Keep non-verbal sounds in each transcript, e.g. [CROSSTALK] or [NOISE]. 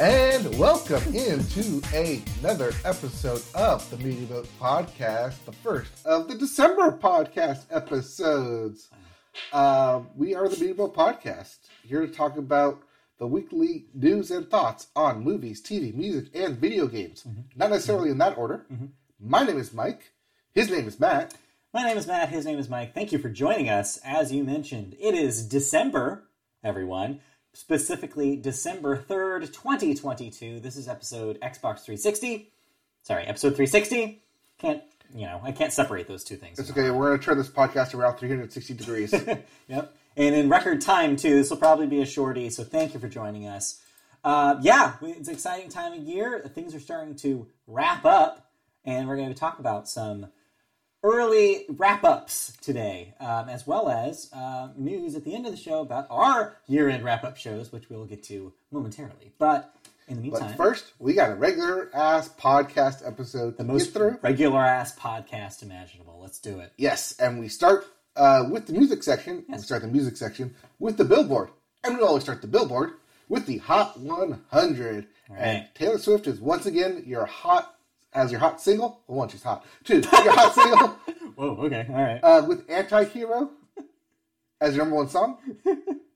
And welcome into another episode of the Media Vote Podcast, the first of the December podcast episodes. Uh, we are the Media Vote Podcast, here to talk about the weekly news and thoughts on movies, TV, music, and video games. Not necessarily in that order. My name is Mike. His name is Matt. My name is Matt. His name is Mike. Thank you for joining us. As you mentioned, it is December, everyone. Specifically, December 3rd, 2022. This is episode Xbox 360. Sorry, episode 360. Can't, you know, I can't separate those two things. It's okay. We're going to turn this podcast around 360 degrees. [LAUGHS] yep. And in record time, too. This will probably be a shorty, so thank you for joining us. Uh, yeah, it's an exciting time of year. Things are starting to wrap up, and we're going to talk about some early wrap ups today, um, as well as uh, news at the end of the show about our year end wrap up shows, which we'll get to momentarily. But in the meantime, but first, we got a regular ass podcast episode the most through. regular ass podcast imaginable. Let's do it. Yes, and we start uh, with the music section. We start the music section with the Billboard, and we always start the Billboard with the Hot 100. And. Taylor Swift is once again your hot as your hot single. Well, one, she's hot. Two, your hot single [LAUGHS] Whoa, okay, all right. uh, with "Anti-Hero" as your number one song.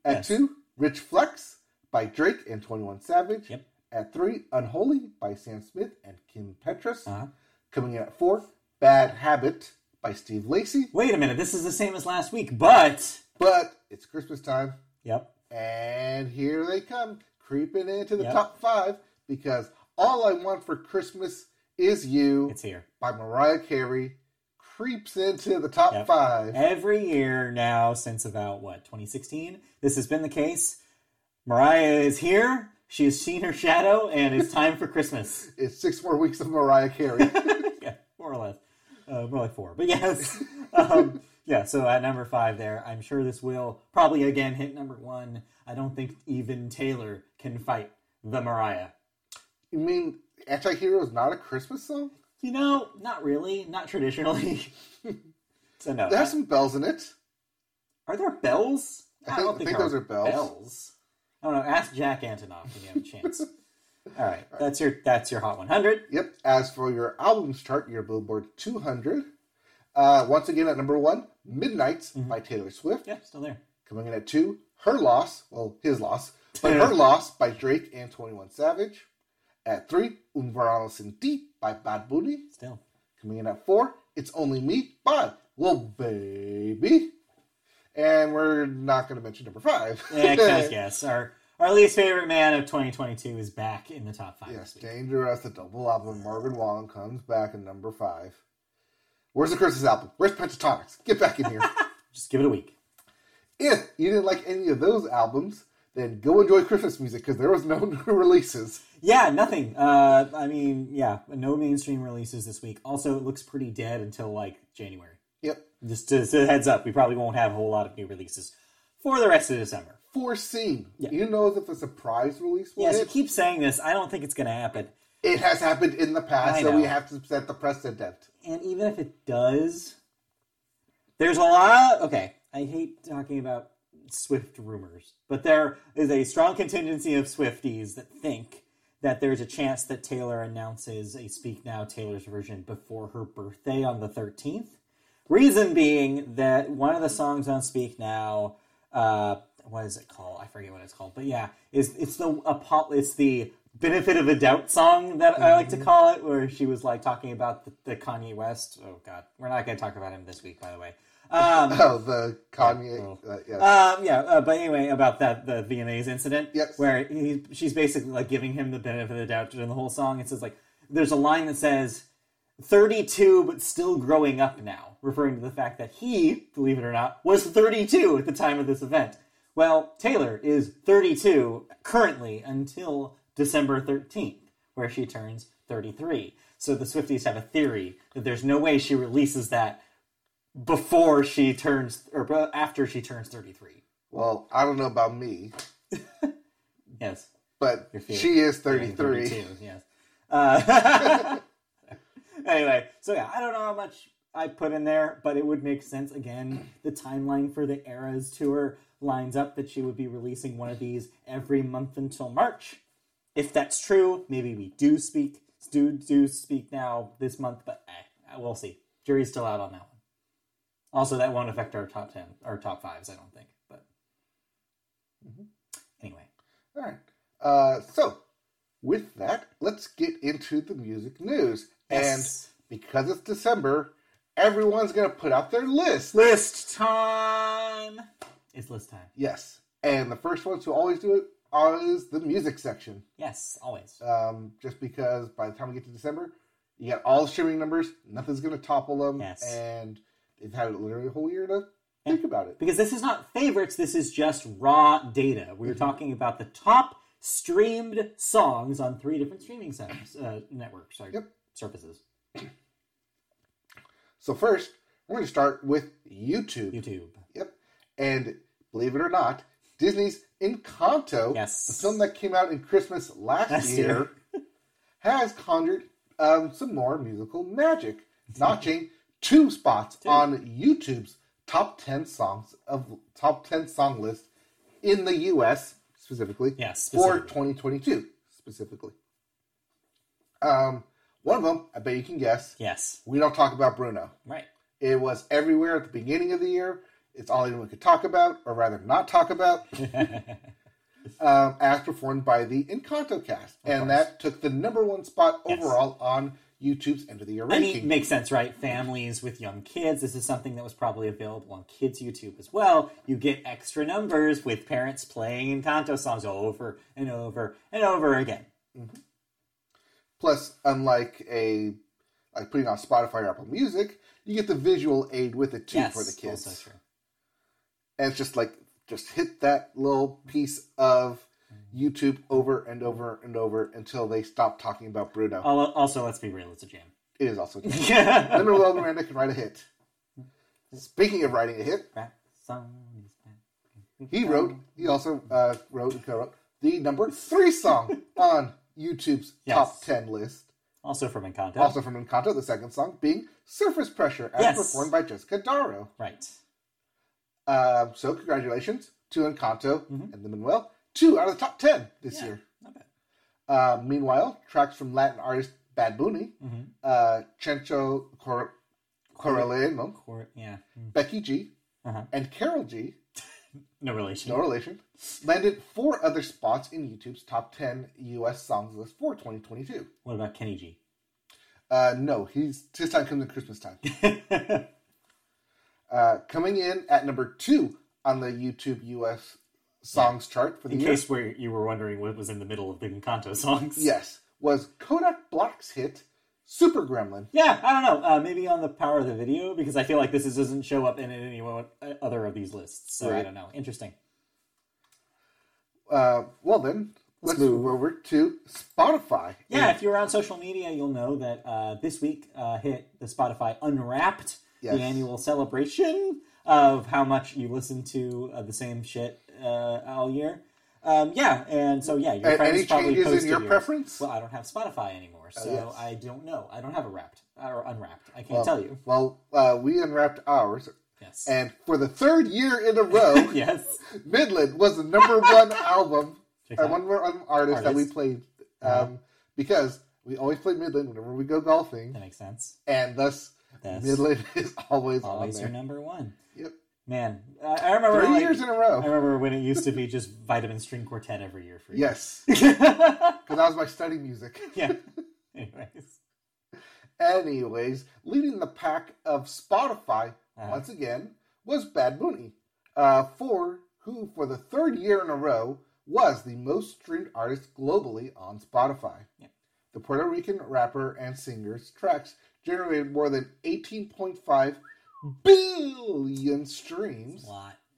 At Yes. two, "Rich Flex" by Drake and Twenty One Savage. Yep. At three, "Unholy" by Sam Smith and Kim Petras. Uh-huh. Coming in at four, "Bad Habit" by Steve Lacy. Wait a minute, this is the same as last week, but. But it's Christmas time, Yep. and here they come, creeping into the Yep. top five because "All I Want for Christmas Is You" It's here. by Mariah Carey creeps into the top Yep. five. Every year now, since about what, 2016, this has been the case. Mariah is here. She has seen her shadow, and it's time for Christmas. [LAUGHS] It's six more weeks of Mariah Carey. [LAUGHS] yeah, more or less. Uh, more like four. But yes. [LAUGHS] um, yeah, so at number five there, I'm sure this will probably again hit number one. I don't think even Taylor can fight the Mariah. you mean "Anti-Hero" is not a Christmas song? You know, not really. Not traditionally. [LAUGHS] so no. Has some bells in it. Are there bells? I think- I think there those are bells. Bells. I don't know. Ask Jack Antonoff when you have a chance. [LAUGHS] All right, that's your that's your hot 100. Yep. As for your albums chart, your Billboard 200. Uh, once again at number one, "Midnights" Mm-hmm. by Taylor Swift. Yeah, still there. Coming in at two, Her Loss, well, his loss, but Her [LAUGHS] Loss by Drake and 21 Savage. At three, Un Verano Sin Ti by Bad Bunny. Still. Coming in at four, It's Only Me by Lil Baby. And we're not going to mention number five. Yeah, because [LAUGHS] yes, our our least favorite man of 2022 is back in the top five. yes. Dangerous, the double album, Morgan Wallen comes back in number five. Where's the Christmas album? Where's Pentatonix? Get back in here. [LAUGHS] Just give it a week. if you didn't like any of those albums, then go enjoy Christmas music because there was no [LAUGHS] new releases. Yeah, nothing. Uh, I mean, yeah, no mainstream releases this week. Also, it looks pretty dead until like January. Yep. Just as a heads up, we probably won't have a whole lot of new releases for the rest of December. Foreseen. Yeah. You know if a surprise release will Yes, you keep saying this. I don't think it's going to happen. It has happened in the past, so we have to set the precedent. And even if it does, there's a lot. Okay, I hate talking about Swift rumors, but there is a strong contingency of Swifties that think that there's a chance that Taylor announces a Speak Now Taylor's version before her birthday on the 13th. Reason being that one of the songs on Speak Now, uh, what is it called? I forget what it's called, but yeah, is it's the it's the benefit of a doubt song that I like to call it, where she was like talking about the, the Kanye West. Oh God, we're not going to talk about him this week, by the way. Um, [LAUGHS] Oh, the Kanye. well. uh, yes. um, yeah, uh, but anyway, about that the VMAs incident, Yes. where he, she's basically like giving him the benefit of the doubt during the whole song. It says like there's a line that says 32 but still growing up now, referring to the fact that he, believe it or not, was 32 at the time of this event. Well, Taylor is 32 currently until December 13th, where she turns 33. So the Swifties have a theory that there's no way she releases that before she turns or after she turns 33. well, I don't know about me, [LAUGHS] Yes. but she is 33. 32, yes. Uh, [LAUGHS] anyway, so yeah, I don't know how much I put in there, but it would make sense. Again, the timeline for the Eras tour lines up that she would be releasing one of these every month until March. If that's true, maybe we do speak do do speak now this month, but eh, we'll see. Jury's still out on that one. Also, that won't affect our top ten, our top fives, I don't think. But anyway, All right. Uh, so, with that, let's get into the music news. Yes. And because it's December, everyone's going to put out their list. list time. It's list time. Yes. And the first ones to always do it are- is the music section. Yes, always. Um, just because by the time we get to December, you got all the streaming numbers, nothing's going to topple them. Yes. And they've had literally a whole year to think about it. because this is not favorites this is just raw data we're Mm-hmm. talking about the top streamed songs on three different streaming centers, uh, networks sorry Yep. services So, first, we're going to start with YouTube. youtube Yep. And believe it or not, Disney's Encanto, Yes. the film that came out in Christmas last, Last year, [LAUGHS] has conjured um, some more musical magic, notching [LAUGHS] two spots on YouTube's top 10 songs of top 10 song list in the US specifically Yes, for specifically. 2022 specifically. Um, one of them, I bet you can guess. yes We don't talk about Bruno. right It was everywhere at the beginning of the year. It's all anyone could talk about, or rather, not talk about, [LAUGHS] um, as performed by the Encanto cast, and course. that took the number one spot Yes. overall on YouTube's end of the year I ranking. mean, makes sense, right? Families with young kids. This is something that was probably available on kids' YouTube as well. You get extra numbers with parents playing Encanto songs over and over and over again. Mm-hmm. Plus, unlike a like putting on Spotify or Apple Music, you get the visual aid with it too yes, for the kids, also true. and it's just like just hit that little piece of YouTube over and over and over until they stop talking about Bruno. Also, let's be real, it's a jam. It is also a jam. Lin Manuel Miranda can write a hit. Speaking of writing a hit, Rap song is back. he wrote, he also uh, wrote and co-wrote the number three song [LAUGHS] on YouTube's Yes. top ten list. Also from Encanto. Also from Encanto, the second song being "Surface Pressure," as Yes. performed by Jessica Darrow. right. Um, so congratulations to Encanto Mhm. and the Manuel, two out of the top ten this Yeah, year. Not bad. Uh, meanwhile, tracks from Latin artist Bad Bunny, Mhm. uh, Chencho Cor- Cor- yeah. Mm. Becky G, Uh-huh. and Karol G [LAUGHS] No relation. no relation, landed four other spots in YouTube's top 10 US songs list for 2022. What about Kenny G? Uh, no, he's his time comes at Christmas time. [LAUGHS] Uh, coming in at number two on the YouTube US songs chart for the In year, case where you were wondering what was in the middle of the Encanto songs. [LAUGHS] yes, was Kodak Black's hit "Super Gremlin." Yeah, I don't know. Uh, maybe on the power of the video because I feel like this is, doesn't show up in any one- uh, other of these lists. So I don't know. Interesting. Uh, well then, let's, move. over to Spotify. Yeah, And- if you're on social media, you'll know that uh, this week uh, hit the Spotify Unwrapped, Yes. the annual celebration of how much you listen to uh, the same shit uh, all year. Um, yeah, and so yeah, your friends any probably changes in posted your yours. preference? Well, I don't have Spotify anymore, so yes. I don't know. I don't have a wrapped or unwrapped. I can't well, tell you. Well, uh, we unwrapped ours, Yes. and for the third year in a row, [LAUGHS] yes. Midland was the number one [LAUGHS] album, Check or one more um, artist, that we played, um, Uh-huh. because we always play Midland whenever we go golfing, That makes sense. and thus That's Midland [LAUGHS] is always, always your number one. Yep, Man, I remember three like, years in a row. I remember when it used to be just [LAUGHS] Vitamin String Quartet every year for you. Yes, [LAUGHS] because that was my study music. Yeah. [LAUGHS] Anyways. Anyways, leading the pack of Spotify Uh-huh. once again was Bad Bunny, uh, for who for the third year in a row was the most streamed artist globally on Spotify. Yep. The Puerto Rican rapper and singer's tracks generated more than 18.5 billion streams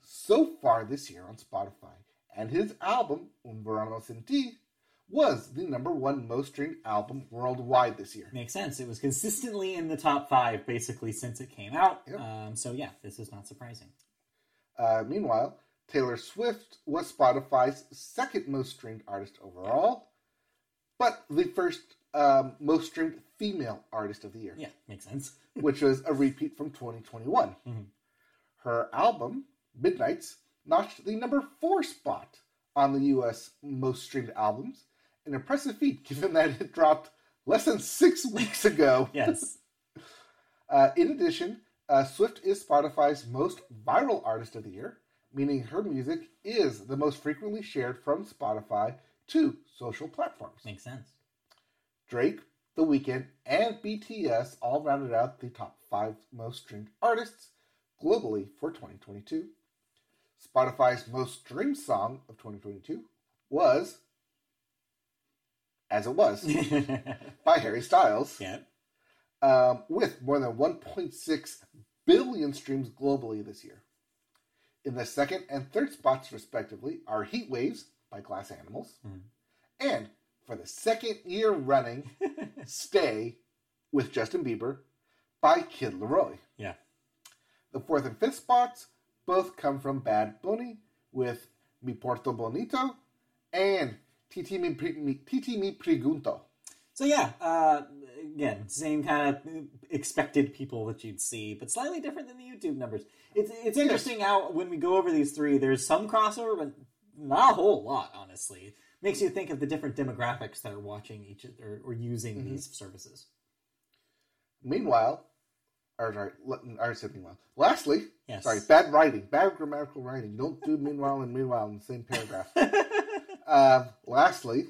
so far this year on Spotify, and his album Un Verano Sin Ti was the number one most streamed album worldwide this year. Makes sense. It was consistently in the top five basically since it came out. Yep. Um, so yeah, this is not surprising. Uh, meanwhile, Taylor Swift was Spotify's second most streamed artist overall, but the first um, most streamed female artist of the year, Yeah, makes sense. [LAUGHS] which was a repeat from 2021. Mhm. Her album, Midnights, notched the number four spot on the US most streamed albums, an impressive feat [LAUGHS] given that it dropped less than six [LAUGHS] weeks ago. Yes. Uh, in addition, uh, Swift is Spotify's most viral artist of the year, meaning her music is the most frequently shared from Spotify to social platforms. Makes sense. Drake, The Weeknd, and BTS all rounded out the top five most streamed artists globally for 2022. Spotify's most streamed song of 2022 was As It Was [LAUGHS] by Harry Styles, yeah. um, with more than 1.6 billion streams globally this year. In the second and third spots, respectively, are Heat Waves by Glass Animals, Mhm. and for the second year running, [LAUGHS] Stay with Justin Bieber by Kid LAROI. Yeah. The fourth and fifth spots both come from Bad Bunny with Me Porto Bonito and Titi Mi, Titi Me Pregunto. So yeah, uh, again, same kind of expected people that you'd see, but slightly different than the YouTube numbers. It's it's interesting how when we go over these three, there's some crossover, but not a whole lot, honestly. Makes you think of the different demographics that are watching each or, or using Mhm. these services. Meanwhile, or sorry, I said meanwhile. Lastly, Yes. sorry, bad writing, bad grammatical writing. You don't do meanwhile and meanwhile in the same paragraph. Uh, [LAUGHS] lastly,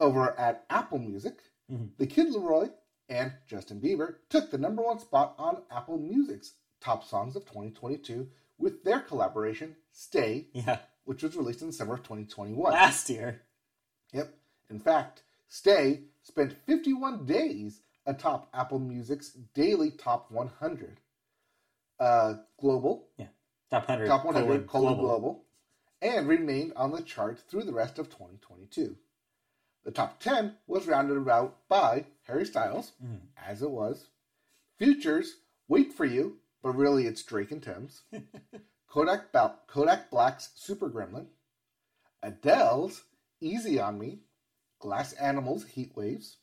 over at Apple Music, Mhm. the Kid LAROI and Justin Bieber took the number one spot on Apple Music's top songs of 2022 with their collaboration "Stay," yeah, which was released in the summer of 2021. last year. Yep. In fact, Stay spent 51 days atop Apple Music's daily top 100. Uh, global, Yeah. Top 100. top 100 colon, colon global. and remained on the chart through the rest of 2022. The top 10 was rounded out by Harry Styles, Mhm. as it was, Futures, Wait for You, but really it's Drake and Tems, [LAUGHS] Kodak, Ba- Kodak Black's Super Gremlin, Adele's Easy on Me, Glass Animals Heat Waves,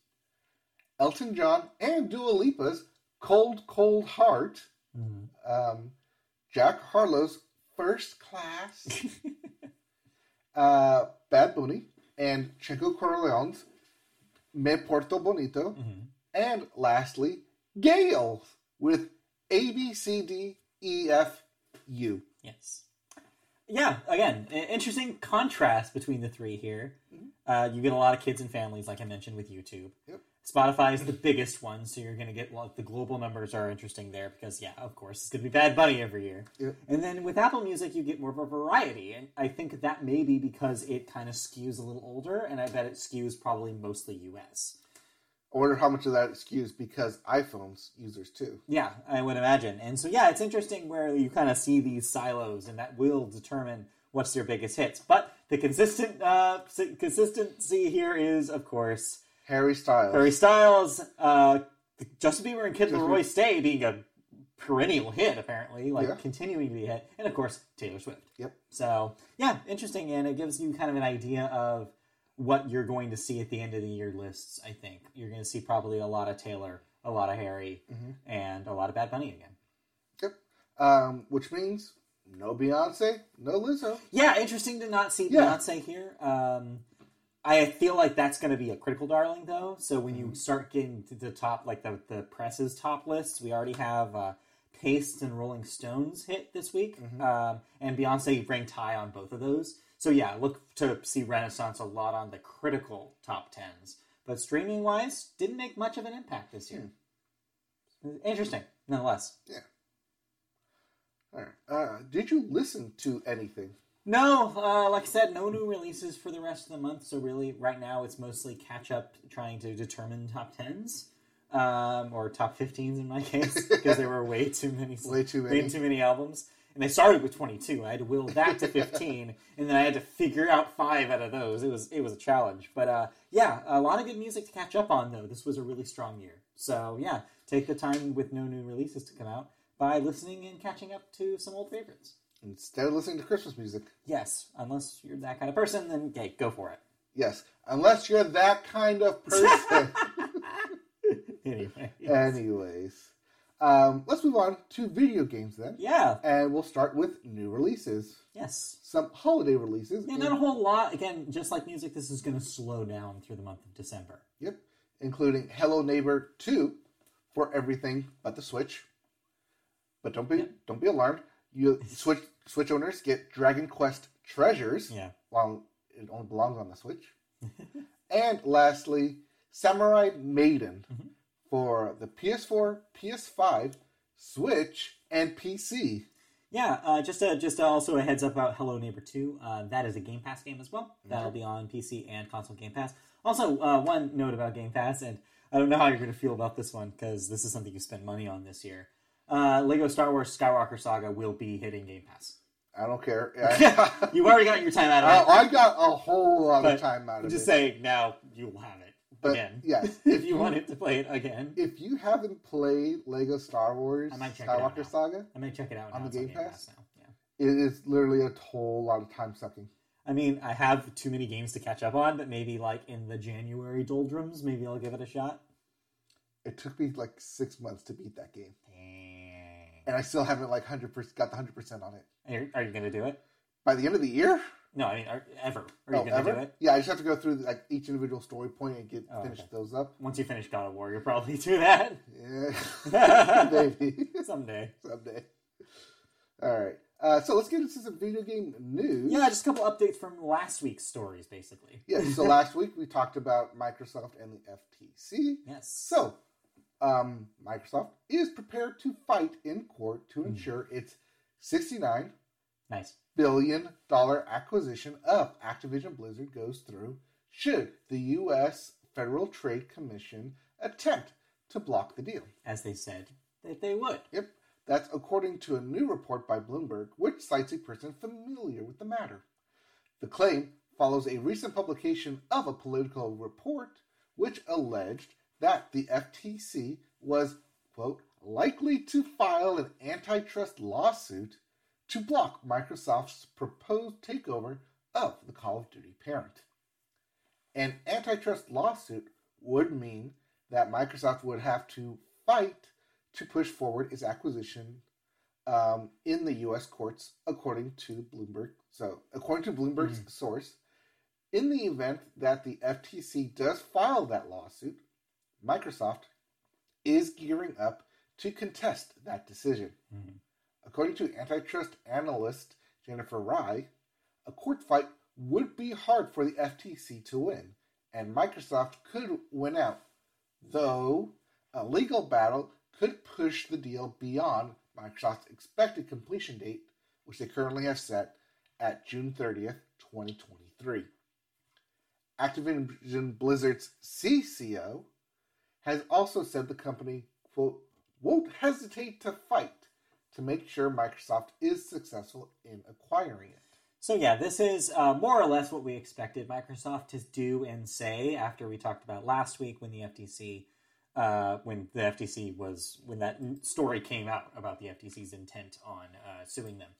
Elton John and Dua Lipa's Cold Cold Heart, Mhm. um, Jack Harlow's First Class, [LAUGHS] uh, Bad Bunny, and Chencho Corleone's Me Porto Bonito, Mhm. and lastly, GAYLE with A B C D E F U. Yes. Yeah, again, interesting contrast between the three here. Mhm. Uh, you get a lot of kids and families, like I mentioned, with YouTube. Yep. Spotify is the biggest one, so you're going to get well, the global numbers are interesting there because, yeah, of course, it's going to be Bad Bunny every year. Yep. And then with Apple Music, you get more of a variety, and I think that may be because it kind of skews a little older, and I bet it skews probably mostly US. I wonder how much of that skews because iPhones users too. Yeah, I would imagine. And so, yeah, it's interesting where you kind of see these silos, and that will determine what's your biggest hits. But the consistent uh, consistency here is, of course, Harry Styles. Harry Styles, uh, Justin Bieber, and Kid LAROI Stay being a perennial hit, apparently, like Yeah. continuing to be a hit, and of course Taylor Swift. Yep. So yeah, interesting, and it gives you kind of an idea of what you're going to see at the end of the year lists. I think you're going to see probably a lot of Taylor, a lot of Harry, Mhm. and a lot of Bad Bunny again. Yep. Um, which means no Beyonce, no Lizzo. Yeah, interesting to not see Yeah. Beyonce here. Um, I feel like that's going to be a critical darling, though. So when you start getting to the top, like the the press's top lists, we already have uh, Paste and Rolling Stones hit this week, Mhm. um, and Beyonce ranked high on both of those. So yeah, look to see Renaissance a lot on the critical top tens. But streaming wise, didn't make much of an impact this year. Interesting, nonetheless. Yeah. All right. Uh, did you listen to anything? No, uh, like I said, no new releases for the rest of the month. So really, right now it's mostly catch up, trying to determine top tens um, or top 15s in my [LAUGHS] case because there were way too many, Way too many, way too many albums. And I started with 22. I had to will that to 15, [LAUGHS] and then I had to figure out five out of those. It was it was a challenge, but uh, yeah, a lot of good music to catch up on though. This was a really strong year. So yeah, take the time with no new releases to come out by listening and catching up to some old favorites. Instead of listening to Christmas music. Yes, unless you're that kind of person, then okay, go for it. Yes. Unless you're that kind of [LAUGHS] person. anyway, [LAUGHS] Anyways. Um, let's move on to video games then, Yeah. and we'll start with new releases. Yes. Some holiday releases. Yeah, not a whole lot. Again, just like music, this is going to slow down through the month of December. Yep, including Hello Neighbor 2 for everything but the Switch. But don't be don't be alarmed. You [LAUGHS] Switch Switch owners get Dragon Quest Treasures Yeah. while it only belongs on the Switch. [LAUGHS] and lastly, Samurai Maiden Mhm. For the PS4, PS5, Switch, and PC. Yeah, uh, just a, just a, also a heads up about Hello Neighbor 2. Uh, that is a Game Pass game as well. That'll be on PC and console Game Pass. Also, uh, one note about Game Pass, and I don't know how you're going to feel about this one because this is something you spend money on this year. Uh, Lego Star Wars Skywalker Saga will be hitting Game Pass. I don't care. [LAUGHS] You've already got your time out I, of it. I got a whole lot But of time out I'm of just it. saying now you'll have it But again. yes, [LAUGHS] if you wanted to play it again, if you haven't played Lego Star Wars I might check it out Skywalker now. Saga, I might check it out On the It's Game Pass? now. Yeah. it is literally a whole lot of time sucking. I mean, I have too many games to catch up on, but maybe like in the January doldrums, maybe I'll give it a shot. It took me like six months to beat that game, Dang. and I still haven't like hundred percent got the hundred percent on it. Are, are you going to do it? By the end of the year, No, I mean, are, ever. Are you oh going to ever, do it? yeah, I just have to go through like each individual story point and get Oh, finish okay. those up. Once you finish God of War, you'll probably do that. Yeah, [LAUGHS] maybe [LAUGHS] Someday. someday. All right, uh, so let's get into some video game news. Yeah, just a couple updates from last week's stories, basically. Yeah, so [LAUGHS] last week we talked about Microsoft and the FTC. Yes. So, um, Microsoft is prepared to fight in court Hmm. to ensure its 69 Nice. Billion dollar acquisition of Activision Blizzard goes through should the U.S. Federal Trade Commission attempt to block the deal. As they said that they would. Yep, that's according to a new report by Bloomberg, which cites a person familiar with the matter. The claim follows a recent publication of a Politico report which alleged that the FTC was, quote, likely to file an antitrust lawsuit to block Microsoft's proposed takeover of the Call of Duty parent. An antitrust lawsuit would mean that Microsoft would have to fight to push forward its acquisition um, in the U.S. courts, according to Bloomberg. So, according to Bloomberg's source, in the event that the FTC does file that lawsuit, Microsoft is gearing up to contest that decision. Mhm. According to antitrust analyst Jennifer Rie, a court fight would be hard for the FTC to win, and Microsoft could win out, though a legal battle could push the deal beyond Microsoft's expected completion date, which they currently have set at June 30th, 2023. Activision Blizzard's CCO has also said the company, quote, won't hesitate to fight to make sure Microsoft is successful in acquiring it. So yeah, this is uh, more or less what we expected Microsoft to do and say after we talked about last week when the FTC, uh, when the FTC was when that story came out about the FTC's intent on uh, suing them.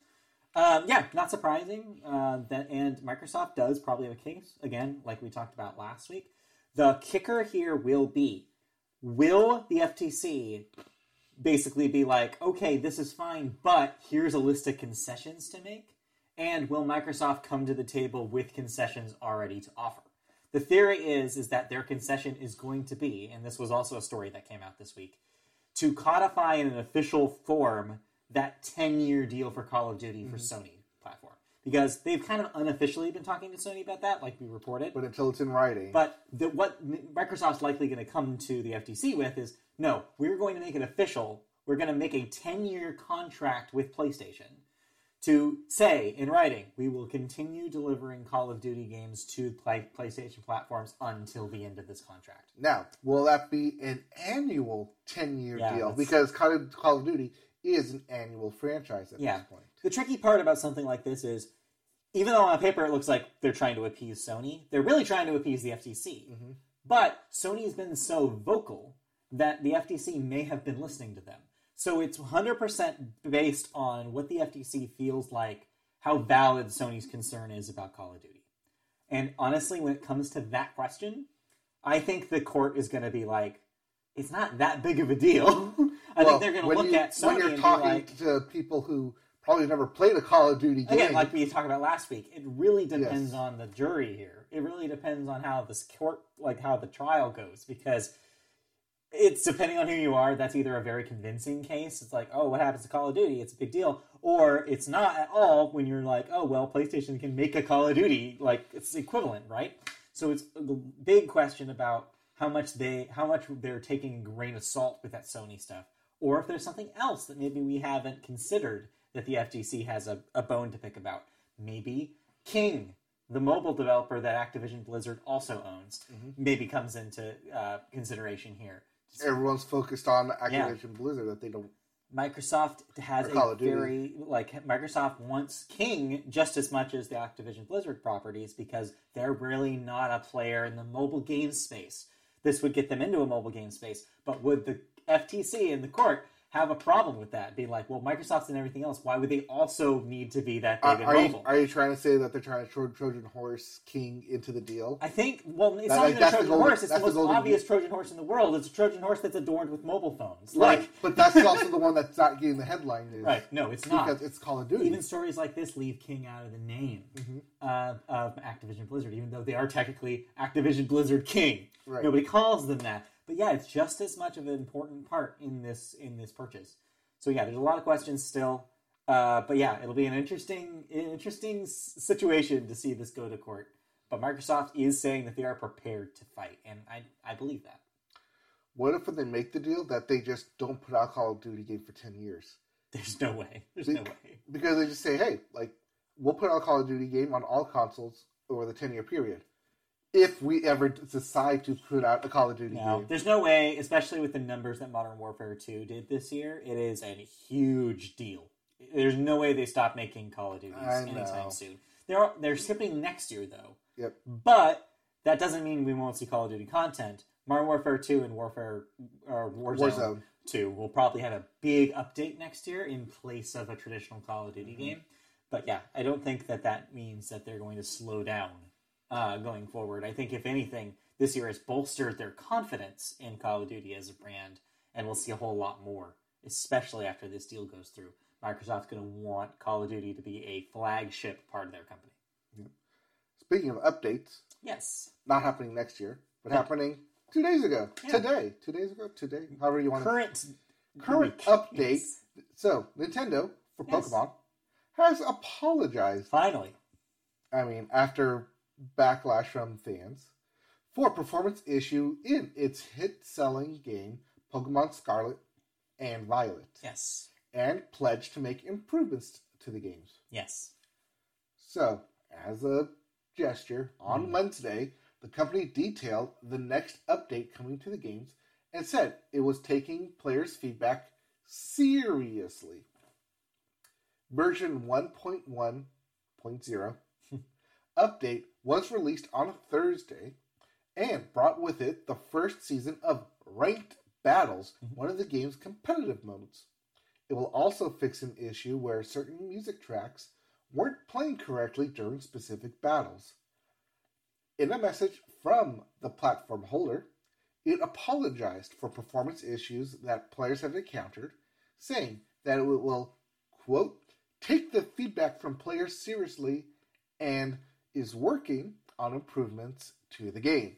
Um, yeah, not surprising uh, that, and Microsoft does probably have a case again, like we talked about last week. The kicker here will be: Will the FTC basically be like, okay, this is fine, but here's a list of concessions to make? And will Microsoft come to the table with concessions already to offer? The theory is is that their concession is going to be, and this was also a story that came out this week, to codify in an official form that 10-year deal for Call of Duty for mm-hmm. Sony platform. Because they've kind of unofficially been talking to Sony about that, like we reported. But until it's in writing, But the, what Microsoft's likely going to come to the FTC with is no, we're going to make it official. We're going to make a 10 year contract with PlayStation to say in writing, we will continue delivering Call of Duty games to play, PlayStation platforms until the end of this contract. now, will that be an annual 10 year Yeah, deal? Because Call of, Call of Duty is an annual franchise at Yeah. this point. The tricky part about something like this is, even though on paper it looks like they're trying to appease Sony, they're really trying to appease the FTC. Mm-hmm. But Sony's been so vocal that the FTC may have been listening to them. So it's 100% based on what the FTC feels like, how valid Sony's concern is about Call of Duty. And honestly, when it comes to that question, I think the court is going to be like, it's not that big of a deal. [LAUGHS] I Well, think they're going to look you- at Sony when you're talking like, to people who probably never played a Call of Duty game. again, like we talked about last week, it really depends Yes. on the jury here. It really depends on how this court, like how the trial goes, because it's depending on who you are. That's either a very convincing case. It's like, oh, what happens to Call of Duty? It's a big deal, or it's not at all. When you're like, oh, well, PlayStation can make a Call of Duty, like it's equivalent, right? So it's a big question about how much they, how much they're taking a grain of salt with that Sony stuff, or if there's something else that maybe we haven't considered that the FTC has a, a bone to pick about. Maybe King, the mobile developer that Activision Blizzard also owns, maybe comes into uh, consideration here. Everyone's focused on Activision Blizzard that they don't. Microsoft has a very like Microsoft wants King just as much as the Activision Blizzard properties because they're really not a player in the mobile game space. This would get them into a mobile game space, but would the FTC and the court have a problem with that? Be like, well, Microsoft's and everything else. Why would they also need to be that big Are, in are you, mobile? are you trying to say that they're trying to throw Trojan Horse King into the deal? I think, well, it's That- not like, even a the Trojan golden- horse. It's the the most golden obvious Trojan horse in the world. It's a Trojan horse that's adorned with mobile phones. Right, Like, but that's [LAUGHS] also the one that's not getting the headline news. right? No, it's not. Because it's Call of Duty. even stories like this leave King out of the name Mm-hmm. uh, of Activision Blizzard, even though they are technically Activision Blizzard King. Right. Nobody calls them that, but yeah, it's just as much of an important part in this in this purchase. So yeah, there's a lot of questions still, uh, but yeah, it'll be an interesting interesting situation to see this go to court. But Microsoft is saying that they are prepared to fight, and I I believe that. What if when they make the deal that they just don't put out Call of Duty game for ten years? There's no way. [LAUGHS] There's Be- no way. Because they just say, hey, like we'll put out a Call of Duty game on all consoles over the ten year period. If we ever decide to put out a Call of Duty No, game. there's no way, especially with the numbers that Modern Warfare 2 did this year. It is a huge deal. There's no way they stop making Call of Duties know. anytime soon. They're they're skipping next year though, Yep. but that doesn't mean we won't see Call of Duty content. Modern Warfare 2 and Warfare or Warzone, Warzone. 2 will probably have a big update next year in place of a traditional Call of Duty Mm-hmm. game. But yeah, I don't think that that means that they're going to slow down uh, going forward. I think, if anything, this year has bolstered their confidence in Call of Duty as a brand, and we'll see a whole lot more, especially after this deal goes through. Microsoft's going to want Call of Duty to be a flagship part of their company. Speaking of updates, Yes. not happening next year, but Yeah. happening two days ago. Yeah. Today. Two days ago? Today. However you want to Current current week. update. Yes. So Nintendo for Yes. Pokemon has apologized. Finally. I mean, after backlash from fans for performance issue in its hit-selling game Pokemon Scarlet and Violet, Yes. and pledged to make improvements to the games. Yes. So, as a gesture, on Mhm. Wednesday, the company detailed the next update coming to the games and said it was taking players' feedback seriously. Version 1.1.0 [LAUGHS] update was released on a Thursday and brought with it the first season of Ranked Battles, Mhm. one of the game's competitive modes. It will also fix an issue where certain music tracks weren't playing correctly during specific battles. In a message from the platform holder, it apologized for performance issues that players have encountered, saying that it will, quote, take the feedback from players seriously and is working on improvements to the game.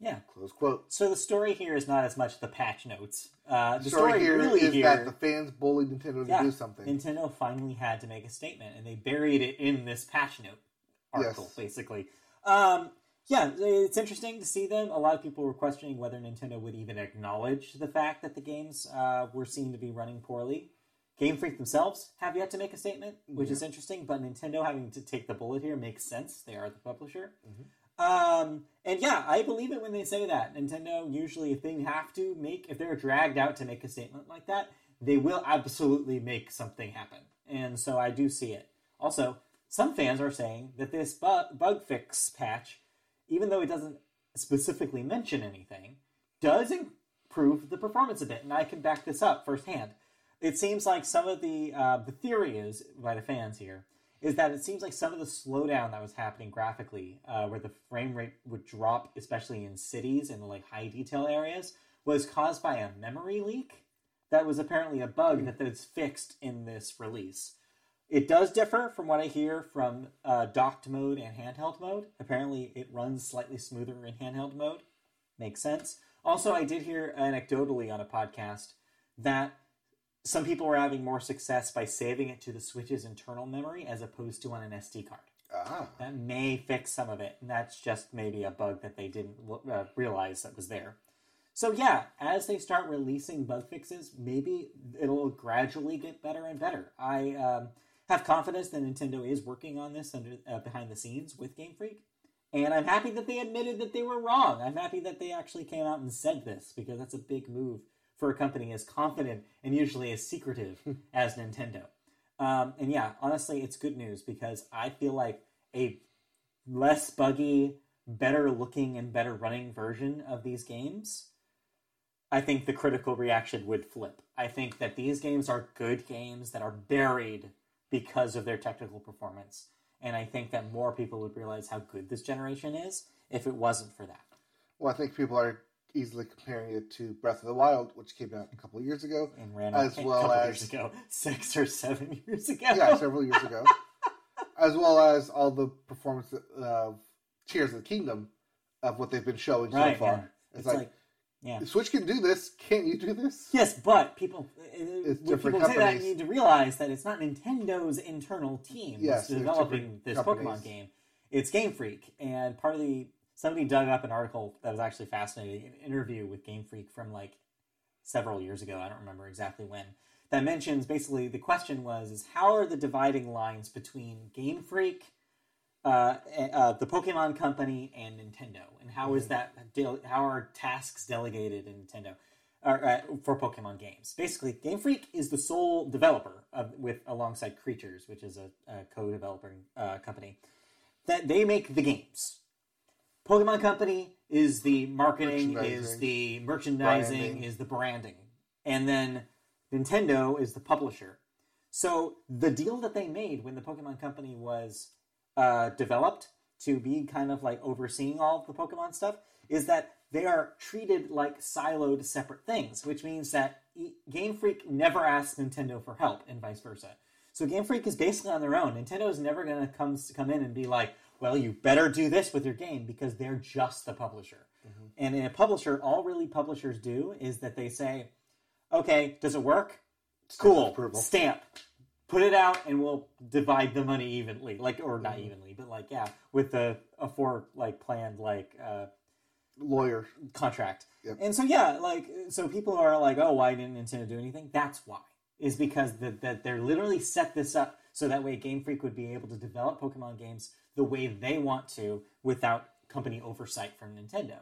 Yeah. Close quote. So the story here is not as much the patch notes. Uh, the The story, here really is here that the fans bullied Nintendo to Yeah. do something. Nintendo finally had to make a statement, and they buried it in this patch note article, Yes. basically. Um, yeah, it's interesting to see them. A lot of people were questioning whether Nintendo would even acknowledge the fact that the games uh, were seen to be running poorly. Game Freak themselves have yet to make a statement, which is interesting, but Nintendo having to take the bullet here makes sense. They are the publisher. Um, and yeah, I believe it when they say that. Nintendo usually, if they have to make, if they're dragged out to make a statement like that, they will absolutely make something happen. And so I do see it. Also, some fans are saying that this bu- bug fix patch, even though it doesn't specifically mention anything, does improve the performance a bit. And I can back this up firsthand. It seems like some of the uh, the theory is by the fans here is that it seems like some of the slowdown that was happening graphically, uh, where the frame rate would drop, especially in cities and like high detail areas, was caused by a memory leak that was apparently a bug that that's fixed in this release. It does differ from what I hear from uh, docked mode and handheld mode. Apparently, it runs slightly smoother in handheld mode. Makes sense. Also, I did hear anecdotally on a podcast that some people were having more success by saving it to the Switch's internal memory as opposed to on an SD card. Ah, That may fix some of it, and that's just maybe a bug that they didn't uh, realize that was there. So yeah, as they start releasing bug fixes, maybe it'll gradually get better and better. I um, have confidence that Nintendo is working on this under uh, behind the scenes with Game Freak, and I'm happy that they admitted that they were wrong. I'm happy that they actually came out and said this because that's a big move for a company as confident and usually as secretive as Nintendo. Um, and yeah, honestly, it's good news because I feel like a less buggy, better looking, and better running version of these games, I think the critical reaction would flip. I think that these games are good games that are buried because of their technical performance. And I think that more people would realize how good this generation is if it wasn't for that. well, I think people are easily comparing it to Breath of the Wild, which came out a couple of years ago. And ran As well couple as- years ago, [LAUGHS] six or seven years ago. Yeah, several years ago. [LAUGHS] as well as all the performance of Tears of the Kingdom of what they've been showing right. so far. yeah. It's, It's like, like, yeah. Switch can do this. Can't you do this? Yes, but people uh, uh, It's when people say that you need to realize that it's not Nintendo's internal team Yes, that's developing this companies. Pokemon game. It's Game Freak, and part of the somebody dug up an article that was actually fascinating, an interview with Game Freak from like several years ago. I don't remember exactly when. That mentions basically the question was is how are the dividing lines between Game Freak, uh, uh, the Pokemon Company, and Nintendo, and how is that del- how are tasks delegated in Nintendo? or, uh, for Pokemon games. Basically, Game Freak is the sole developer of, with alongside Creatures, which is a, a co-developing uh, company. That they make the games. Pokemon Company is the marketing, is the merchandising, Branding. is the branding, and then Nintendo is the publisher. So the deal that they made when the Pokemon Company was uh, developed to be kind of like overseeing all of the Pokemon stuff is that they are treated like siloed separate things, which means that Game Freak never asks Nintendo for help and vice versa. So Game Freak is basically on their own. Nintendo is never going to come come in and be like, "Well, you better do this with your game," because they're just the publisher. And in a publisher, all really publishers do is that they say, "Okay, does it work? Cool, approval. stamp." Put it out, and we'll divide the money evenly, like or not evenly, but like yeah, with the a four like planned like uh, Lawyer. contract. Yep. And so yeah, like so people are like, oh, why didn't Nintendo do anything? That's why. Is because that that they're literally set this up so that way Game Freak would be able to develop Pokemon games the way they want to without company oversight from Nintendo,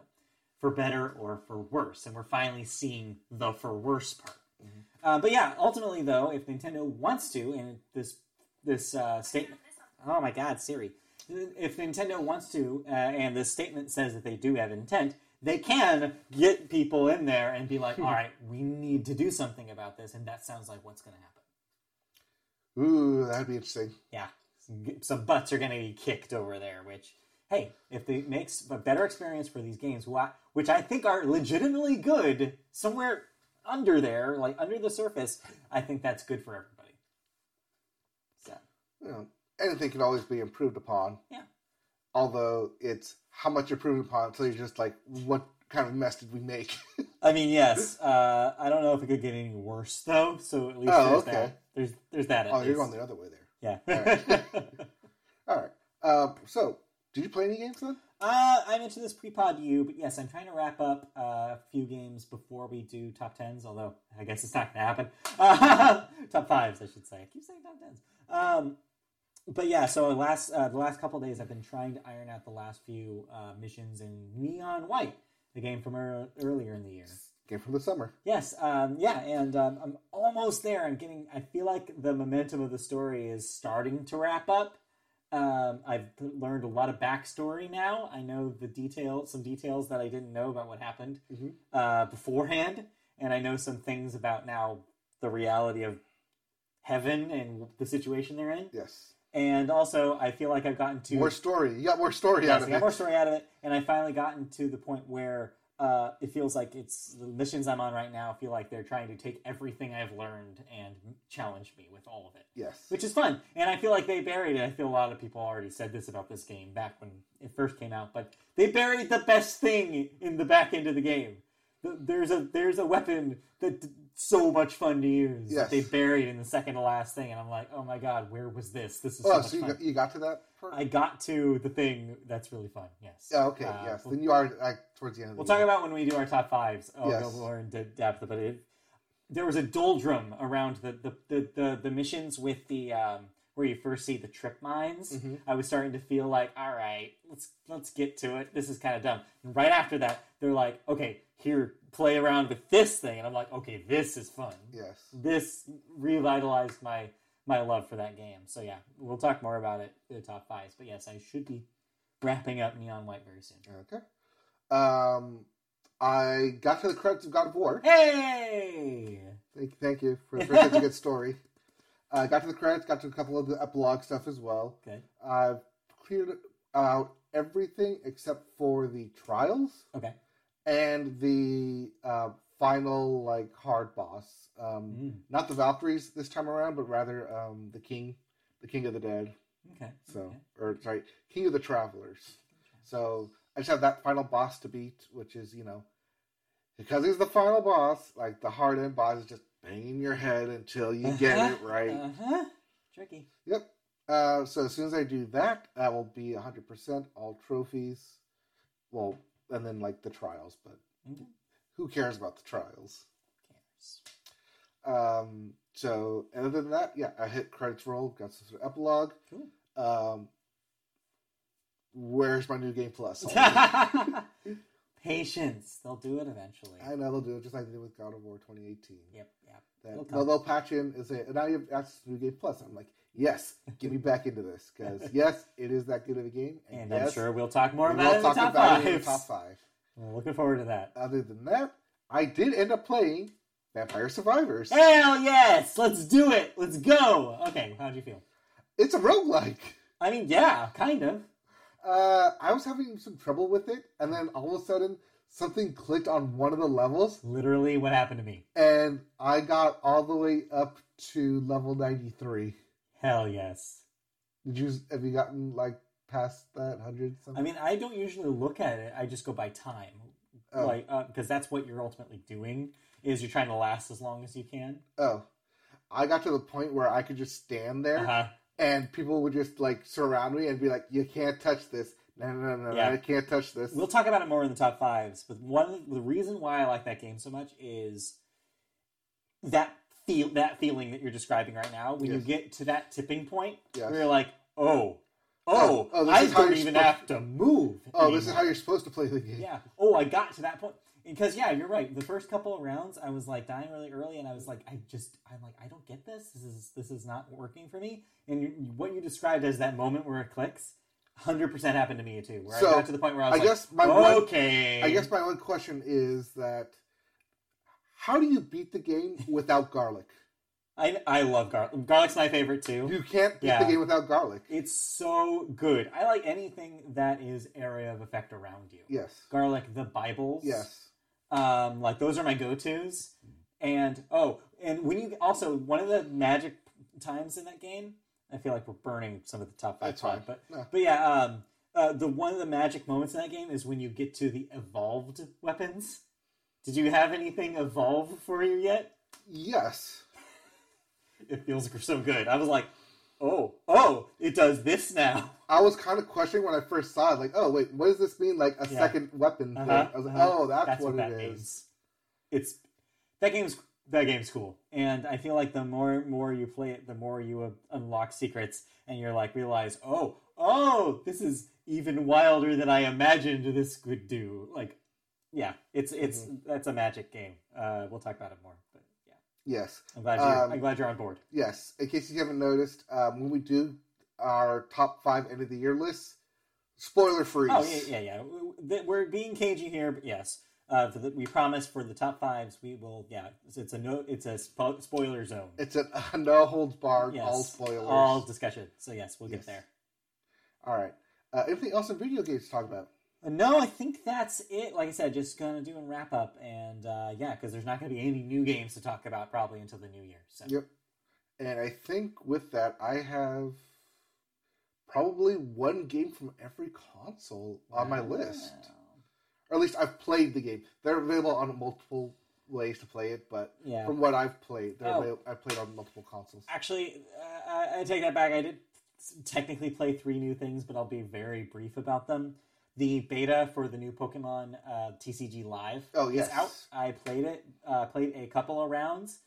for better or for worse. And we're finally seeing the for worse part. Uh, but yeah, ultimately though, if Nintendo wants to, and this this uh, statement, oh my God, Siri, if Nintendo wants to, uh, and this statement says that they do have intent, they can get people in there and be like, [LAUGHS] all right, we need to do something about this, and that sounds like what's going to happen. Ooh, that'd be interesting. Yeah, some, some butts are going to be kicked over there. Which, hey, if it makes a better experience for these games, why, which I think are legitimately good, somewhere under there, like under the surface, I think that's good for everybody. So You know, anything can always be improved upon. yeah, Although it's how much you're improved upon until you're just like, what kind of mess did we make? [LAUGHS] I mean, yes. Uh, I don't know if it could get any worse though. So at least Oh, there's okay. that. There's there's that. At oh, you're going the other way there. Yeah. All right. [LAUGHS] Uh, so, did you play any games then? uh, I mentioned this pre-pod to you, but yes, I'm trying to wrap up uh, a few games before we do top tens. Although I guess it's not going to happen. Uh, [LAUGHS] top fives, I should say. I keep saying top tens. Um, but yeah, so last uh, the last couple days, I've been trying to iron out the last few uh, missions in Neon White, the game from ear- earlier in the year. Game from the summer. Yes, um, yeah, and um, I'm almost there. I'm getting. I feel like the momentum of the story is starting to wrap up. Um, I've learned a lot of backstory now. I know the detail, some details that I didn't know about what happened Mhm. uh, beforehand, and I know some things about now the reality of heaven and the situation they're in. Yes. And also, I feel like I've gotten to More story. You got more story Yes, out I of got it. more story out of it, and I finally gotten to the point where uh, it feels like it's the missions I'm on right now feel like they're trying to take everything I've learned and challenge me with all of it, Yes. which is fun. And I feel like they buried it. I feel a lot of people already said this about this game back when it first came out, but they buried the best thing in the back end of the game. There's a there's a weapon that's so much fun to use Yes. that they buried in the second to last thing, and I'm like, oh my god, where was this? This is so Oh, much so you fun. got, you got to that part? I got to the thing that's really fun. Yes. Yeah, okay, Uh, yes. we'll- Then you are like towards the end of the We'll talk about when we do our top fives. I'll Yes. go more into depth, but it, there was a doldrum around the the, the, the, the missions with the um, where you first see the trip mines. Mhm. I was starting to feel like, all right, let's let's get to it. This is kind of dumb. And right after that, they're like, okay, here, play around with this thing, and I'm like, okay, this is fun. Yes. This revitalized my my love for that game. So yeah, we'll talk more about it in the top fives. But yes, I should be wrapping up Neon White very soon. Okay. Um, I got to the credits of God of War. Hey! Thank, thank you for, for such a good story. Uh, got to the credits, got to a couple of the epilogue stuff as well. Okay. I've cleared out everything except for the trials Okay. and the uh, final like hard boss. Um, Mm. Not the Valkyries this time around, but rather um, the King, the King of the Dead. Okay. So, okay. or sorry, King of the Travelers. So I just have that final boss to beat, which is you know, because he's the final boss. Like the hard end boss is just banging your head until you get it right. Uh-huh. Tricky. Yep. Uh, so as soon as I do that, that will be hundred percent all trophies. Well, and then like the trials, but Okay. Who cares about the trials? Cares. Um, so other than that, yeah, I hit credits roll, got some sort of epilogue. Cool. Um, where's my new game plus? [LAUGHS] [LAUGHS] Patience. They'll do it eventually. I know they'll do it just like they did with God of War 2018. Yep. Yep. That, they'll, they'll patch in and say, and now you have access to new game plus. I'm like, yes, get me back into this because [LAUGHS] yes, it is that good of a game, And yes, I'm sure we'll talk more about will it in the talk top about it in the top five. Looking forward to that. Other than that, I did end up playing Vampire Survivors. Hell yes! Let's do it! Let's go! Okay, how'd you feel? It's a roguelike. I mean, yeah, kind of. Uh, I was having some trouble with it, and then all of a sudden, something clicked on one of the levels, Literally what happened to me. and I got all the way up to level 93. Hell yes. Did you have you gotten like past that hundred something? I mean, I don't usually look at it. I just go by time, Oh. like because that's what you're ultimately doing. Is you're trying to last as long as you can. oh, I got to the point where I could just stand there, Uh-huh. and people would just like surround me and be like, "You can't touch this." No, no, no, no, Yeah. I can't touch this. We'll talk about it more in the top fives. But one the reason why I like that game so much is that feel that feeling that you're describing right now. When you get to that tipping point, Yes. where you're like, oh, Oh, oh, oh, this I is how don't even supposed- have to move. oh, this is how you're supposed to play the game. Yeah. Oh, I got to that point because yeah, you're right. The first couple of rounds, I was like dying really early, and I was like, I just, I'm like, I don't get this. This is this is not working for me. And you, what you described as that moment where it clicks, hundred percent happened to me too. Where So, I got to the point where I was I like, guess my one- okay. I guess my one question is that how do you beat the game without garlic? I I love garlic. Garlic's my favorite too. You can't beat Yeah. the game without garlic. It's so good. I like anything that is area of effect around you. Yes. Garlic, the Bibles. Yes. Um, like those are my go-tos. And oh, and when you also one of the magic times in that game, I feel like we're burning some of the top five That's fine. but No. but yeah, um, uh, the one of the magic moments in that game is when you get to the evolved weapons. Did you have anything evolve for you yet? Yes. It feels so good. I was like, oh, oh, it does this now. [LAUGHS] I was kind of questioning when I first saw it, like, oh wait, what does this mean? Like a Yeah. second weapon? Uh-huh, I was like, uh-huh. oh, that's, what, that it is. means. It's that game's that game's cool, and I feel like the more more you play it, the more you uh, unlock secrets, and you're like realize, oh, oh, this is even wilder than I imagined this could do. Like, yeah, it's it's Mm-hmm. that's a magic game. Uh, we'll talk about it more, Yes. I'm glad you're Um, I'm glad you're on board. Yes. In case you haven't noticed, um, when we do our top five end of the year lists, spoiler free. Oh yeah, yeah, yeah. We're being cagey here, but yes. Uh, for the, we promise for the top fives, we will. Yeah, it's, it's a no. It's a spo- spoiler zone. It's a, a [LAUGHS] no holds barred, Yes, all spoilers. all discussion. So yes, we'll Yes. get there. All right. Uh, anything else in video games to talk about? No, I think that's it. Like I said, just gonna do a wrap up, and uh, yeah, because there's not gonna be any new games to talk about probably until the new year. So Yep. And I think with that, I have probably one game from every console on my list. Or at least I've played the game. They're available on multiple ways to play it, but Yeah. from what I've played, they're Oh. I've played on multiple consoles. Actually, uh, I, I take that back. I did technically play three new things, but I'll be very brief about them. The beta for the new Pokemon uh, TCG Live Oh, yes. is out. I played it. Uh, played a couple of rounds.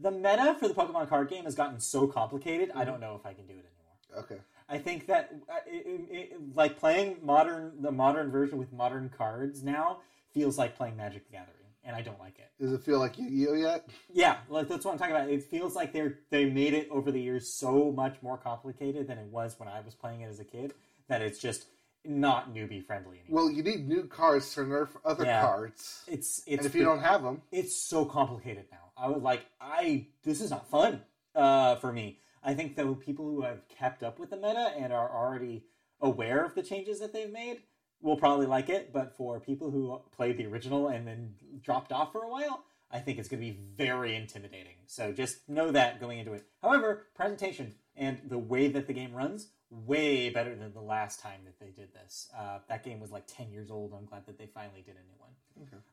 The meta for the Pokemon card game has gotten so complicated. I don't know if I can do it anymore. Okay. I think that uh, it, it, it, like playing modern the modern version with modern cards now feels like playing Magic the Gathering, and I don't like it. Does it feel like Yu-Gi-Oh yet? Yeah, like that's what I'm talking about. It feels like they're they made it over the years so much more complicated than it was when I was playing it as a kid that it's just not newbie friendly anymore. Well, you need new cards to nerf other Yeah. cards, It's it's and if you don't have them, it's so complicated now. I was like, I this is not fun uh, for me. I think though people who have kept up with the meta and are already aware of the changes that they've made will probably like it. But for people who played the original and then dropped off for a while, I think it's going to be very intimidating. So just know that going into it. However, presentation and the way that the game runs way better than the last time that they did this. Uh, that game was like ten years old. I'm glad that they finally did a new one.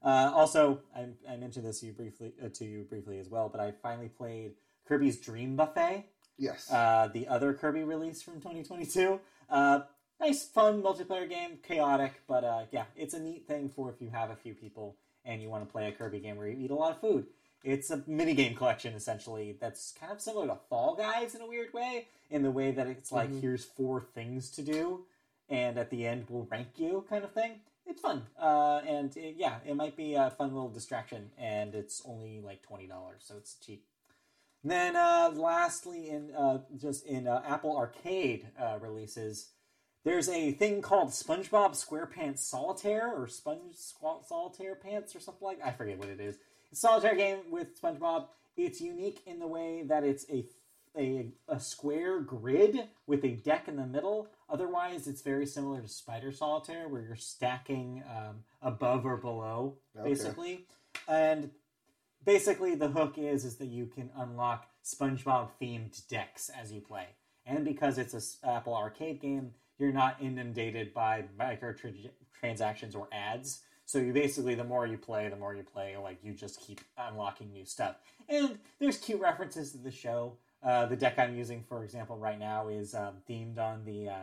Uh, also, I, I mentioned this to you briefly uh, to you briefly as well, but I finally played Kirby's Dream Buffet, yes. uh, the other Kirby release from 2022. Uh, nice, fun multiplayer game, chaotic, but uh, yeah, it's a neat thing for if you have a few people and you want to play a Kirby game where you eat a lot of food. It's a mini game collection essentially that's kind of similar to Fall Guys in a weird way, in the way that it's like Mhm. here's four things to do, and at the end we'll rank you kind of thing. It's fun, uh, and it, yeah, it might be a fun little distraction, and it's only like twenty dollars, so it's cheap. And then, uh, lastly, in uh, just in uh, Apple Arcade uh, releases, there's a thing called SpongeBob SquarePants Solitaire or Sponge Solitaire Pants or something like I forget what it is. Solitaire game with SpongeBob. It's unique in the way that it's a a, a square grid with a deck in the middle. Otherwise, it's very similar to Spider Solitaire, where you're stacking um, above or below, Okay. basically. And basically, the hook is is that you can unlock SpongeBob themed decks as you play. And because it's a Apple Arcade game, you're not inundated by microtransactions or ads. So you basically, the more you play, the more you play, like you just keep unlocking new stuff. And there's cute references to the show. Uh, the deck I'm using, for example, right now is um, themed on the uh,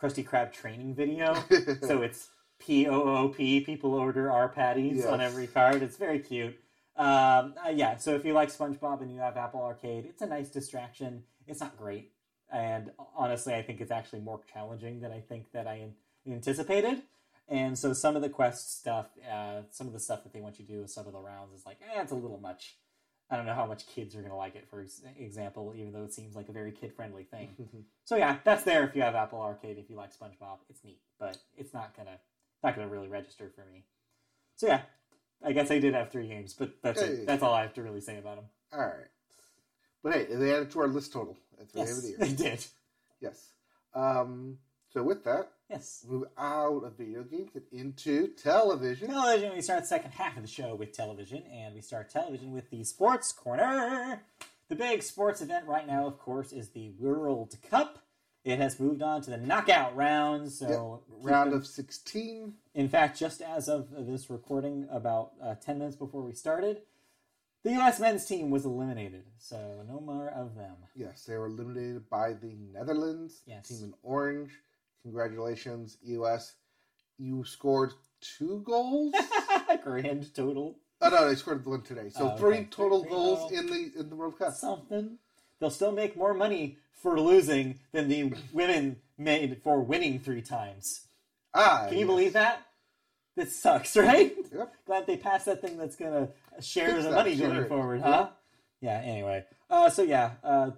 Krusty Krab training video. [LAUGHS] so it's P O O P. People order our patties on every card. It's very cute. Um, uh, yeah, so if you like SpongeBob and you have Apple Arcade, it's a nice distraction. It's not great, and honestly, I think it's actually more challenging than I think that I an- anticipated. And so some of the quest stuff, uh, some of the stuff that they want you to do with some of the rounds is like, eh, it's a little much. I don't know how much kids are going to like it, for example, even though it seems like a very kid friendly thing. [LAUGHS] So yeah, that's there if you have Apple Arcade. If you like SpongeBob, it's neat, but it's not gonna not gonna really register for me. So yeah, I guess I did have three games, but that's Hey. it. That's all I have to really say about them. All right. But hey, they added to our list total at the end of Yes, the year. [LAUGHS] they did. Yes. Um, so with that, Yes. move out of video games and into television. Television. We start the second half of the show with television, and we start television with the Sports Corner. The big sports event right now, of course, is the World Cup. It has moved on to the knockout rounds. So keep Round of 16. In fact, just as of this recording, about uh, 10 minutes before we started, the U.S. men's team was eliminated. So no more of them. Yes, they were eliminated by the Netherlands. Yes. Team in orange. Congratulations, US. You scored two goals? [LAUGHS] Grand total. oh no, they scored one today. So three okay. total Three goals total. in the in the World Cup. Something. They'll still make more money for losing than the women made for winning three times. Ah, Can you yes. believe that? This sucks, [LAUGHS] right? Yep. Glad they passed that thing that's gonna share Fix the money going forward, Yeah. huh? Yeah. Anyway, uh, so yeah, uh,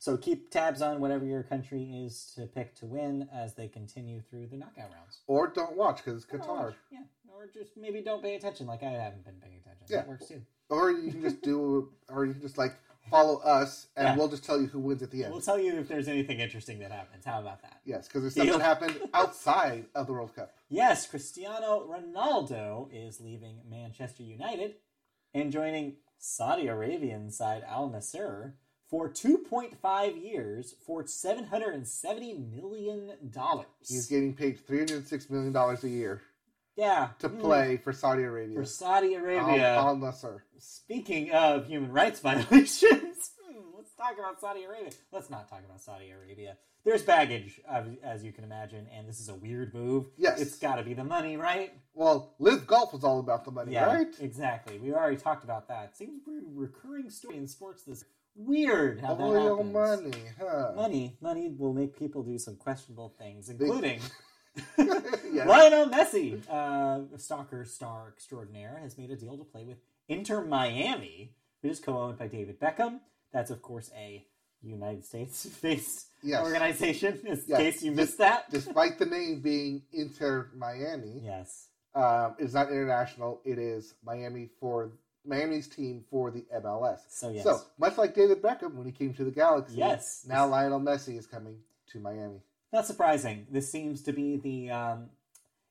so keep tabs on whatever your country is to pick to win as they continue through the knockout rounds. Or don't watch because it's Qatar. yeah, or just maybe don't pay attention, like I haven't been paying attention. Yeah. That works too. Or you can just do, [LAUGHS] or you can just like follow us, and Yeah. we'll just tell you who wins at the end. We'll tell you if there's anything interesting that happens. How about that? yes, because there's [LAUGHS] stuff that happened outside of the World Cup. Yes, Cristiano Ronaldo is leaving Manchester United and joining Saudi Arabian side Al Nassr for 2.5 years for 770 million dollars. He's getting paid three hundred six million dollars a year yeah to mm, play for Saudi Arabia. for Saudi Arabia. Al Nassr. Speaking of human rights [LAUGHS] violations, hmm, let's talk about Saudi Arabia. Let's not talk about Saudi Arabia. There's baggage, as you can imagine, and this is a weird move. Yes. It's got to be the money, right? Well, Live Golf was all about the money, Yeah, right? exactly. We already talked about that. Seems a recurring story in sports. This weird how that Oil happens. money, huh? Money, money will make people do some questionable things, including. [LAUGHS] [LAUGHS] Lionel Messi, uh, stalker star extraordinaire, has made a deal to play with Inter Miami, which is co-owned by David Beckham. That's of course a United States-based [LAUGHS] Yes. organization. In Yes. case you missed that. Despite the name being Inter Miami, Yes. um, it's not international. It is Miami for Miami's team for the MLS. So yes. So much like David Beckham when he came to the Galaxy, Yes. Now Lionel Messi is coming to Miami. Not surprising. This seems to be the. Um,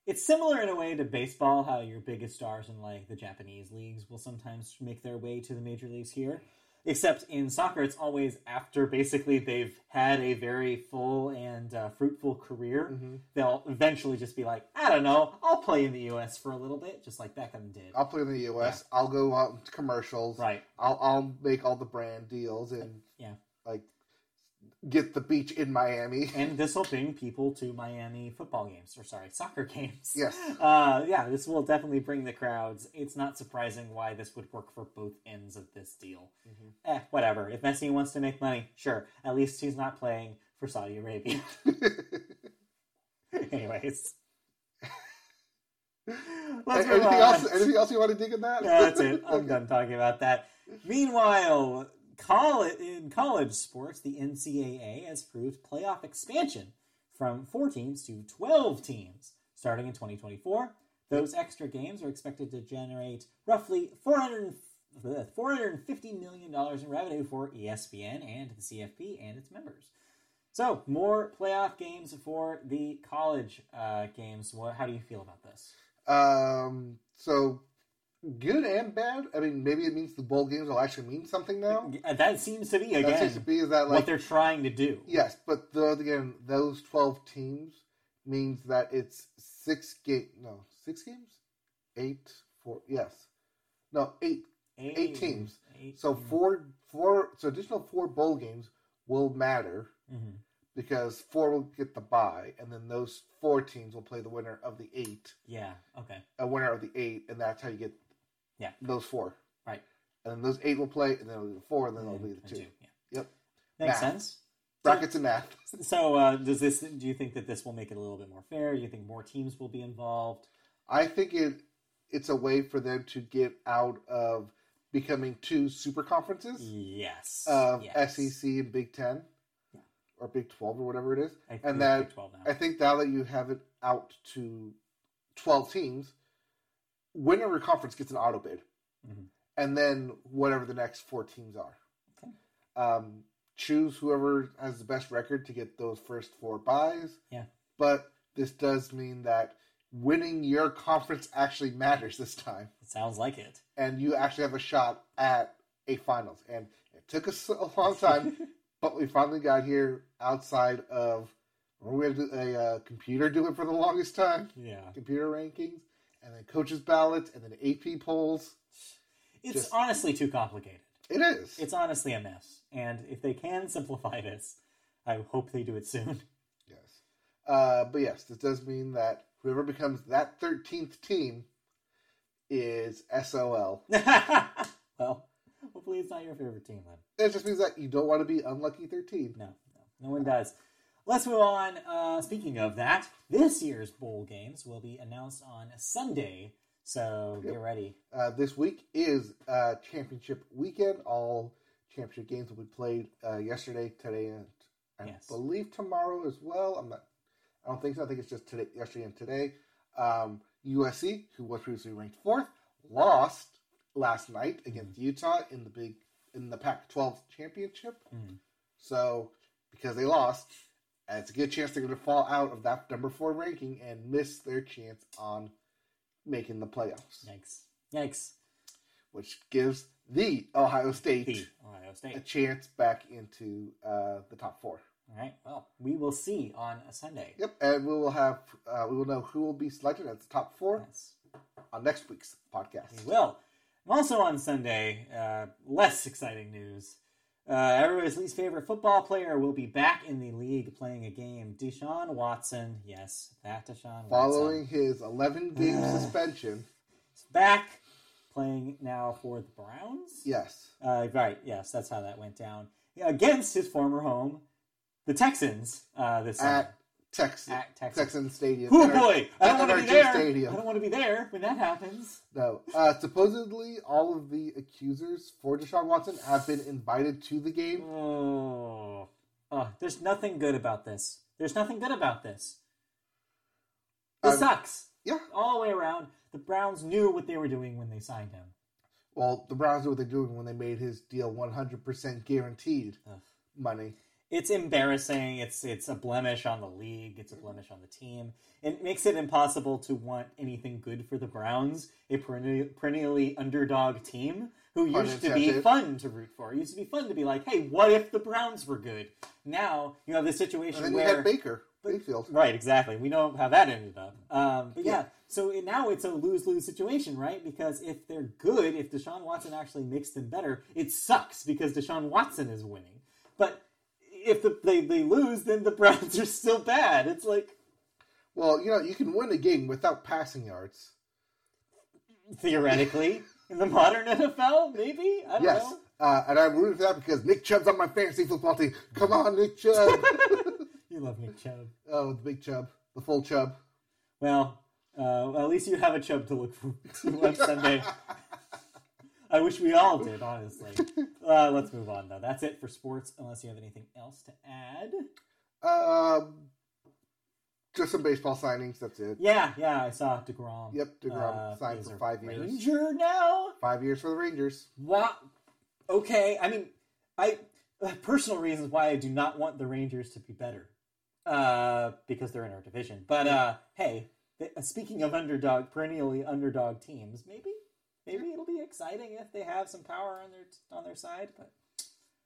it's similar in a way to baseball, how your biggest stars in like the Japanese leagues will sometimes make their way to the major leagues here. Except in soccer, it's always after basically they've had a very full and uh, fruitful career. Mm-hmm. They'll eventually just be like, I don't know, I'll play in the U.S. for a little bit, just like Beckham did. I'll play in the U.S. I'll go out into commercials. Right. I'll I'll make all the brand deals and Yeah. like get the beach in Miami. [LAUGHS] And this will bring people to Miami football games, or sorry, soccer games. Yes. Uh, yeah, this will definitely bring the crowds. It's not surprising why this would work for both ends of this deal. Mm-hmm. Eh, whatever. If Messi wants to make money, sure. At least he's not playing for Saudi Arabia. [LAUGHS] Anyways. [LAUGHS] Anything on. else? Anything else you want to dig in that? Yeah, that's it. I'm Okay. done talking about that. Meanwhile, college, in college sports, the NCAA has approved playoff expansion from four teams to 12 teams starting in 2024. Those extra games are expected to generate roughly 400, uh, $450 million in revenue for ESPN and the CFP and its members. So, more playoff games for the college uh, games. What, how do you feel about this? Um. So good and bad. I mean, maybe it means the bowl games will actually mean something now. That seems to be, again, that seems to be is that what they're trying to do. yes, but the, again, those twelve teams means that it's six game. No, six games. Eight. Four. Yes. No, eight. eight teams. Eight, So four. Four. So additional four bowl games will matter mhm. because four will get the bye, and then those four teams will play the winner of the eight. Yeah. Okay. a winner of the eight, and that's how you get Yeah. those four. Right. And then those eight will play, and then it'll be the four, and then it'll be the and two. Yeah. Yep. Makes Math. sense. Brackets and math. So, uh, does this? Do you think that this will make it a little bit more fair? Do you think more teams will be involved? I think it it's a way for them to get out of becoming two super conferences Yes. of yes. SEC and Big Ten. Yeah. Or Big Twelve or whatever it is. I think and that- Big 12 now. I think now that you have it out to twelve teams, winner of your conference gets an auto bid. Mhm. And then whatever the next four teams are. Okay. Um, choose whoever has the best record to get those first four buys. Yeah. But this does mean that winning your conference actually matters this time. It sounds like it. And you actually have a shot at a finals. And it took us a long time, [LAUGHS] but we finally got here outside of. We had a uh, computer do it for the longest time, yeah. computer rankings, and then coaches' ballots, and then AP polls. It's Just- honestly too complicated. It is. It's honestly a mess. And if they can [LAUGHS] simplify this, I hope they do it soon. Yes. Uh, but yes, this does mean that whoever becomes that 13th team is SOL. [LAUGHS] well, hopefully it's not your favorite team then. It just means that you don't want to be unlucky 13. No, no, no one does. Let's move on. Uh, speaking of that, this year's bowl games will be announced on Sunday, so Yep. get ready. Uh, this week is uh, championship weekend. All championship games will be played uh, yesterday, today, and I Yes. believe tomorrow as well. I'm not. I don't think so. I think it's just today, yesterday, and today. Um, USC, who was previously ranked fourth, lost last night against Utah in the big in the Pac-12 championship. Mm. So because they lost, it's a good chance they're going to fall out of that number four ranking and miss their chance on making the playoffs, Yikes! Yikes! which gives the Ohio State The Ohio State. a chance back into uh, the top four. All right. Well, we will see on a Sunday. Yep, and we will have uh, we will know who will be selected as the top four Yes, on next week's podcast. we will. And also on Sunday, uh, less exciting news. Uh, everybody's least favorite football player will be back in the league playing a game. Deshaun Watson, yes, that Deshaun Watson. Following his 11 game Uh. suspension, is back playing now for the Browns. yes, Uh, right, yes, that's how that went down. Yeah, against his former home, the Texans, uh, this at Texas Texas. Texan Stadium. Oh boy, I don't want to be there. Stadium. I don't want to be there when that happens. No, uh, supposedly all of the accusers for Deshaun Watson have been invited to the game. Oh, oh, there's nothing good about this. There's nothing good about this. This Um, sucks Yeah, all the way around. The Browns knew what they were doing when they signed him. well, the Browns knew what they're doing when they made his deal 100% guaranteed Ugh. money. It's embarrassing. It's it's a blemish on the league. It's a blemish on the team. It makes it impossible to want anything good for the Browns, a perennial, perennially underdog team who used to be fun to root for. It used to be fun to be like, hey, what if the Browns were good? Now you have this situation And then where had Baker Mayfield. Right, exactly. We know how that ended up. Um, but yeah, Yeah. so it, now it's a lose lose situation, right? Because if they're good, if Deshaun Watson actually makes them better, it sucks because Deshaun Watson is winning. But if the, they, they lose, then the Browns are still bad. It's like, Well, you know, you can win a game without passing yards. theoretically, in the modern NFL, maybe? I don't Yes. know. Uh, and I'm rooting for that because Nick Chubb's on my fantasy football team. Come on, Nick Chubb. [LAUGHS] You love Nick Chubb. oh, the big Chubb. The full Chubb. Well, uh, at least you have a Chubb to look for on [LAUGHS] Sunday. I wish we all did, honestly. [LAUGHS] Uh, let's move on, though. That's it for sports, unless you have anything else to add. Um, just some baseball signings. That's it. Yeah, yeah, I saw DeGrom. Yep, DeGrom Uh, signed for five years. Ranger now? Five years for the Rangers. What? Okay, I mean, I uh, personal reasons why I do not want the Rangers to be better, uh, because they're in our division. But uh, hey, speaking of underdog, perennially underdog teams, maybe maybe it'll be exciting if they have some power on their on their side. But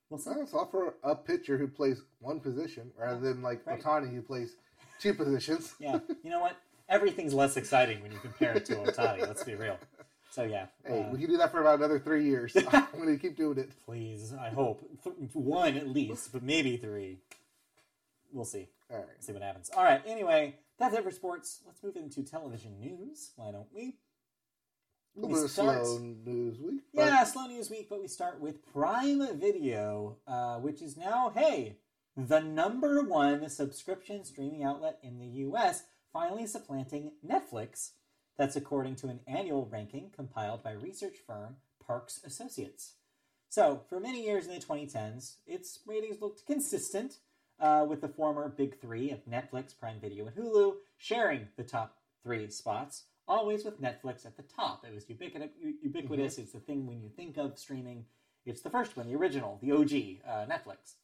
we'll see. It's offer a pitcher who plays one position rather than like Right. Ohtani who plays two positions. [LAUGHS] Yeah, you know what? Everything's less exciting when you compare it to [LAUGHS] Ohtani. Let's be real. So yeah, Hey, uh, we can do that for about another three years. [LAUGHS] I'm going to keep doing it. please. I hope one at least, but maybe three. We'll see. All right. see what happens. All right. Anyway, that's it for sports. Let's move into television news. Why don't we? A We bit start- slow news week. but Yeah, slow news week, but we start with Prime Video, uh, which is now, hey, the number one subscription streaming outlet in the U.S., finally supplanting Netflix. That's according to an annual ranking compiled by research firm Parks Associates. So, for many years in the 2010s, its ratings looked consistent, uh, with the former big three of Netflix, Prime Video, and Hulu sharing the top three spots, always with Netflix at the top. It was ubiquitous. ubiquitous. It's the thing when you think of streaming, it's the first one, the original, the OG, uh, Netflix.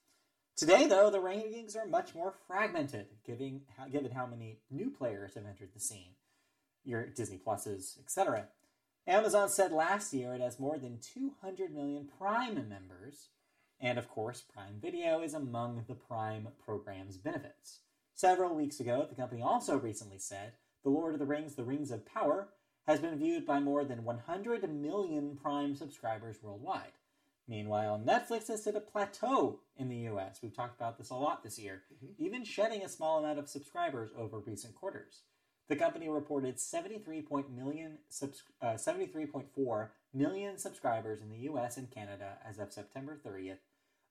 Today, though, the rankings are much more fragmented, given how, given how many new players have entered the scene, your Disney Pluses, etc. Amazon said last year it has more than 200 million Prime members, and of course, Prime Video is among the Prime program's benefits. Several weeks ago, the company also recently said The Lord of the Rings, The Rings of Power, has been viewed by more than 100 million Prime subscribers worldwide. Meanwhile, Netflix has hit a plateau in the US. We've talked about this a lot this year, even shedding a small amount of subscribers over recent quarters. The company reported 73 point million subs- uh, 73.4 million subscribers in the US and Canada as of September 30th,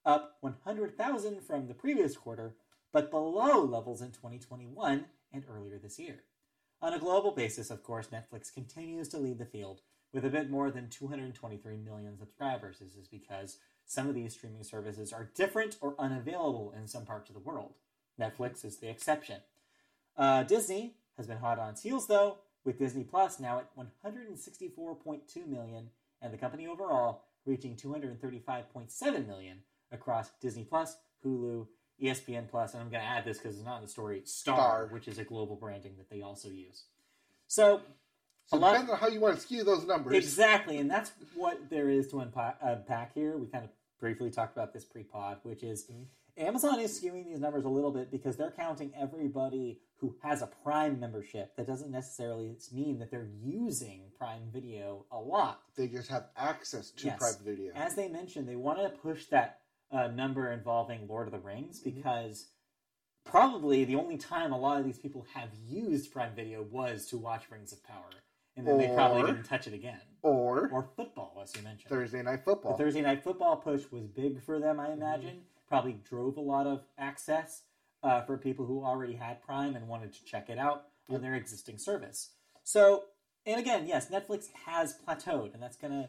up 100,000 from the previous quarter, but below levels in 2021 and earlier this year. On a global basis, of course, Netflix continues to lead the field with a bit more than 223 million subscribers. This is because some of these streaming services are different or unavailable in some parts of the world. Netflix is the exception. Uh, Disney has been hot on its heels, though, with Disney Plus now at 164.2 million, and the company overall reaching 235.7 million across Disney Plus, Hulu, ESPN Plus, and I'm going to add this because it's not in the story, Star, Star. which is a global branding that they also use. So, So a lot- depends on how you want to skew those numbers. Exactly, and that's what there is to unpack, here. We kind of briefly talked about this pre-pod, which is Mm-hmm. Amazon is skewing these numbers a little bit because they're counting everybody who has a Prime membership. That doesn't necessarily mean that they're using Prime Video a lot. They just have access to Yes. private video. As they mentioned, they want to push that uh, number involving Lord of the Rings Mm-hmm. because probably the only time a lot of these people have used Prime Video was to watch Rings of Power, and then they probably didn't touch it again. or Or football, as you mentioned. Thursday night football. The. Thursday night football push was big for them, I imagine. Probably drove a lot of access uh, for people who already had Prime and wanted to check it out on their existing service. So, and again, yes, Netflix has plateaued, and that's going to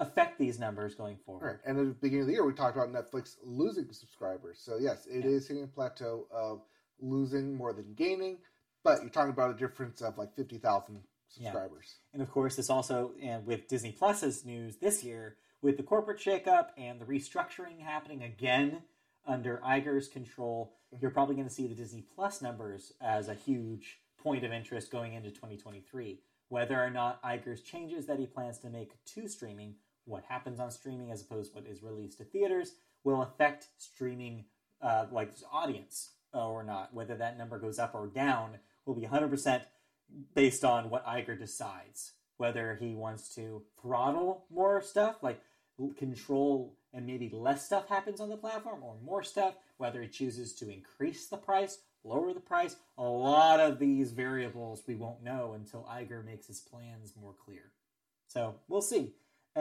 affect these numbers going forward. Right. And at the beginning of the year, we talked about Netflix losing subscribers. So, yes, it is Yeah. hitting a plateau of losing more than gaining, but you're talking about a difference of like 50,000 Yeah. subscribers. And of course, this also, and with Disney Plus's news this year, with the corporate shakeup and the restructuring happening again under Iger's control, mm-hmm. you're probably going to see the Disney Plus numbers as a huge point of interest going into 2023. Whether or not Iger's changes that he plans to make to streaming, what happens on streaming as opposed to what is released to theaters, will affect streaming uh, like audience or not. Whether that number goes up or down will be 100% based on what Iger decides. Whether he wants to throttle more stuff, like control and maybe less stuff happens on the platform, or more stuff, whether he chooses to increase the price, lower the price. A lot of these variables we won't know until Iger makes his plans more clear. So we'll see.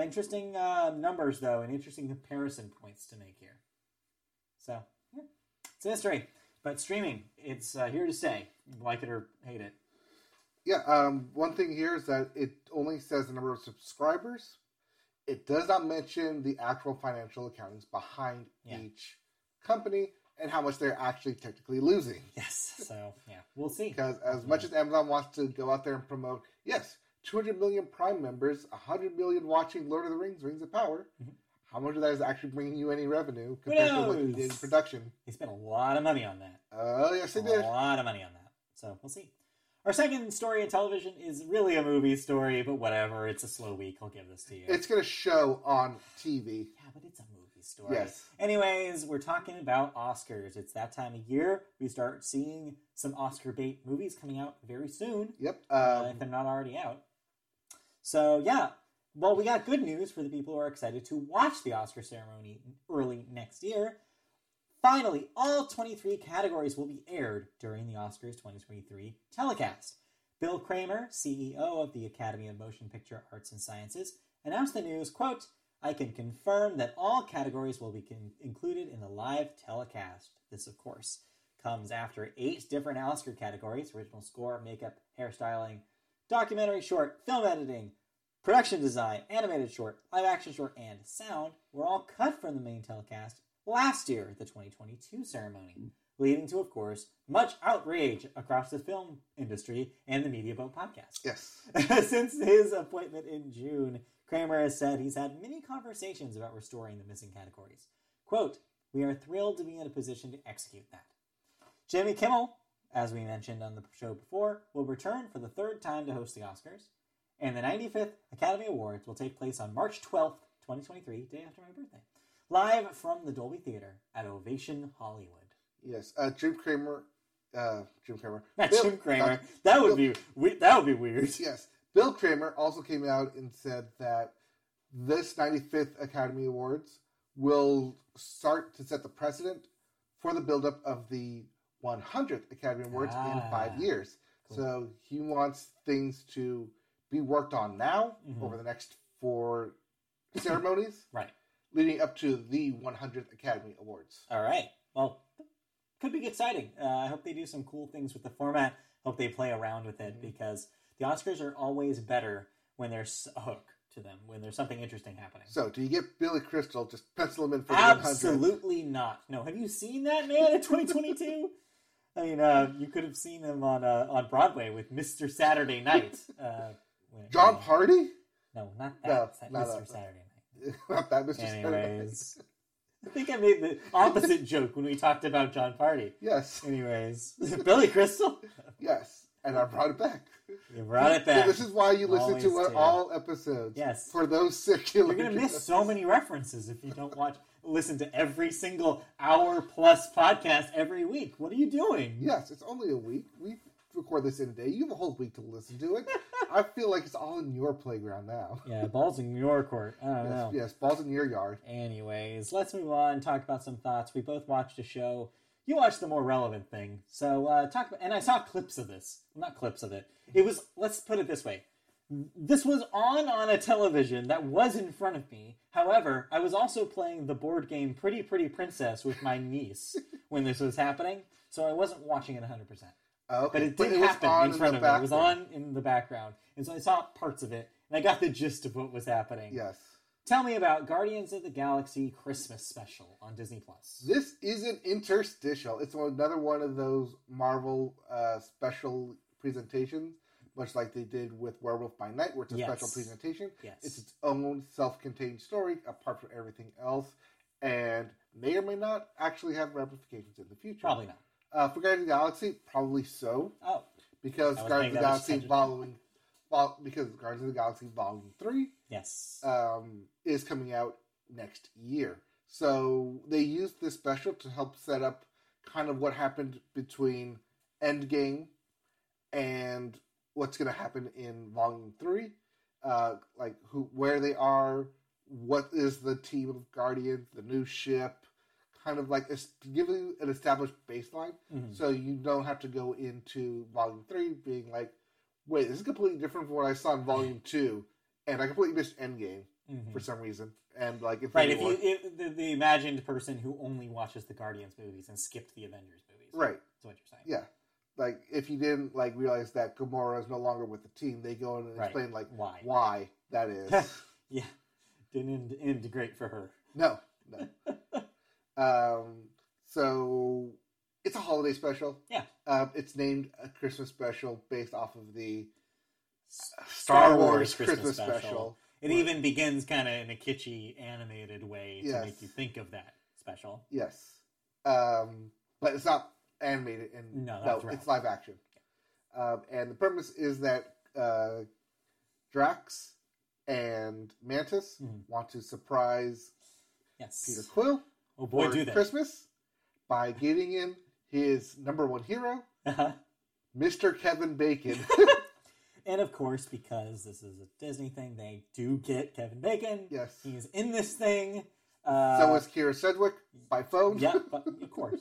Interesting uh, numbers, though, and interesting comparison points to make here. So, yeah, it's a mystery. But streaming, it's uh, here to stay. Like it or hate it. Yeah, um, one thing here is that it only says the number of subscribers. It does not mention the actual financial accountings behind Yeah. each company and how much they're actually technically losing. Yes. So, yeah, we'll see. Because as much as Amazon wants to go out there and promote, yes, 200 million Prime members, 100 million watching Lord of the Rings, Rings of Power, Mhm. how much of that is actually bringing you any revenue compared to what you did in production? They spent a lot of money on that. Oh, yes, they a did. A lot of money on that. So we'll see. Our second story in television is really a movie story, but whatever. It's a slow week. I'll give this to you. It's going to show on TV. yeah, but it's a movie story. Yes. Anyways, we're talking about Oscars. It's that time of year. We start seeing some Oscar bait movies coming out very soon, Yep. uh, Um, if they're not already out. So yeah. Well, we got good news for the people who are excited to watch the Oscar ceremony early next year. Finally, all 23 categories will be aired during the Oscars 2023 telecast. Bill Kramer, CEO of the Academy of Motion Picture Arts and Sciences, announced the news, quote, I can confirm that all categories will be con- included in the live telecast. This, of course, comes after eight different Oscar categories original score, makeup, hairstyling, documentary short, film editing, production design, animated short, live action short, and sound were all cut from the main telecast last year at the 2022 ceremony, leading to, of course, much outrage across the film industry and the Media Boat podcast. yes. [LAUGHS] Since his appointment in June, Kramer has said he's had many conversations about restoring the missing categories. Quote, We are thrilled to be in a position to execute that. Jimmy Kimmel, as we mentioned on the show before, will return for the third time to host the Oscars. And the 95th Academy Awards will take place on March 12th, 2023, day after my birthday, live from the Dolby Theater at Ovation Hollywood. Yes. Uh, Jim Kramer. Uh, Jim Kramer. Not [LAUGHS] Bill- Jim Kramer. uh, that would Bill- be we- that would be weird. [LAUGHS] Yes. Bill Kramer also came out and said that this 95th Academy Awards will start to set the precedent for the buildup of the 100th Academy Awards in Ah, five years. cool. So he wants things to be worked on now Mhm. over the next four [LAUGHS] ceremonies Right. leading up to the 100th Academy Awards. All right. Well, could be exciting. Uh, I hope they do some cool things with the format. Hope they play around with it Mhm. because the Oscars are always better when there's a hook to them, when there's something interesting happening. So, do you get Billy Crystal? Just pencil him in for the 100th. Absolutely not. No, have you seen that man in 2022? [LAUGHS] I mean, uh, you could have seen him on uh, on Broadway with Mr. Saturday Night. [LAUGHS] When- John Party? No, not that. No, Sa- not Mr. that. Saturday Night. [LAUGHS] about that, Mr. Saturday. Anyways, [LAUGHS] I think I made the opposite joke when we talked about John Party. Yes, Anyways, [LAUGHS] Billy Crystal, yes, and I brought it back. you brought it So back. this is why you listen Always to uh, all episodes. Yes. For those circular. You're gonna miss so many references if you don't watch, listen to every single hour plus podcast every week. What are you doing? Yes, it's only a week. We record this in a day. You have a whole week to listen to it. I feel like it's all in your playground now. [LAUGHS] Yeah, balls in your court. I don't Yes, know. yes, balls in your yard. Anyways, let's move on and talk about some thoughts. We both watched a show. You watched the more relevant thing. So uh, talk about, and I saw clips of this. Not clips of it. It was. Let's put it this way. This was on on a television that was in front of me. However, I was also playing the board game Pretty Pretty Princess with my [LAUGHS] niece when this was happening, so I wasn't watching it 100%. Okay, But it did was happen in front the of me. It was on in the background, and so I saw parts of it, and I got the gist of what was happening. Yes. Tell me about Guardians of the Galaxy Christmas special on Disney Plus. This is an interstitial. It's another one of those Marvel uh, special presentations, much like they did with Werewolf by Night, where it's a Yes. special presentation. Yes. It's its own self-contained story, apart from everything else, and may or may not actually have ramifications in the future. Probably not. Uh, for Guardians of the Galaxy, probably so, Oh, because Guardians of the paying that much Galaxy Volume, vol- because Guardians of the Galaxy Volume Three yes. um, is coming out next year. So they used this special to help set up kind of what happened between Endgame and what's going to happen in Volume Three, uh, like who, where they are, what is the team of Guardians, the new ship, kind of like give you an established baseline, Mhm. so you don't have to go into Volume Three being like, wait, this is completely different from what I saw in Volume Two, and I completely missed Endgame Mhm. for some reason, and like Right. If you if, the, the imagined person who only watches the Guardians movies and skipped the Avengers movies, right, That's what you're saying. yeah, like if you didn't like realize that Gamora is no longer with the team, they go in and Right. explain like Why? why that is. [LAUGHS] Yeah. Didn't end, end great for her. no, no. [LAUGHS] um, so it's a holiday special. Yeah. Um, it's named a Christmas special based off of the Star Wars Wars Christmas, Christmas special. special. It even begins kind of in a kitschy, animated way to Yes. make you think of that special. Yes. Um, but it's not animated and No, no, right. it's live action. Um, and the premise is that uh, Drax and Mantis Mhm. want to surprise Yes. Peter Quill oh boy, do they! Christmas by getting him his number one hero, Uh-huh. Mr. Kevin Bacon. [LAUGHS] [LAUGHS] And of course, because this is a Disney thing, they do get Kevin Bacon. yes. He's in this thing. Uh, so is Kyra Sedgwick by phone. yeah, [LAUGHS] but of course,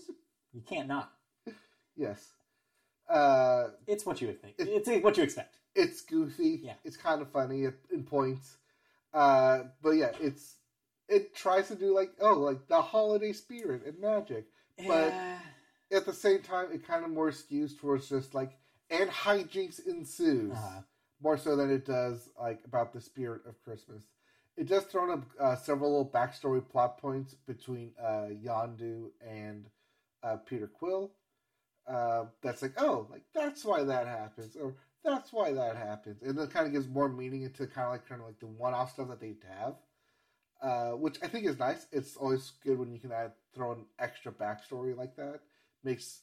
you can't not. yes. Uh, It's what you would think. It- It's what you expect. it's goofy. Yeah. It's kind of funny in points. Uh, but yeah, it's it tries to do like oh like the holiday spirit and magic. But- Eh, At the same time, it kind of more skews towards just like and hijinks ensues uh, more so than it does like about the spirit of Christmas. It does throw up uh, several little backstory plot points between uh, Yondu and uh, Peter Quill. Uh, that's like, oh, like that's why that happens, or that's why that happens, and it kind of gives more meaning into kind of like kind of like the one-off stuff that they have, uh, which I think is nice. It's always good when you can add throw an extra backstory like that. Makes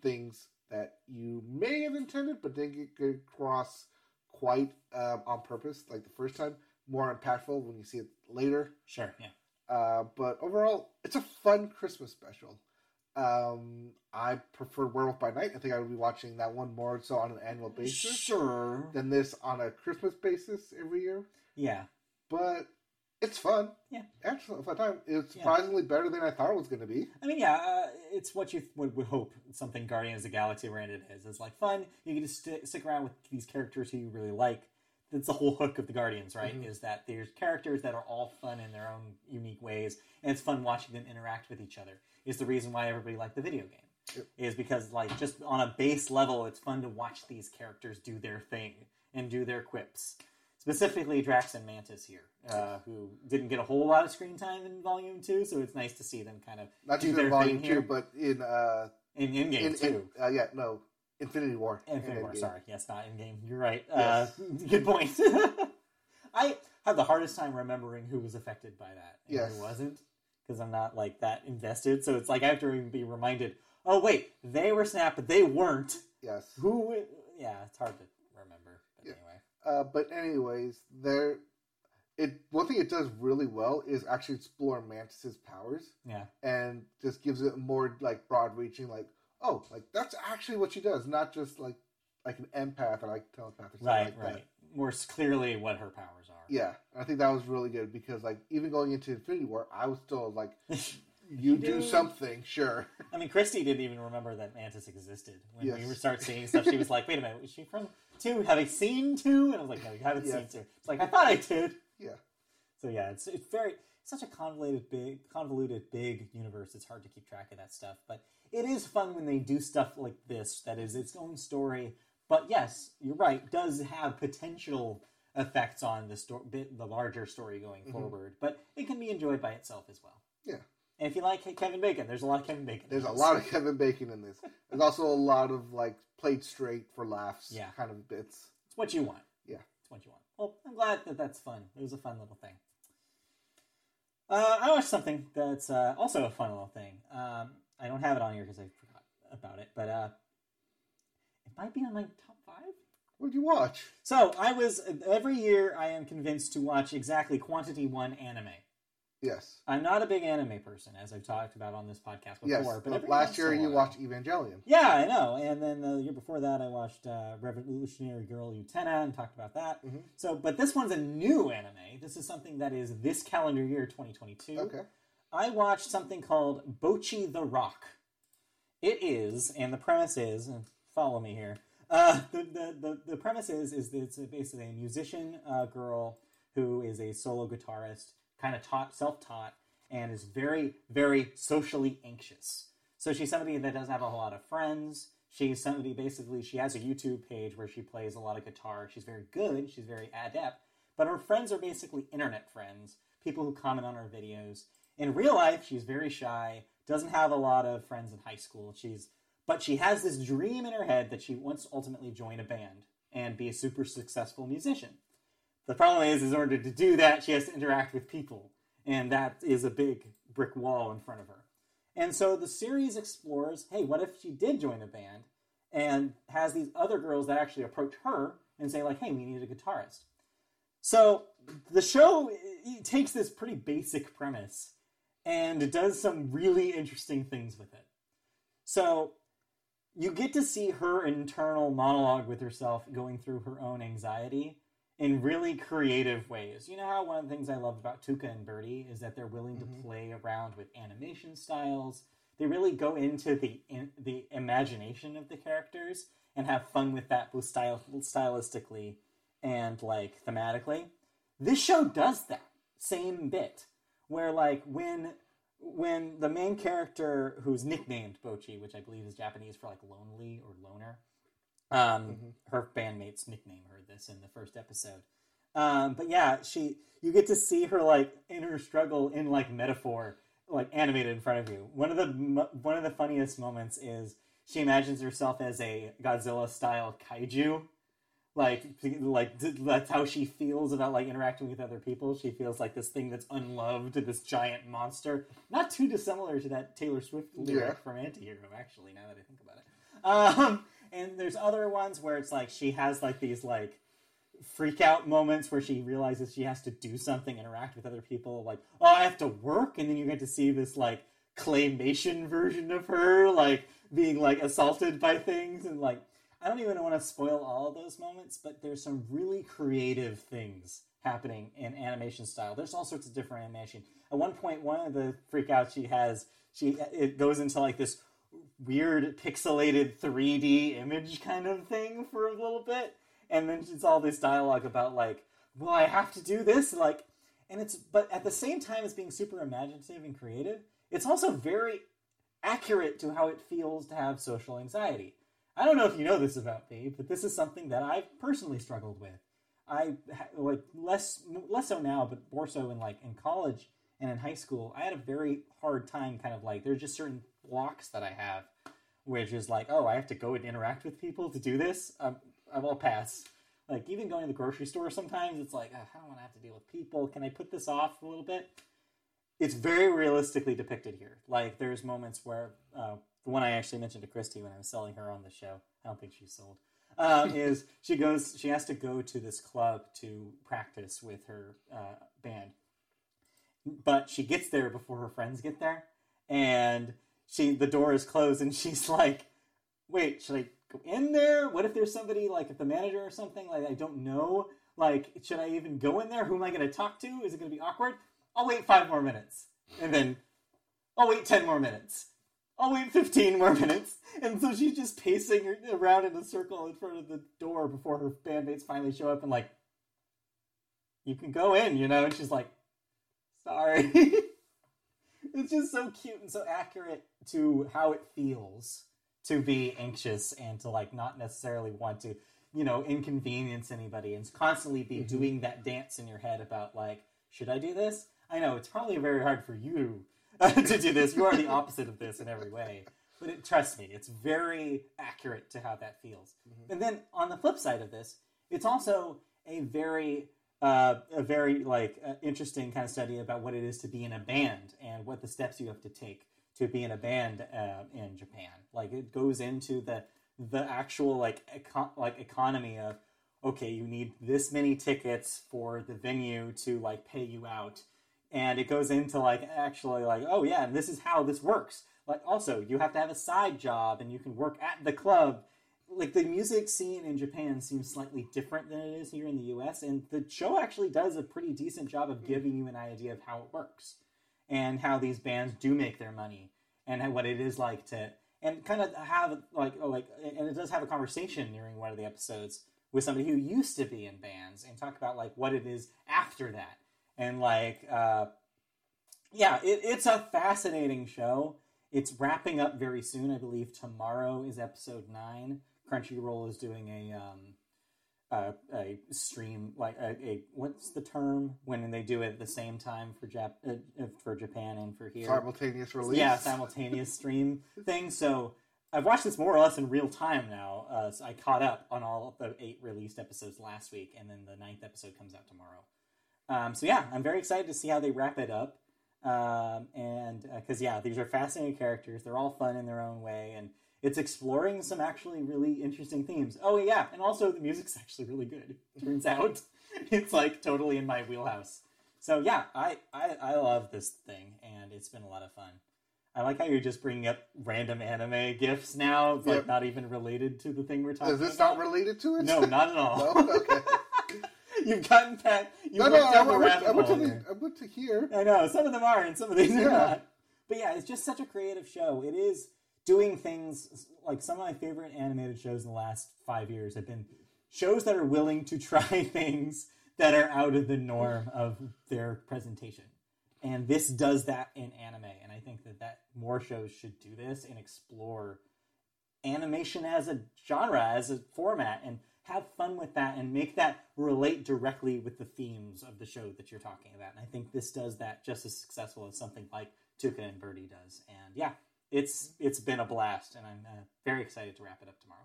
things that you may have intended but didn't get across quite um, on purpose, like the first time, more impactful when you see it later. sure, yeah. Uh, but overall, it's a fun Christmas special. Um, I prefer Werewolf by Night. I think I would be watching that one more so on an annual basis Sure. than this on a Christmas basis every year. Yeah. But it's fun. Yeah. Actually, fun time. It's Yeah. surprisingly better than I thought it was going to be. I mean, yeah, uh, it's what you would, would hope something Guardians of the Galaxy branded is. It's like fun. You can just st- stick around with these characters who you really like. That's the whole hook of the Guardians, right? Mhm. Is that there's characters that are all fun in their own unique ways, and it's fun watching them interact with each other. Is the reason why everybody liked the video game. Yep. Is because like just on a base level, it's fun to watch these characters do their thing and do their quips. Specifically, Drax and Mantis here, uh, who didn't get a whole lot of screen time in Volume Two, so it's nice to see them kind of Not do just their in Volume thing here. 2, but in, uh, in in game in, too. in uh, yeah, no, Infinity War. Infinity and War, Endgame. sorry, yes, not in game. You're right. Yes. Uh, [LAUGHS] good point. [LAUGHS] I have the hardest time remembering who was affected by that and Yes. who wasn't because I'm not like that invested. So it's like I have to even be reminded. Oh wait, they were snapped, but they weren't. Yes. Who? Yeah, it's hard to remember. But Yeah. anyway, Uh, but anyways, there. It one thing it does really well is actually explore Mantis's powers yeah, and just gives it more like broad reaching. Like, oh, like that's actually what she does, not just like like an empath or like telepath or something right, like right. that. More clearly what her powers are. Yeah, I think that was really good because like even going into Infinity War, I was still like, [LAUGHS] you do do. something, sure. I mean, Christy didn't even remember that Mantis existed when we Yes. would start seeing stuff. She was like, "Wait a minute, was she from two? Have I seen two? And I was like, "No, you haven't Yeah. seen two. It's like I thought I did. Yeah, So yeah, it's it's very such a convoluted big convoluted big universe. It's hard to keep track of that stuff, but it is fun when they do stuff like this that is its own story. But yes, you're right. Does have potential effects on the story, bit the larger story going mm-hmm. forward. But it can be enjoyed by itself as well. yeah. And if you like Kevin Bacon, there's a lot of Kevin Bacon. in There's a lot of Kevin Bacon in this. There's also a lot of like played straight for laughs, Yeah. kind of bits. It's what you want. Yeah. It's what you want. Well, I'm glad that that's fun. It was a fun little thing. Uh, I watched something that's uh, also a fun little thing. Um, I don't have it on here because I forgot about it, but uh, it might be on my top five. What'd you watch? So I was every year I am convinced to watch exactly quantity one anime. Yes. I'm not a big anime person, as I've talked about on this podcast before. Yes. but last year you watched Evangelion. Yeah, I know. And then the year before that, I watched uh, Revolutionary Girl Utena and talked about that. Mhm. So, but this one's a new anime. This is something that is this calendar year, 2022. Okay. I watched something called Bocchi the Rock. It is, and the premise is, and follow me here. Uh, the, the, the, the premise is, is that it's basically a musician uh, girl who is a solo guitarist, kind of taught, self-taught, and is very, very socially anxious. So she's somebody that doesn't have a whole lot of friends. She's somebody basically, she has a YouTube page where she plays a lot of guitar. She's very good, she's very adept, but her friends are basically internet friends, people who comment on her videos. In real life, she's very shy, doesn't have a lot of friends in high school. She's but she has this dream in her head that she wants to ultimately join a band and be a super successful musician. The problem is, is in order to do that, she has to interact with people, and that is a big brick wall in front of her. And so the series explores, hey, what if she did join a band and has these other girls that actually approach her and say like, hey, we need a guitarist. So the show takes this pretty basic premise and does some really interesting things with it. So you get to see her internal monologue with herself going through her own anxiety in really creative ways. You know how one of the things I love about Tuca and Bertie is that they're willing to mm-hmm. play around with animation styles. They really go into the in, the imagination of the characters and have fun with that both style, stylistically and like thematically. This show does that same bit where like when when the main character who's nicknamed Bocchi, which I believe is Japanese for like lonely or loner, um, her bandmates nickname her this in the first episode. Um, but yeah, she you get to see her like inner struggle in like metaphor, like animated in front of you. One of the one of the funniest moments is she imagines herself as a Godzilla style kaiju. Like, like that's how she feels about like interacting with other people. She feels like this thing that's unloved, this giant monster. Not too dissimilar to that Taylor Swift lyric Yeah. from Antihero, actually. Now that I think about it. Um, and there's other ones where it's like she has like these like freak out moments where she realizes she has to do something, interact with other people. Like, oh, I have to work, and then you get to see this like claymation version of her like being like assaulted by things and like I don't even want to spoil all of those moments, but there's some really creative things happening in animation style. There's all sorts of different animation. At one point, one of the freakouts she has, she it goes into like this weird pixelated 3D image kind of thing for a little bit, and then it's all this dialogue about like, well, I have to do this, like, and it's but at the same time as being super imaginative and creative, it's also very accurate to how it feels to have social anxiety. I don't know if you know this about me, but this is something that I've personally struggled with. I like less less so now, but more so in like in college and in high school. I had a very hard time, kind of like there's just certain blocks that I have, which is like, oh, I have to go and interact with people to do this. Um, I will pass. like even going to the grocery store sometimes it's like "Ugh, I don't want to have to deal with people. Can I put this off a little bit? It's very realistically depicted here. Like there's moments where uh, the one I actually mentioned to Christy when I was selling her on the show. I don't think she's sold. Um, [LAUGHS] is she goes? She has to go to this club to practice with her uh, band, but she gets there before her friends get there, and she the door is closed, and she's like, "Wait, should I go in there? What if there's somebody like if the manager or something? Like I don't know. Like should I even go in there? Who am I going to talk to? Is it going to be awkward? I'll wait five more minutes, and then I'll wait ten more minutes." I'll wait 15 more minutes. And so she's just pacing around in a circle in front of the door before her bandmates finally show up and, like, you can go in, you know? And she's like, sorry. [LAUGHS] it's just so cute and so accurate to how it feels to be anxious and to, like, not necessarily want to, you know, inconvenience anybody and constantly be Mhm. doing that dance in your head about, like, should I do this? I know it's probably very hard for you [LAUGHS] to do this. You are the opposite of this in every way. But it, trust me, it's very accurate to how that feels. Mhm. And then on the flip side of this, it's also a very, uh, a very like uh, interesting kind of study about what it is to be in a band and what the steps you have to take to be in a band uh, in Japan. Like it goes into the the actual like econ- like economy of okay, you need this many tickets for the venue to like pay you out and it goes into like actually like oh yeah and this is how this works like also you have to have a side job and you can work at the club like the music scene in japan seems slightly different than it is here in the us and the show actually does a pretty decent job of giving you an idea of how it works and how these bands do make their money and what it is like to and kind of have like oh, like and it does have a conversation during one of the episodes with somebody who used to be in bands and talk about like what it is after that. And like uh yeah it, it's a fascinating show. It's wrapping up very soon. I believe tomorrow is episode 9 crunchyroll is doing a um uh, a stream like a, a what's the term when they do it at the same time for Jap- uh, for Japan and for here Simultaneous release. yeah, simultaneous stream [LAUGHS] thing. So I've watched this more or less in real time now. Uh, so I caught up on all of the eight released episodes last week, and then the ninth episode comes out tomorrow. Um, so yeah, I'm very excited to see how they wrap it up. Um, and because yeah, these are fascinating characters. They're all fun in their own way, and it's exploring some actually really interesting themes. Oh yeah, and also the music's [LAUGHS] actually really good. Turns out, [LAUGHS] it's like totally in my wheelhouse. So yeah, I, I I love this thing, and it's been a lot of fun. I like how you're just bringing up random anime gifs now, like Yep. not even related to the thing we're talking Is this about. not related to it? No, not at all. no? [LAUGHS] Oh, okay. You've gotten past. You no, no, I, went, I, went to the. I went to here. I know some of them are, and some of these are not. But yeah, it's just such a creative show. It is doing things like some of my favorite animated shows in the last five years have been shows that are willing to [LAUGHS] try things that are out of the norm of their presentation. And this does that in anime, and I think that, that more shows should do this and explore animation as a genre, as a format, and have fun with that and make that relate directly with the themes of the show that you're talking about. And I think this does that just as successful as something like Tuca and Bertie does. And yeah, it's it's been a blast, and I'm uh, very excited to wrap it up tomorrow.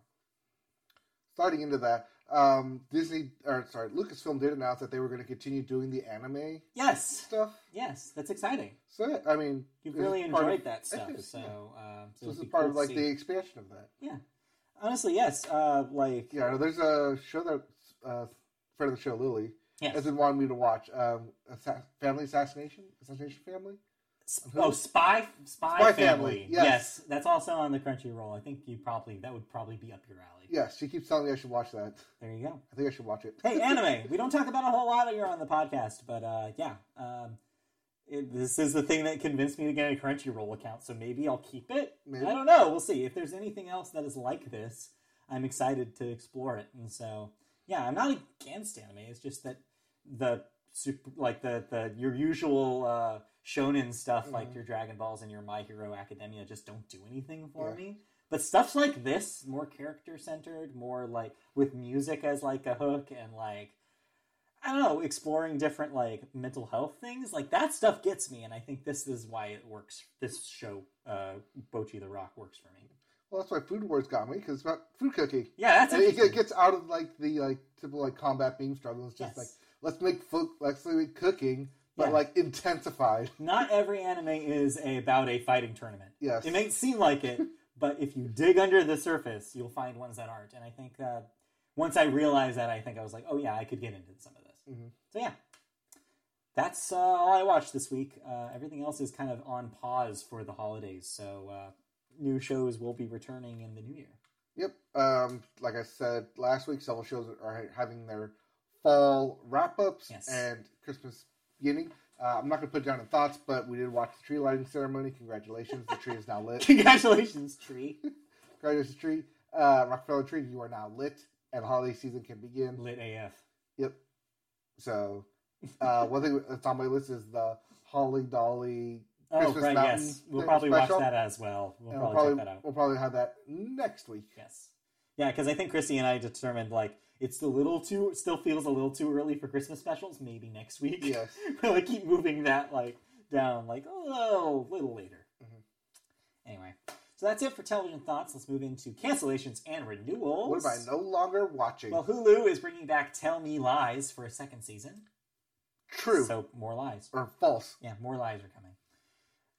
Starting into that, um, Disney, or sorry, Lucasfilm did announce that they were going to continue doing the anime Yes, stuff. yes, that's exciting. So, I mean, You've really enjoyed of- that stuff, Yes, so yeah. um, So so this is part cool of like see. the expansion of that. Yeah. Honestly, yes. Uh, like Yeah, there's a show that uh, friend of the show Lily yes. has been wanting me to watch. Um, Family Assassination, Assassination Family. S- Oh, Spy Spy, Spy Family. Family, Yes. yes. that's also on the Crunchyroll. I think you probably that would probably be up your alley. Yes, she keeps telling me I should watch that. There you go. I think I should watch it. Hey, [LAUGHS] anime. we don't talk about a whole lot of here on the podcast, but uh, yeah, um, it, this is the thing that convinced me to get a Crunchyroll account. So maybe I'll keep it. Maybe. I don't know. We'll see. If there's anything else that is like this, I'm excited to explore it. And so yeah, I'm not against anime. It's just that the super like the the your usual uh, shonen stuff like Mhm. your Dragon Balls and your My Hero Academia just don't do anything for Yeah. me. But stuff like this, more character centered, more like with music as like a hook and like I don't know, exploring different like mental health things, like that stuff gets me and I think this is why it works this show uh Bocchi the Rock works for me. Well, that's why Food Wars got me because it's about food cooking. Yeah, that's it, it gets out of like the like typical like combat beam struggle. It's just Yes. like let's make food, let's make cooking, but Yeah. like intensified. [LAUGHS] Not every anime is a, about a fighting tournament. Yes. It may seem like it, [LAUGHS] but if you dig under the surface, you'll find ones that aren't. And I think uh, once I realized that, I think I was like, oh yeah, I could get into some of this. Mhm. So yeah, that's uh, all I watched this week. Uh, everything else is kind of on pause for the holidays. So uh, new shows will be returning in the new year. Yep. Um, like I said last week, several shows are having their fall wrap ups Yes. and Christmas beginning. Uh, I'm not going to put down in thoughts, but we did watch the tree lighting ceremony. Congratulations, the tree is now lit. [LAUGHS] Congratulations, Tree. Congratulations, tree. Uh, Rockefeller tree, you are now lit, and holiday season can begin. Lit AF. Yep. So, uh, one thing that's on my list is the Holly Dolly. Oh, Christmas right, Mountain yes. We'll probably special. watch that as well. We'll probably, we'll probably check that out. we'll probably have that next week. Yes. Yeah, because I think Christy and I determined like it's a little too still feels a little too early for Christmas specials. Maybe next week. Yes. [LAUGHS] we'll like, keep moving that like down like oh a little later. Mhm. Anyway, so that's it for television thoughts. Let's move into cancellations and renewals. What am I no longer watching? Well, Hulu is bringing back Tell Me Lies for a second season. True So more lies. or false? Yeah, more lies are coming.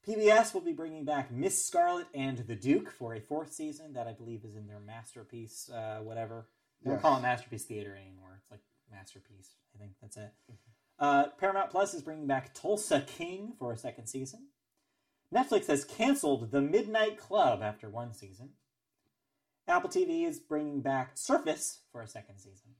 PBS will be bringing back Miss Scarlet and the Duke for a fourth season that I believe is in their masterpiece, uh, whatever. They don't call it Masterpiece Theater anymore. It's like Masterpiece. I think that's it. Uh, Paramount Plus is bringing back Tulsa King for a second season. Netflix has canceled The Midnight Club after one season. Apple TV is bringing back Surface for a second season.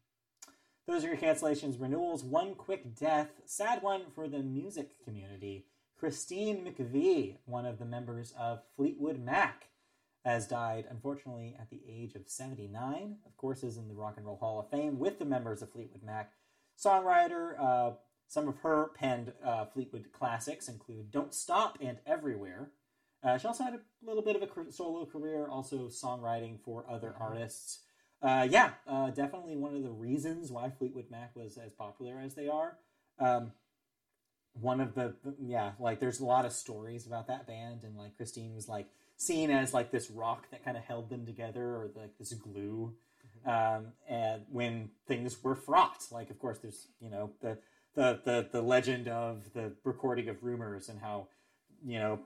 Those are your cancellations, renewals. One quick death, sad one for the music community. Christine McVie, one of the members of Fleetwood Mac, has died unfortunately at the age of 79. Of course, is in the Rock and Roll Hall of Fame with the members of Fleetwood Mac. Songwriter, uh, some of her penned uh, Fleetwood classics include "Don't Stop" and "Everywhere." Uh, she also had a little bit of a solo career, also songwriting for other artists. Uh, yeah, uh, definitely one of the reasons why Fleetwood Mac was as popular as they are. Um, one of the yeah, like there's a lot of stories about that band, and like Christine was like seen as like this rock that kind of held them together, or like this glue. Um, and when things were fraught, like of course there's you know the the the the legend of the recording of Rumours and how you know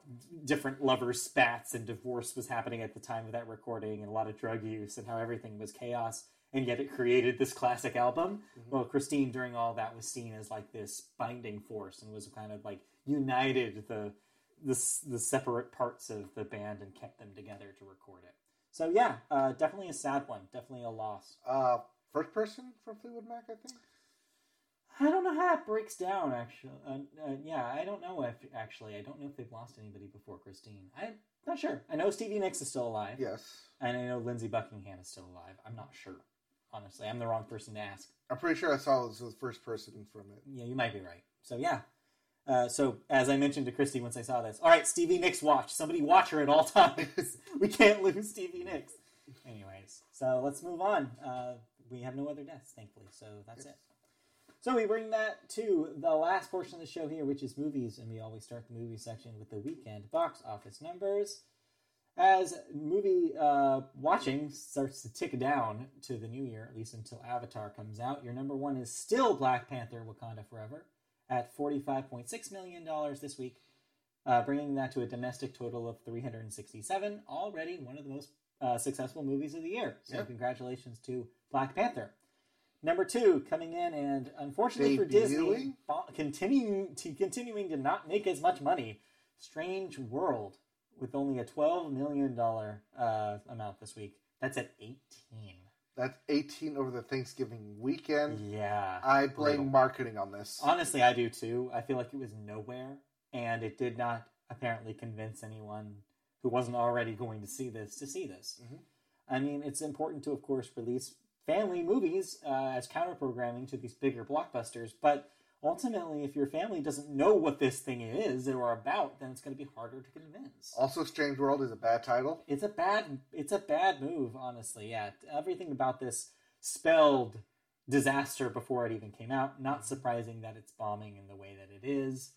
different lovers spats and divorce was happening at the time of that recording and a lot of drug use and how everything was chaos and yet it created this classic album well christine during all that was seen as like this binding force and was kind of like united the the, the separate parts of the band and kept them together to record it so yeah uh, definitely a sad one definitely a loss Uh, first person from Fleetwood Mac, I think. I don't know how it breaks down. Actually, uh, uh, yeah, I don't know if actually I don't know if they've lost anybody before Christine. I'm not sure. I know Stevie Nicks is still alive, Yes, and I know Lindsey Buckingham is still alive. I'm not sure. Honestly, I'm the wrong person to ask. I'm pretty sure I saw this was the first person from it. Yeah, you might be right. So yeah. Uh, so as I mentioned to Christy once I saw this, all right, Stevie Nicks watch. Somebody watch her at all [LAUGHS] times. we can't lose Stevie Nicks. Anyways, so let's move on. Uh, we have no other deaths, thankfully. So that's it. So we bring that to the last portion of the show here, which is movies, and we always start the movie section with the weekend box office numbers. As movie uh, watching starts to tick down to the new year, at least until Avatar comes out, your number one is still Black Panther: Wakanda Forever at forty-five point six million dollars this week, uh, bringing that to a domestic total of three hundred and sixty-seven. Already one of the most uh, successful movies of the year. So Yeah. congratulations to Black Panther. Number two coming in, and unfortunately for Disney, continuing to continuing to not make as much money. Strange World with only a twelve million dollar uh, amount this week. That's at eighteen. That's 18 over the Thanksgiving weekend. Yeah, I blame brutal. marketing on this. honestly, I do too. I feel like it was nowhere, and it did not apparently convince anyone who wasn't already going to see this to see this. Mhm. I mean, it's important to, of course, release family movies uh, as counter programming to these bigger blockbusters, but ultimately, if your family doesn't know what this thing is or about, then it's going to be harder to convince. Also, Strange World is a bad title. It's a bad it's a bad move, honestly. Yeah, everything about this spelled disaster before it even came out. Not surprising that it's bombing in the way that it is.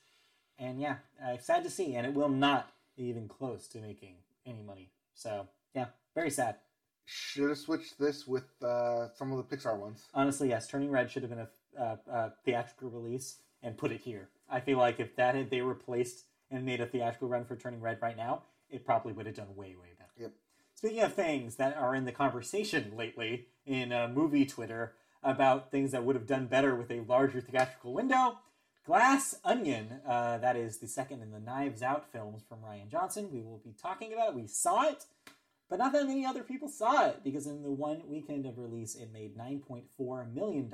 And yeah, uh, sad to see, and it will not even close to making any money. So yeah, Very sad. Should have switched this with uh, some of the Pixar ones. Honestly, yes, Turning Red should have been a, a, a theatrical release and put it here. I feel like if that had they replaced and made a theatrical run for Turning Red right now, it probably would have done way way better. Yep. Speaking of things that are in the conversation lately in uh, movie Twitter about things that would have done better with a larger theatrical window, Glass Onion, uh, that is the second in the Knives Out films from Rian Johnson. We will be talking about it. We saw it, but not that many other people saw it because in the one weekend of release, it made $9.4 million,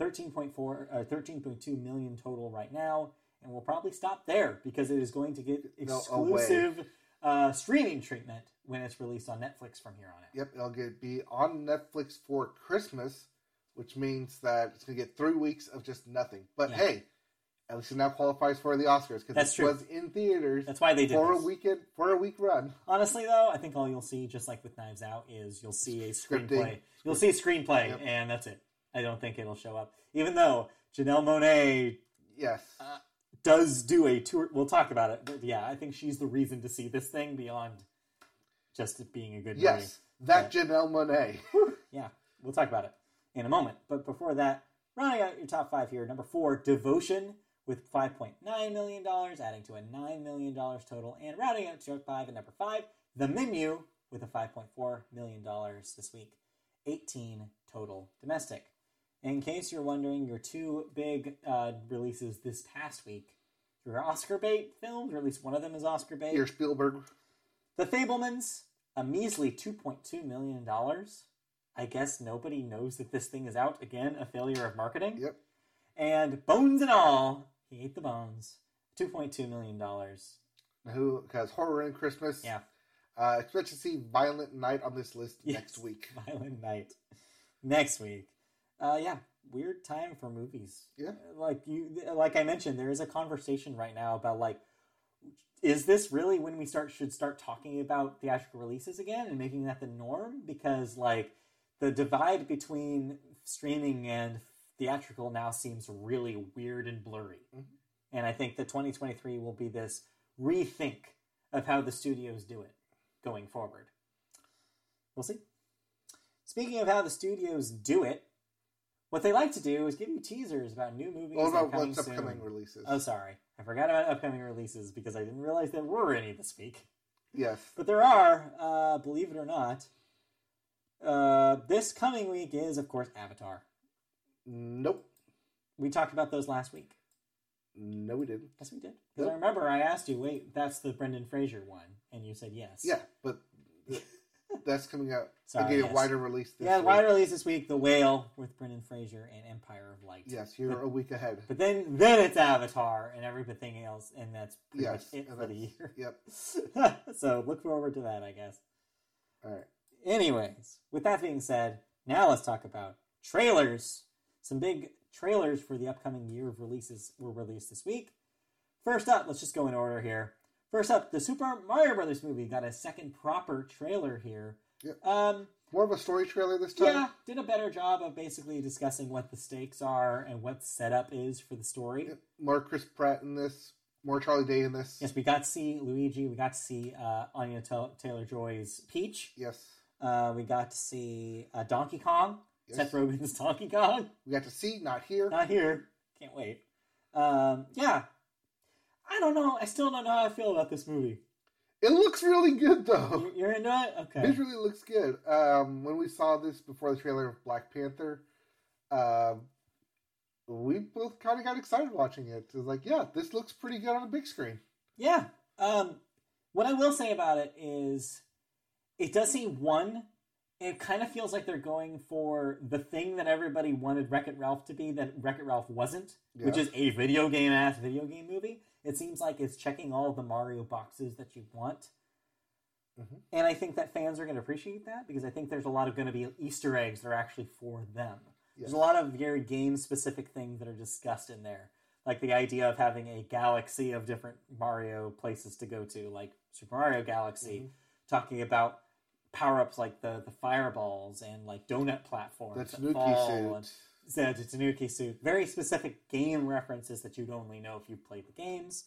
13.4, uh, 13.2 million total right now, and we'll probably stop there because it is going to get No, exclusive uh, streaming treatment when it's released on Netflix from here on out. Yep, it'll get be on Netflix for Christmas, which means that it's gonna get three weeks of just nothing. But Yeah. hey, at least it now qualifies for the Oscars because it true. was in theaters That's why they did for this. a weekend for a week run. Honestly, though, I think all you'll see, just like with Knives Out, is you'll see a Scripting. screenplay. You'll see a screenplay, Yep. and that's it. I don't think it'll show up. Even though Janelle Monáe Yes, Uh, does do a tour, we'll talk about it. But yeah, I think she's the reason to see this thing beyond just it being a good movie. yes, that Janelle Monáe. Yeah, we'll talk about it in a moment. But before that, rounding out your top five here, number four, Devotion with $5.9 million, adding to a $9 million total. And rounding out your top five at number five, The Menu with a $5.4 million this week, 18 total domestic. In case you're wondering, your two big uh, releases this past week, your Oscar bait films, or at least one of them is Oscar bait. Your Spielberg. The Fabelmans, a measly $2.2 million. I guess nobody knows that this thing is out. Again, a failure of marketing. Yep. And Bones and All, he ate the bones. $2.2 million. Who has horror in Christmas? Yeah. Uh, expect to see Violent Night on this list Yes. next week. [LAUGHS] Violent Night. Next week. Uh, yeah, weird time for movies. Yeah. Like you, like I mentioned, there is a conversation right now about like, is this really when we start should start talking about theatrical releases again and making that the norm? Because like the divide between streaming and theatrical now seems really weird and blurry. Mhm. And I think that 2023 will be this rethink of how the studios do it going forward. We'll see. Speaking of how the studios do it, what they like to do is give you teasers about new movies. What about what's soon. upcoming releases? Oh, sorry. I forgot about upcoming releases because I didn't realize there were any this week. Yes. But there are, uh, believe it or not. Uh, this coming week is, of course, Avatar. Nope. We talked about those last week. No, we didn't. Yes, we did. Because I remember I asked you, wait, that's the Brendan Fraser one. And you said yes. Yeah, but that's coming out. Sorry, again, yes. a wider release. This yeah, week. wide release this week The Whale with Brendan Fraser and Empire of Light. Yes, you're a week ahead. But then then it's Avatar and everything else, and that's pretty Yes, much it for the year. [LAUGHS] Yep. [LAUGHS] so look forward to that, I guess. All right. Anyways, with that being said, now let's talk about trailers. Some big trailers for the upcoming year of releases were released this week. First up, let's just go in order here. First up, the Super Mario Brothers movie got a second proper trailer here. Yep. Um, More of a story trailer this time. yeah, did a better job of basically discussing what the stakes are and what setup is for the story. Yep. More Chris Pratt in this. More Charlie Day in this. Yes, we got to see Luigi. We got to see uh, Anya Taylor Joy's Peach. Yes. Uh, we got to see uh, Donkey Kong. Yes. Seth Rogen's [LAUGHS] Donkey Kong. We got to see, not here. Not here. Can't wait. Um, yeah. I don't know. I still don't know how I feel about this movie. It looks really good though. You- You're into it? Okay. Visually looks good. Um, when we saw this before the trailer of Black Panther, um, we both kind of got excited watching it. It was like, yeah, this looks pretty good on a big screen. Yeah. Um, what I will say about it is, it does seem one. It kind of feels like they're going for the thing that everybody wanted Wreck It Ralph to be that Wreck It Ralph wasn't, which is a video game ass video game movie. It seems like it's checking all the Mario boxes that you want. Mhm. And I think that fans are going to appreciate that because I think there's a lot of going to be Easter eggs that are actually for them. There's a lot of very game specific things that are discussed in there. Like the idea of having a galaxy of different Mario places to go to, like Super Mario Galaxy, Mhm. talking about power ups like the, the fireballs and like donut platforms. That's that Nuki fall the Tanooki suit. Very specific game references that you'd only know if you played the games.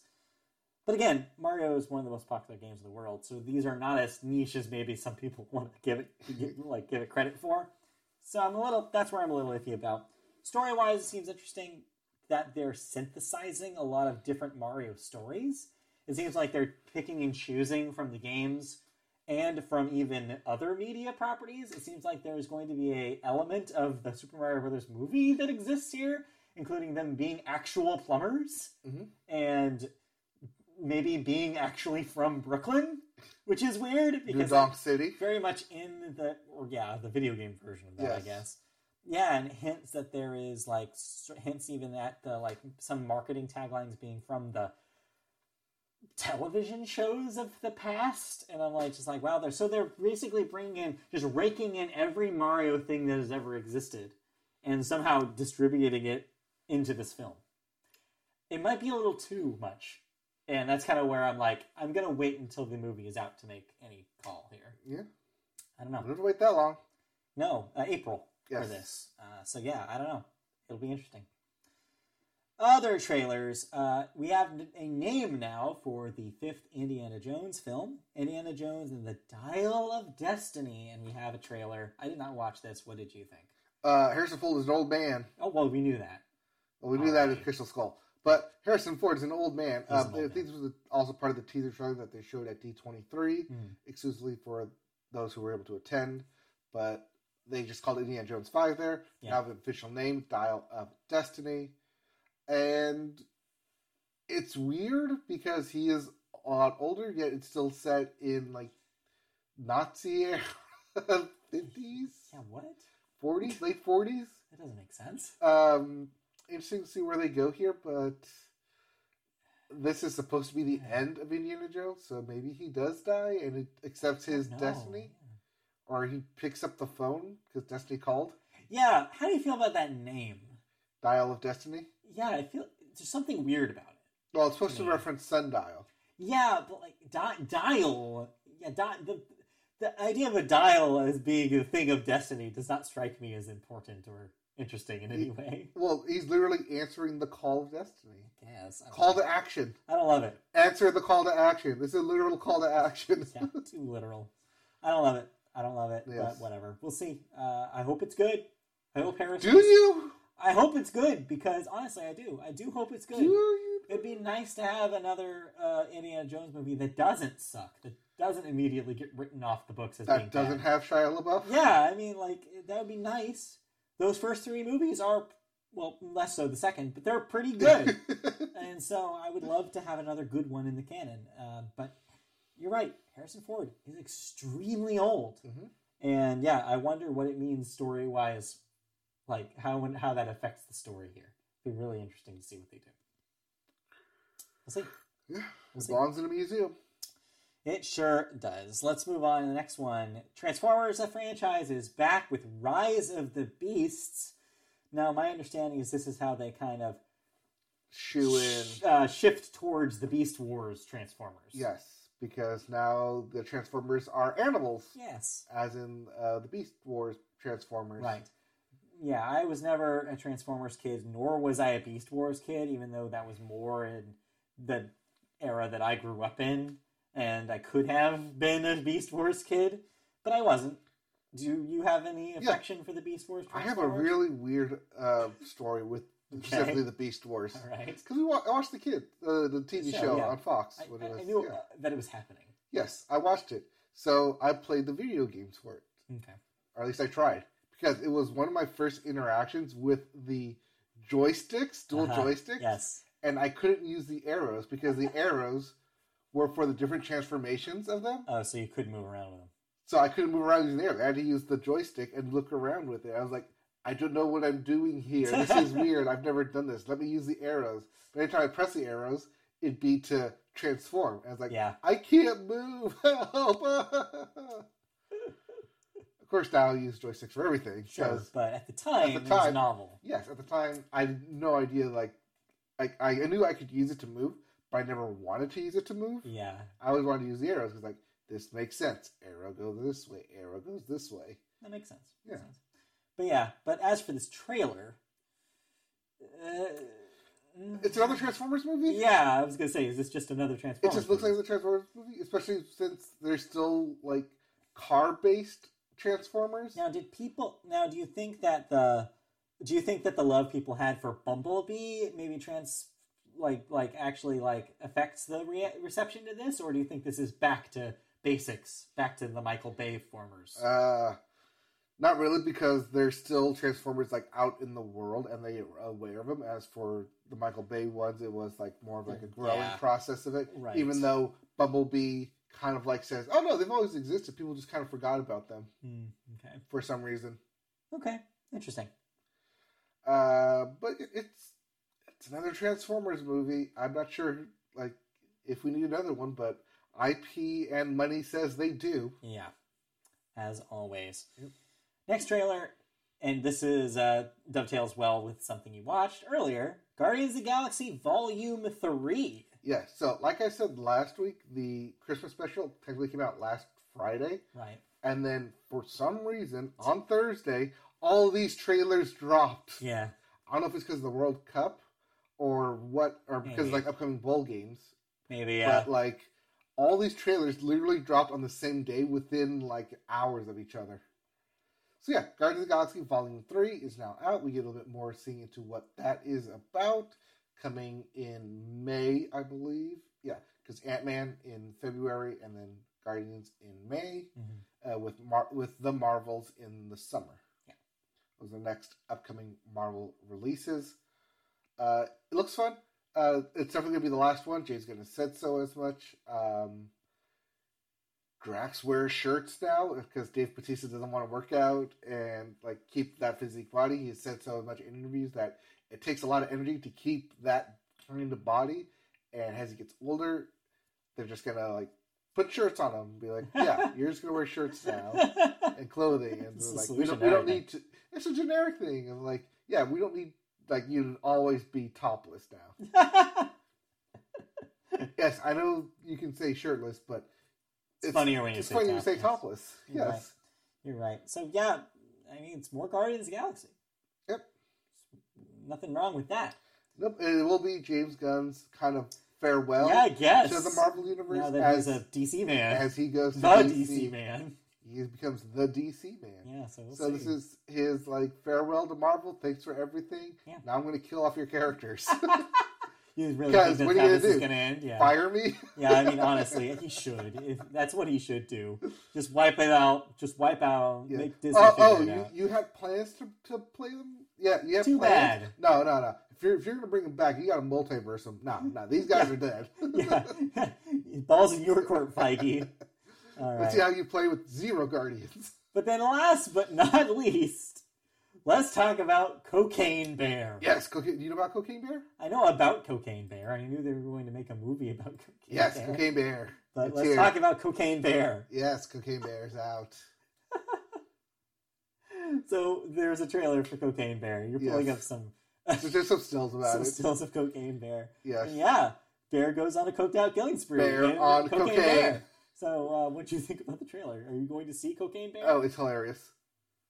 But again, Mario is one of the most popular games in the world, so these are not as niche as maybe some people [LAUGHS] want to give it like give it credit for. So I'm a little that's where I'm a little iffy about. Story wise, it seems interesting that they're synthesizing a lot of different Mario stories. It seems like they're picking and choosing from the games and from even other media properties. It seems like there's going to be a element of the Super Mario Brothers movie that exists here, including them being actual plumbers Mhm. and maybe being actually from Brooklyn, which is weird New because Donk City. very much in the or yeah the video game version of that i guess yeah and hints that there is like hints even at the like some marketing taglines being from the television shows of the past and i'm like just like wow they're so they're basically bringing in just raking in every mario thing that has ever existed and somehow distributing it into this film it might be a little too much and that's kind of where i'm like i'm gonna wait until the movie is out to make any call here Yeah. I don't know. Don't have to wait that long. No, uh, April for this. Uh, so yeah, I don't know. It'll be interesting. Other trailers. Uh, we have a name now for the fifth Indiana Jones film, Indiana Jones and the Dial of Destiny, and we have a trailer. I did not watch this. What did you think? Uh, Harrison Ford is an old man. Oh well, we knew that. Well, we knew that in Alright. Crystal Skull. But Harrison Ford is an old man. Uh, an I old think this was also part of the teaser trailer that they showed at D23, Mhm. exclusively for those who were able to attend. But they just called it Indiana Jones 5 there. Yeah. Now the official name, Dial of Destiny. And it's weird because he is a lot older, yet it's still set in like Nazi era [LAUGHS] 50s, Yeah, what? 40s, late [LAUGHS] 40s. That doesn't make sense. Um, interesting to see where they go here, but this is supposed to be the end of Indiana Jones, so maybe he does die and it accepts his destiny, or he picks up the phone because Destiny called. Yeah. How do you feel about that name? Dial of Destiny. Yeah, I feel there's something weird about it. Well, it's supposed to reference sundial. Yeah, but like di- dial, yeah, di- the the idea of a dial as being a thing of destiny does not strike me as important or interesting in any way. Well, he's literally answering the call of destiny. Yes, Call to action. I don't love it. Answer the call to action. This is a literal call to action. [LAUGHS] Yeah, too literal. I don't love it. I don't love it. Yes. But whatever. We'll see. Uh, I hope it's good. I hope Harris. Do you? I hope it's good because honestly, I do. I do hope it's good. It'd be nice to have another uh, Indiana Jones movie that doesn't suck. That doesn't immediately get written off the books as being That doesn't bad. have Shia LaBeouf. Yeah, I mean, like that would be nice. Those first three movies are, well, less so the second, but they're pretty good. [LAUGHS] and so I would love to have another good one in the canon. Uh, but you're right, Harrison Ford is extremely old, Mhm. and yeah, I wonder what it means story wise, like how how that affects the story here. It'd be really interesting to see what they do. We'll see. yeah, We'll see. belongs in a museum. It sure does. Let's move on to the next one. Transformers, the franchise, is back with Rise of the Beasts. Now, my understanding is this is how they kind of Shoe in. sh- uh, shift towards the Beast Wars Transformers. Yes, because now the Transformers are animals, Yes. as in uh, the Beast Wars Transformers. Right. Yeah, I was never a Transformers kid, nor was I a Beast Wars kid, even though that was more in the era that I grew up in, and I could have been a Beast Wars kid, but I wasn't. Do you have any affection for the Beast Wars? I have a really weird uh, story with Okay. specifically the Beast Wars. All right. Because we wa- I watched the kid, uh, the TV Show, show yeah. on Fox. I, I- I knew yeah. uh, that it was happening. Yes, I watched it. So I played the video games for it, Okay. or at least I tried, because it was one of my first interactions with the joysticks, dual Uh-huh. joysticks. Yes. and I couldn't use the arrows because the arrows were for the different transformations of them. Oh, so you couldn't move around with them. So I couldn't move around using the arrows. I had to use the joystick and look around with it. I was like, I don't know what I'm doing here. This is [LAUGHS] weird. I've never done this. Let me use the arrows. But anytime I press the arrows, it'd be to transform. I was like, Yeah. I can't move. [LAUGHS] Help. [LAUGHS] of course, now I use joysticks for everything. Sure. But at the time, at the it was time- novel. Yes, at the time, I had no idea. Like, I, I knew I could use it to move, but I never wanted to use it to move. Yeah. I always wanted to use the arrows because, like, this makes sense. Arrow goes this way. Arrow goes this way. That makes sense. Yeah. Makes sense. But yeah, but as for this trailer, uh, It's another Transformers movie. Yeah, I was gonna say, is this just another Transformers? It just looks like movie? the Transformers movie, especially since there's still like car-based Transformers. Now, did people? Now, do you think that the? Do you think that the love people had for Bumblebee maybe trans, like, like actually like affects the re- reception to this, or do you think this is back to basics, back to the Michael Bay formers? Uh, not really, because there's still Transformers like out in the world, and they are aware of them. As for the Michael Bay ones, it was like more of like a growing Yeah. process of it. Right. Even though Bumblebee kind of like says, "Oh no, they've always existed." People just kind of forgot about them Hmm, okay, for some reason. okay, interesting. Uh, but it, it's it's another Transformers movie. I'm not sure like if we need another one, but IP and money says they do. Yeah, as always. Yep. Next trailer, and this is uh, dovetails well with something you watched earlier: Guardians of the Galaxy Volume Three. Yeah. So, like I said last week, the Christmas special technically came out last Friday, Right. and then for some reason on Thursday, all these trailers dropped. Yeah. I don't know if it's because of the World Cup or what, or because of like upcoming bowl games. Maybe. Uh, But like all these trailers literally dropped on the same day within like hours of each other. So yeah, Guardians of the Galaxy Volume Three is now out. We get a little bit more seeing into what that is about. Coming in May, I believe. Yeah, because Ant Man in February and then Guardians in May, Mhm. uh, with Mar- with the Marvels in the summer. Yeah. those are the next upcoming Marvel releases. Uh, it looks fun. Uh, it's definitely gonna be the last one. James Gunn said so as much. Um, Drax wears shirts now because Dave Bautista doesn't want to work out and like keep that physique body. He has said so as much in interviews that it takes a lot of energy to keep that kind of body. And as he gets older, they're just gonna like put shirts on him and be like, "Yeah, [LAUGHS] you're just gonna wear shirts now [LAUGHS] and clothing." And It's like, "We don't, we don't need to." It's a generic thing of like, "Yeah, we don't need like you to always be topless now." [LAUGHS] Yes, I know you can say shirtless, but It's funnier when you it's say funny when you say topless. topless. You're yes. You're right. So yeah, I mean, it's more Guardians of the Galaxy. Nothing wrong with that. Nope. and It will be James Gunn's kind of farewell yeah, I guess. to the Marvel universe now that as he's a DC man, as he goes to the DC. DC man. He becomes the DC man. Yeah. So we'll so see. this is his like farewell to Marvel. Thanks for everything. Yeah. Now I'm going to kill off your characters. [LAUGHS] [LAUGHS] You really Guys, think that what are how gonna this is going to end? Yeah. Fire me. Yeah, I mean, [LAUGHS] honestly, he should. If that's what he should do. Just wipe it out. Just wipe out. Yeah. Make Disney Oh, oh it you, you have plans to, to play them? Yeah, you have Too plans. bad. No, no, no. If you're if you're gonna bring them back, you got to multiverse them. No, no, these guys are dead. yeah, [LAUGHS] balls in your court, Feige. All right. [LAUGHS] Let's see how you play with zero guardians. But then, last but not least, let's talk about Cocaine Bear. Yes, cocaine. You know about Cocaine Bear? I know about Cocaine Bear. I knew they were going to make a movie about Cocaine Yes, Bear. Yes, Cocaine Bear. But It's let's here. talk about Cocaine Bear. Yes, Cocaine Bear's out. [LAUGHS] So there's a trailer for Cocaine Bear. You're pulling Yes. up some, there's some stills about [LAUGHS] some it. stills of Cocaine Bear. Yes. And yeah, Bear goes on a coked out killing spree. Bear on cocaine. Bear. So, uh, what do you think about the trailer? Are you going to see Cocaine Bear? Oh, it's hilarious.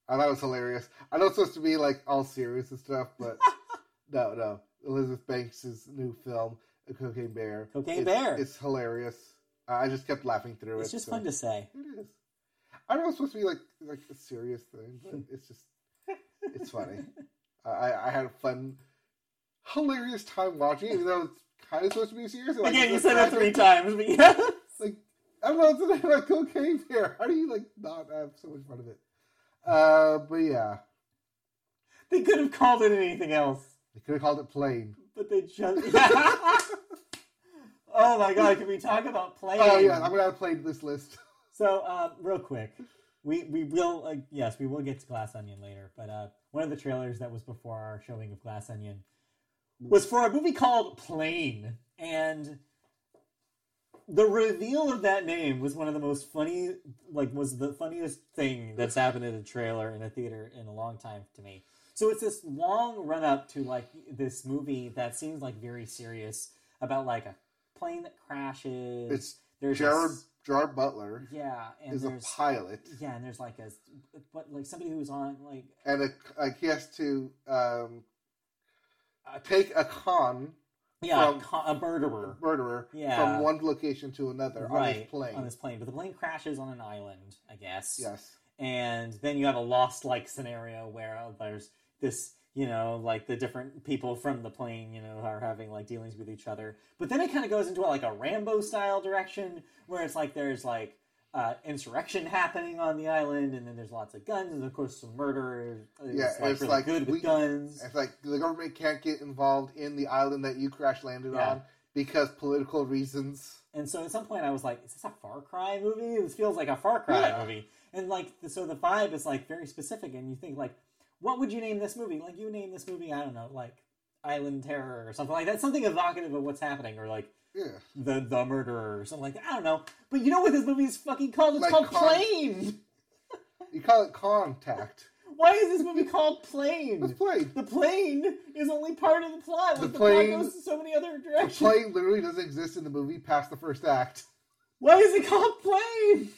I thought it was hilarious. I know it's supposed to be like all serious and stuff, but [LAUGHS] no, no. Elizabeth Banks' new film, A Cocaine Bear. Cocaine It's- Bear. It's hilarious. Uh, I just kept laughing through it's it. It's just so- fun to say. It is. I know it's supposed to be like like a serious thing, but [LAUGHS] it's just it's funny. I I had a fun, hilarious time watching, it, even though it's kind of supposed to be serious. Like, Again, you said that three times, but yeah. [LAUGHS] Like I don't know, it's like cocaine bear. How do you like not have so much fun of it? Uh, but yeah, They could have called it anything else, they could have called it plain. but they just. [LAUGHS] oh my god! Can we talk about playing? Oh yeah, I'm gonna add have played this list. So, uh, real quick, we we will uh, yes, we will get to Glass Onion later. But uh, one of the trailers that was before our showing of Glass Onion was for a movie called Plane, and the reveal of that name was one of the most funny, like, was the funniest thing that's happened in a trailer in a theater in a long time to me. So it's this long run up to like this movie that seems like very serious about like a plane that crashes. It's there's this- Gerard Butler yeah, and is a pilot, yeah, and there's like a but like somebody who's on like and a, like he has to um, uh, take a con Yeah, from a, co- a murderer. murderer Yeah. from one location to another on right his plane. on this plane, but the plane crashes on an island, I guess. Yes. and then you have a lost like scenario where uh, there's this you know like the different people from the plane you know are having like dealings with each other but then it kind of goes into like a rambo style direction where it's like there's like uh, insurrection happening on the island and then there's lots of guns and of course some murder is Yeah, like it's really like good with guns It's like the government can't get involved in the island that you crash landed Yeah. on because political reasons. And so at some point I was like, is this a Far Cry movie? This feels like a Far Cry Yeah. movie. And like, so the vibe is like very specific, and you think like, what would you name this movie? Like, you name this movie, I don't know, like Island Terror or something like that, something evocative of what's happening, or like Yeah. the the murderer or something like that. I don't know. But you know what this movie is fucking called? It's Like called Con- Plane. [LAUGHS] You call it contact. Why is this movie called Plane? It's plane. The plane is only part of the plot. Like, The the, plane- plot goes in so many other directions. The plane literally doesn't exist in the movie past the first act. Why is it called Plane?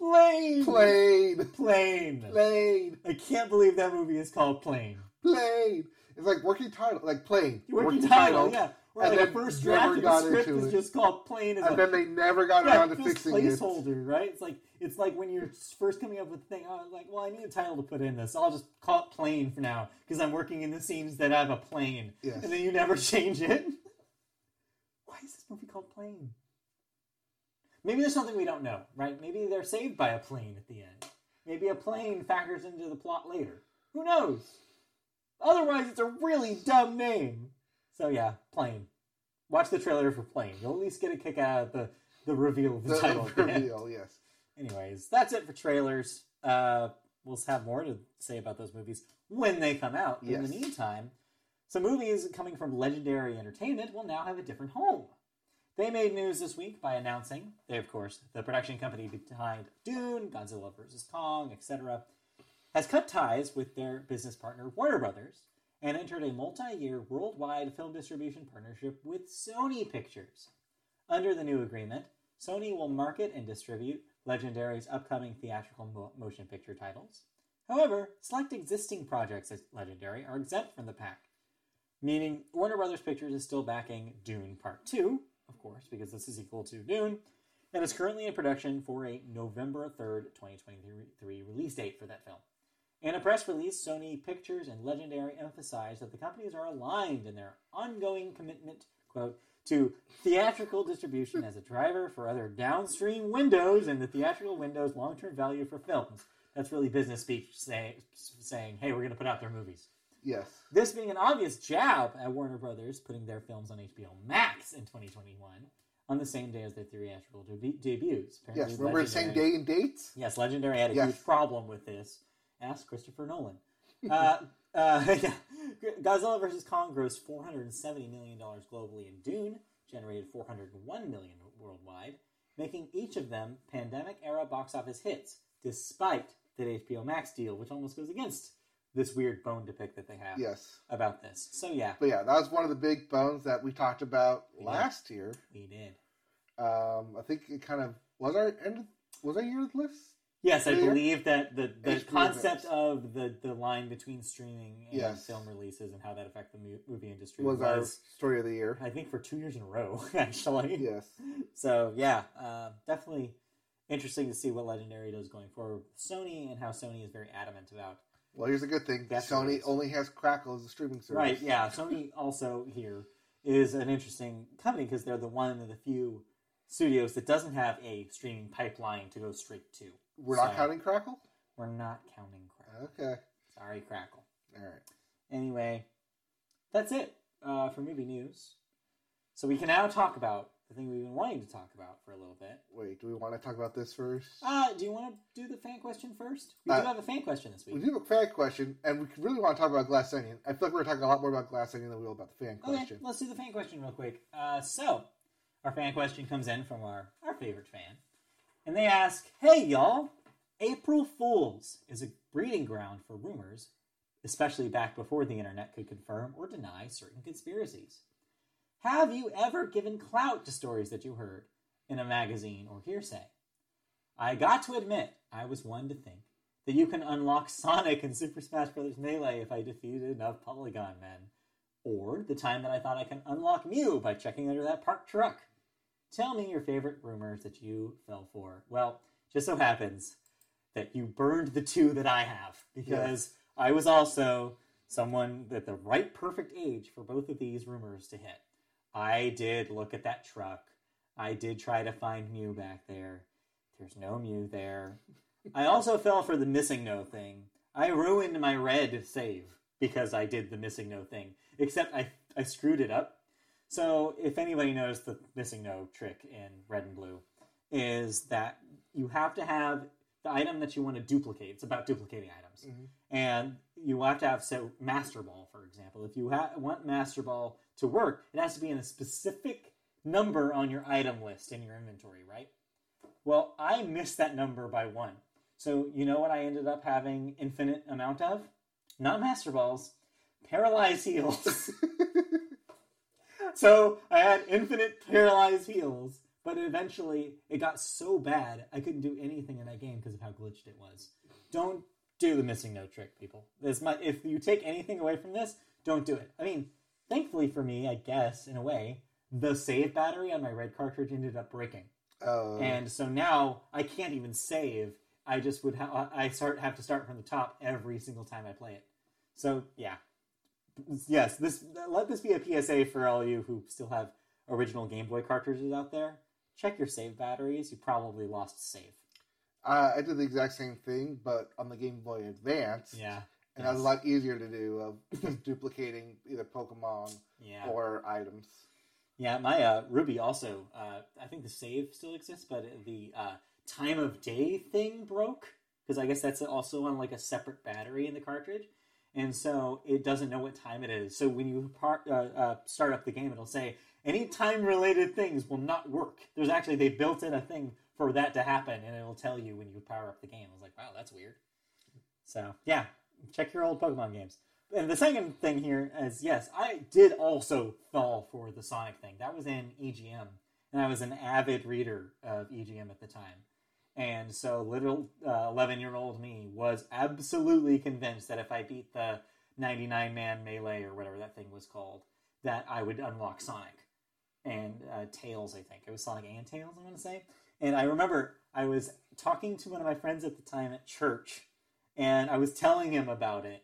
Plane. Plane. Plane. Plane. I can't believe that movie is called Plane. Plane. It's like working title, like plane. Working title, yeah. Or And like a then first draft of the got script is it. just called Plane. And a, then they never got yeah, around to fixing it. placeholder, right? It's like it's like when you're first coming up with the thing. I was like, well, I need a title to put in this. I'll just call it Plane for now because I'm working in the scenes that have a plane. Yes. And then you never [LAUGHS] change it. Why is this movie called Plane? Maybe there's something we don't know, right? Maybe they're saved by a plane at the end. Maybe a plane factors into the plot later. Who knows? Otherwise, it's a really dumb name. So yeah, Plane. Watch the trailer for Plane. You'll at least get a kick out of the, the reveal of the, The title. reveal, yes. Anyways, that's it for trailers. Uh, we'll have more to say about those movies when they come out. In the meantime, some movies coming from Legendary Entertainment will now have a different home. They made news this week by announcing they, of course, the production company behind Dune, Godzilla vs. Kong, etc., has cut ties with their business partner Warner Brothers and entered a multi year worldwide film distribution partnership with Sony Pictures. Under the new agreement, Sony will market and distribute Legendary's upcoming theatrical mo- motion picture titles. However, select existing projects at Legendary are exempt from the pact, meaning Warner Brothers Pictures is still backing Dune Part 2, of course, because this is equal to Dune, and is currently in production for a November 3rd, 2023 release date for that film. In a press release, Sony Pictures and Legendary emphasized that the companies are aligned in their ongoing commitment, quote, to theatrical distribution as a driver for other downstream windows and the theatrical window's long term value for films. That's really business speech say, saying, hey, we're going to put out their movies. Yes. This being an obvious jab at Warner Brothers putting their films on HBO Max in 2021 on the same day as their theatrical deb- debuts. Yes. Remember the same day and dates? Yes, Legendary had a Yes. huge problem with this. Ask Christopher Nolan. uh, [LAUGHS] uh, [LAUGHS] yeah. Godzilla vs. Kong grossed $470 million globally, and Dune generated 401 million worldwide, making each of them pandemic era box office hits, despite that HBO Max deal, which almost goes against this weird bone to pick that they have Yes. about this. So, yeah, But yeah, that was one of the big bones that we talked about Yeah. last year. we did. Um, I think it kind of was our end. Was our year list? Yes, I believe that the, the concept Max. of the, the line between streaming and Yes. film releases and how that affect the movie industry Was our story of the year? I think, for two years in a row, [LAUGHS] actually. Yes. So, yeah, uh, definitely interesting to see what Legendary does going forward with Sony and how Sony is very adamant about. Well, here's a good thing. That's Sony only has Crackle as a streaming service. Right, yeah. Sony also here is an interesting company because they're the one of the few studios that doesn't have a streaming pipeline to go straight to. We're not counting Crackle. We're not counting Crackle. Okay. Sorry, Crackle. All right. Anyway, that's it uh, for movie news. So we can now talk about the thing we've been wanting to talk about for a little bit. Wait. Do we want to talk about this first? Uh, do you want to do the fan question first? We Uh, do have a fan question this week. We do have a fan question, and we really want to talk about Glass Onion. I feel like we're talking a lot more about Glass Onion than we will about the fan Okay, question. let's do the fan question real quick. Uh, so, our fan question comes in from our, our favorite fan. And they ask, Hey, y'all, April Fools is a breeding ground for rumors, especially back before the internet could confirm or deny certain conspiracies. Have you ever given clout to stories that you heard in a magazine or hearsay? I got to admit, I was one to think that you can unlock Sonic in Super Smash Bros. Melee if I defeated enough Polygon Men. or the time that I thought I can unlock Mew by checking under that parked truck. Tell me your favorite rumors that you fell for. Well, just so happens that you burned the two that I have because I was also someone at the right perfect age for both of these rumors to hit. I did look at that truck. I did try to find Mew back there. There's no Mew there. I also [LAUGHS] fell for the MissingNo thing. I ruined my red save because I did the MissingNo thing. Except I I screwed it up. So if anybody knows the MissingNo trick in red and blue, is that you have to have the item that you want to duplicate. It's about duplicating items, Mhm. and you have to have so Master Ball, for example. If you ha- want Master Ball to work, it has to be in a specific number on your item list in your inventory, right? Well, I missed that number by one. So you know what I ended up having infinite amount of? Not Master Balls, Paralyzed Heals. [LAUGHS] so I had infinite Paralyzed Heals, but eventually it got so bad I couldn't do anything in that game because of how glitched it was. Don't do the MissingNo trick, people. This might, if you take anything away from this, don't do it. I mean, thankfully for me, I guess in a way, the save battery on my red cartridge ended up breaking Uh, and so now I can't even save. I just would ha- I start have to start from the top every single time I play it. So yeah, yes, this let this be a PSA for all you who still have original Game Boy cartridges out there. Check your save batteries. You probably lost save. I, I did the exact same thing, but on the Game Boy Advance. Yeah, And that was a lot easier to do of [CLEARS THROAT] just duplicating either Pokemon yeah, or items. yeah. My uh, Ruby also. Uh, I think the save still exists, but the uh, time of day thing broke because I guess that's also on like a separate battery in the cartridge. and so it doesn't know what time it is. So when you par- uh, uh, start up the game, it'll say any time-related things will not work. There's actually they built in a thing for that to happen, and it'll tell you when you power up the game. I was like, wow, that's weird. So yeah, check your old Pokemon games. And the second thing here is yes, I did also fall for the Sonic thing. That was in EGM, and I was an avid reader of EGM at the time. And so little eleven year old me was absolutely convinced that if I beat the ninety nine man melee or whatever that thing was called, that I would unlock Sonic and uh, Tails. I think it was Sonic and Tails. I want to say. And I remember I was talking to one of my friends at the time at church, and I was telling him about it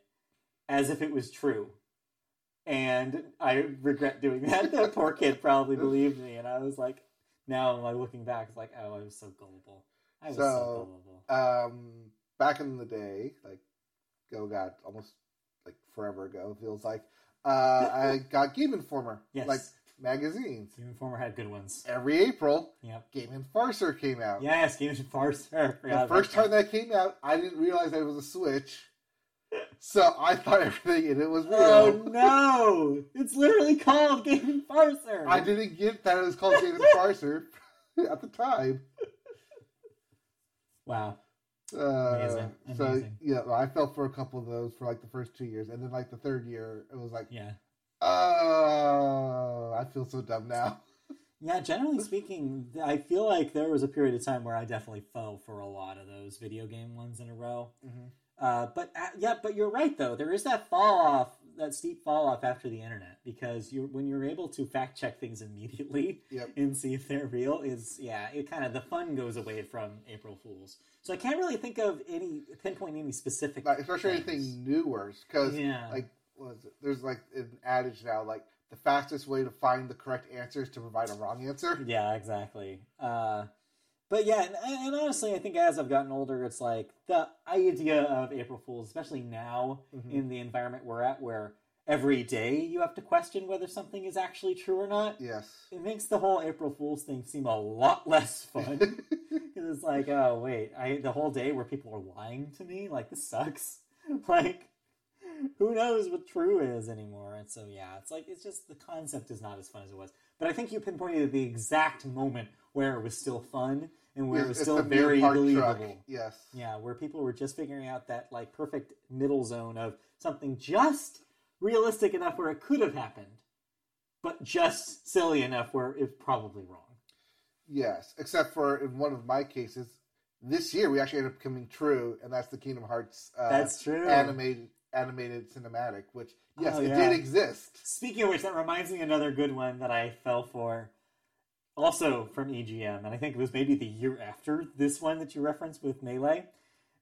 as if it was true. And I regret doing that. [LAUGHS] That poor kid probably [LAUGHS] believed me, and I was like, now I'm like looking back, it's like, oh, I was so gullible. I was so, So- gullible. Um, back in the day, like, oh god, almost like forever ago, it feels like. Uh, [LAUGHS] I got Game Informer, Yes, like magazines. Game Informer had good ones. Every April, Yep. Game Infarcer came out. Yes, Game Informer. The first time that came out, I didn't realize that it was a Switch. So I thought everything in it was real. Oh no! It's literally called Game Infarcer. I didn't get that it was called Game Infarcer [LAUGHS] at the time. Wow. Uh, Amazing. So yeah, I fell for a couple of those for like the first two years, and then like the third year, it was like, Yeah. Oh, I feel so dumb now. [LAUGHS] Yeah, generally speaking, I feel like there was a period of time where I definitely fell for a lot of those video game ones in a row. Mhm. Uh, but uh, yeah, but you're right though. There is that fall off, that steep fall off after the internet because you when you're able to fact check things immediately Yep. and see if they're real is yeah, it kind of the fun goes away from April Fools. So I can't really think of any pinpoint any specific, Like, especially things. anything newer, because Yeah. like it? There's like an adage now, like the fastest way to find the correct answer is to provide a wrong answer. [LAUGHS] Yeah, exactly. Uh, but yeah, and, and honestly, I think as I've gotten older, it's like the idea of April Fools, especially now Mhm. in the environment we're at, where every day you have to question whether something is actually true or not. Yes. It makes the whole April Fools thing seem a lot [LAUGHS] less fun. [LAUGHS] Because it's like, oh wait, I the whole day where people are lying to me, like this sucks. like, [LAUGHS] who knows what true is anymore? And so yeah, it's like it's just the concept is not as fun as it was. But I think you pinpointed the exact moment where it was still fun and where it was still very believable. truck. Yes. Yeah, where people were just figuring out that like perfect middle zone of something just realistic enough where it could have happened, but just silly enough where it's probably wrong. Yes, except for in one of my cases, this year we actually ended up coming true, and that's the Kingdom Hearts uh, That's true. animated animated cinematic, which yes, Oh, it did exist. Speaking of which, that reminds me of another good one that I fell for, also from EGM, and I think it was maybe the year after this one that you referenced with Melee.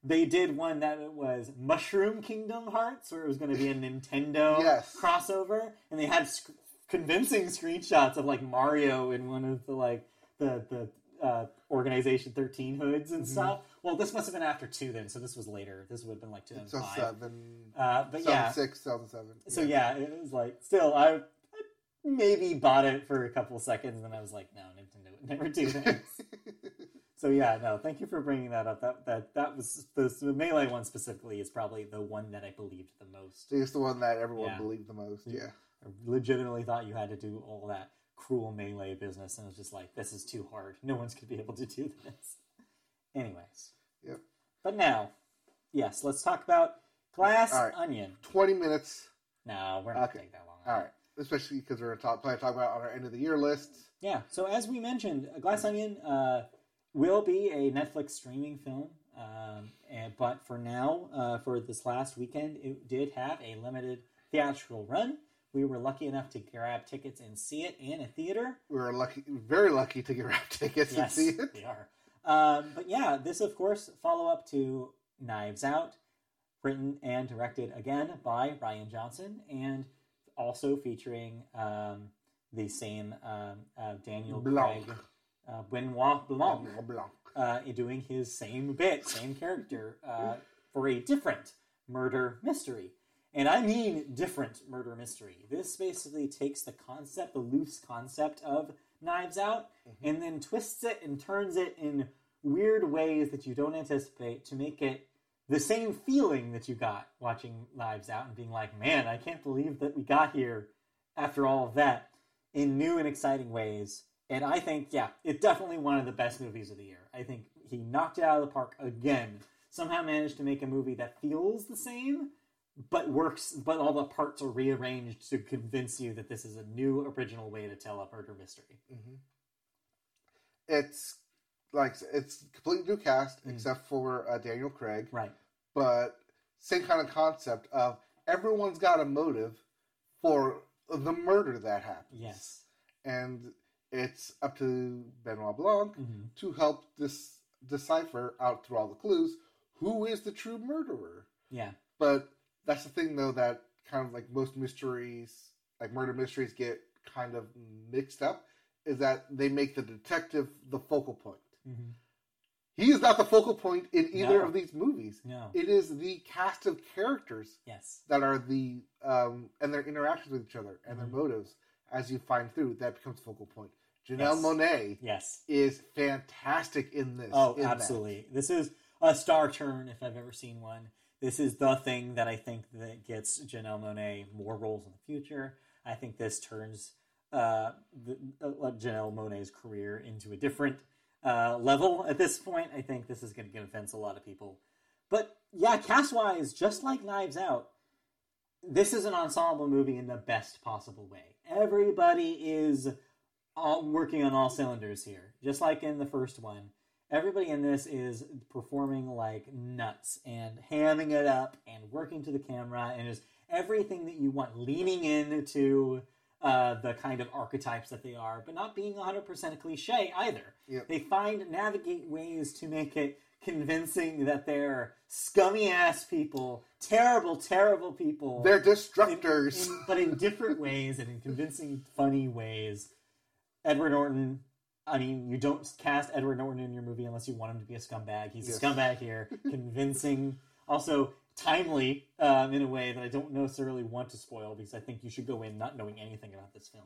They did one that was Mushroom Kingdom Hearts, where it was going to be a [LAUGHS] Nintendo Yes. crossover, and they had sc- convincing screenshots of like Mario in one of the like the the uh, Organization Thirteen hoods Mm-hmm. and stuff. Well, this must have been after two then, so this was later. This would have been like two thousand seven, Uh, but seven yeah, six, seven seven. so yeah, it was like still I, I maybe bought it for a couple seconds, and I was like, no, Nintendo would never do this. [LAUGHS] so yeah, no, thank you for bringing that up. That that that was the, the melee one specifically is probably the one that I believed the most. It's the one that everyone Yeah. believed the most. Yeah. I legitimately thought you had to do all that cruel melee business, and it was just like, this is too hard. No one's gonna be able to do this. Anyways. But now, yes, let's talk about Glass All right. Onion. Twenty minutes. No, we're not Okay. take that long. All right. Especially because we're going to talk, probably talk about on our end of the year list. Yeah. So as we mentioned, Glass Onion uh, will be a Netflix streaming film, um, and, but for now, uh, for this last weekend, it did have a limited theatrical run. We were lucky enough to grab tickets and see it in a theater. We were lucky, very lucky to get [LAUGHS] wrap tickets and see it. we are. Um, but yeah, this of course follow up to Knives Out, written and directed again by Rian Johnson, and also featuring um, the same um, uh, Daniel Blanc. Craig, uh, Benoit Blanc, Blanc. Blanc. uh, doing his same bit, same character uh, for a different murder mystery. And I mean different murder mystery. This basically takes the concept, the loose concept of Knives Out, mm-hmm. and then twists it and turns it in weird ways that you don't anticipate to make it the same feeling that you got watching Knives Out and being like, man, I can't believe that we got here after all of that in new and exciting ways. And I think, yeah, it's definitely one of the best movies of the year. I think he knocked it out of the park again. Somehow managed to make a movie that feels the same, but works, but all the parts are rearranged to convince you that this is a new, original way to tell a murder mystery. It's like it's completely new cast Mm. except for uh, Daniel Craig, Right. but same kind of concept of everyone's got a motive for the murder that happens. Yes. and it's up to Benoit Blanc hmm to help this decipher out through all the clues who is the true murderer. Yeah. But that's the thing, though, that kind of like most mysteries, like murder mysteries, get kind of mixed up. Is that they make the detective the focal point. hmm He is not the focal point in either No. of these movies. No. It is the cast of characters Yes. that are the um, and their interactions with each other and Mhm. their motives as you find through that becomes focal point. Janelle Yes. Monáe Yes. is fantastic in this. Oh, in that. absolutely. This is a star turn if I've ever seen one. This is the thing that I think that gets Janelle Monáe more roles in the future. I think this turns uh, the, uh, Janelle Monáe's career into a different uh, level at this point. I think this is going to convince a lot of people. But yeah, cast wise, just like Knives Out, this is an ensemble movie in the best possible way. Everybody is all working on all cylinders here, just like in the first one. Everybody in this is performing like nuts and hamming it up and working to the camera and is everything that you want, leaning into uh, the kind of archetypes that they are, but not being 100% cliche either. Yep. They find, navigate ways to make it convincing that they're scummy ass people, terrible, terrible people They're in- destructors. in- but in different ways and in convincing, funny ways. Edward Norton. I mean, you don't cast Edward Norton in your movie unless you want him to be a scumbag. He's Yes. a scumbag here, [LAUGHS] convincing, also timely um, in a way that I don't necessarily want to spoil because I think you should go in not knowing anything about this film.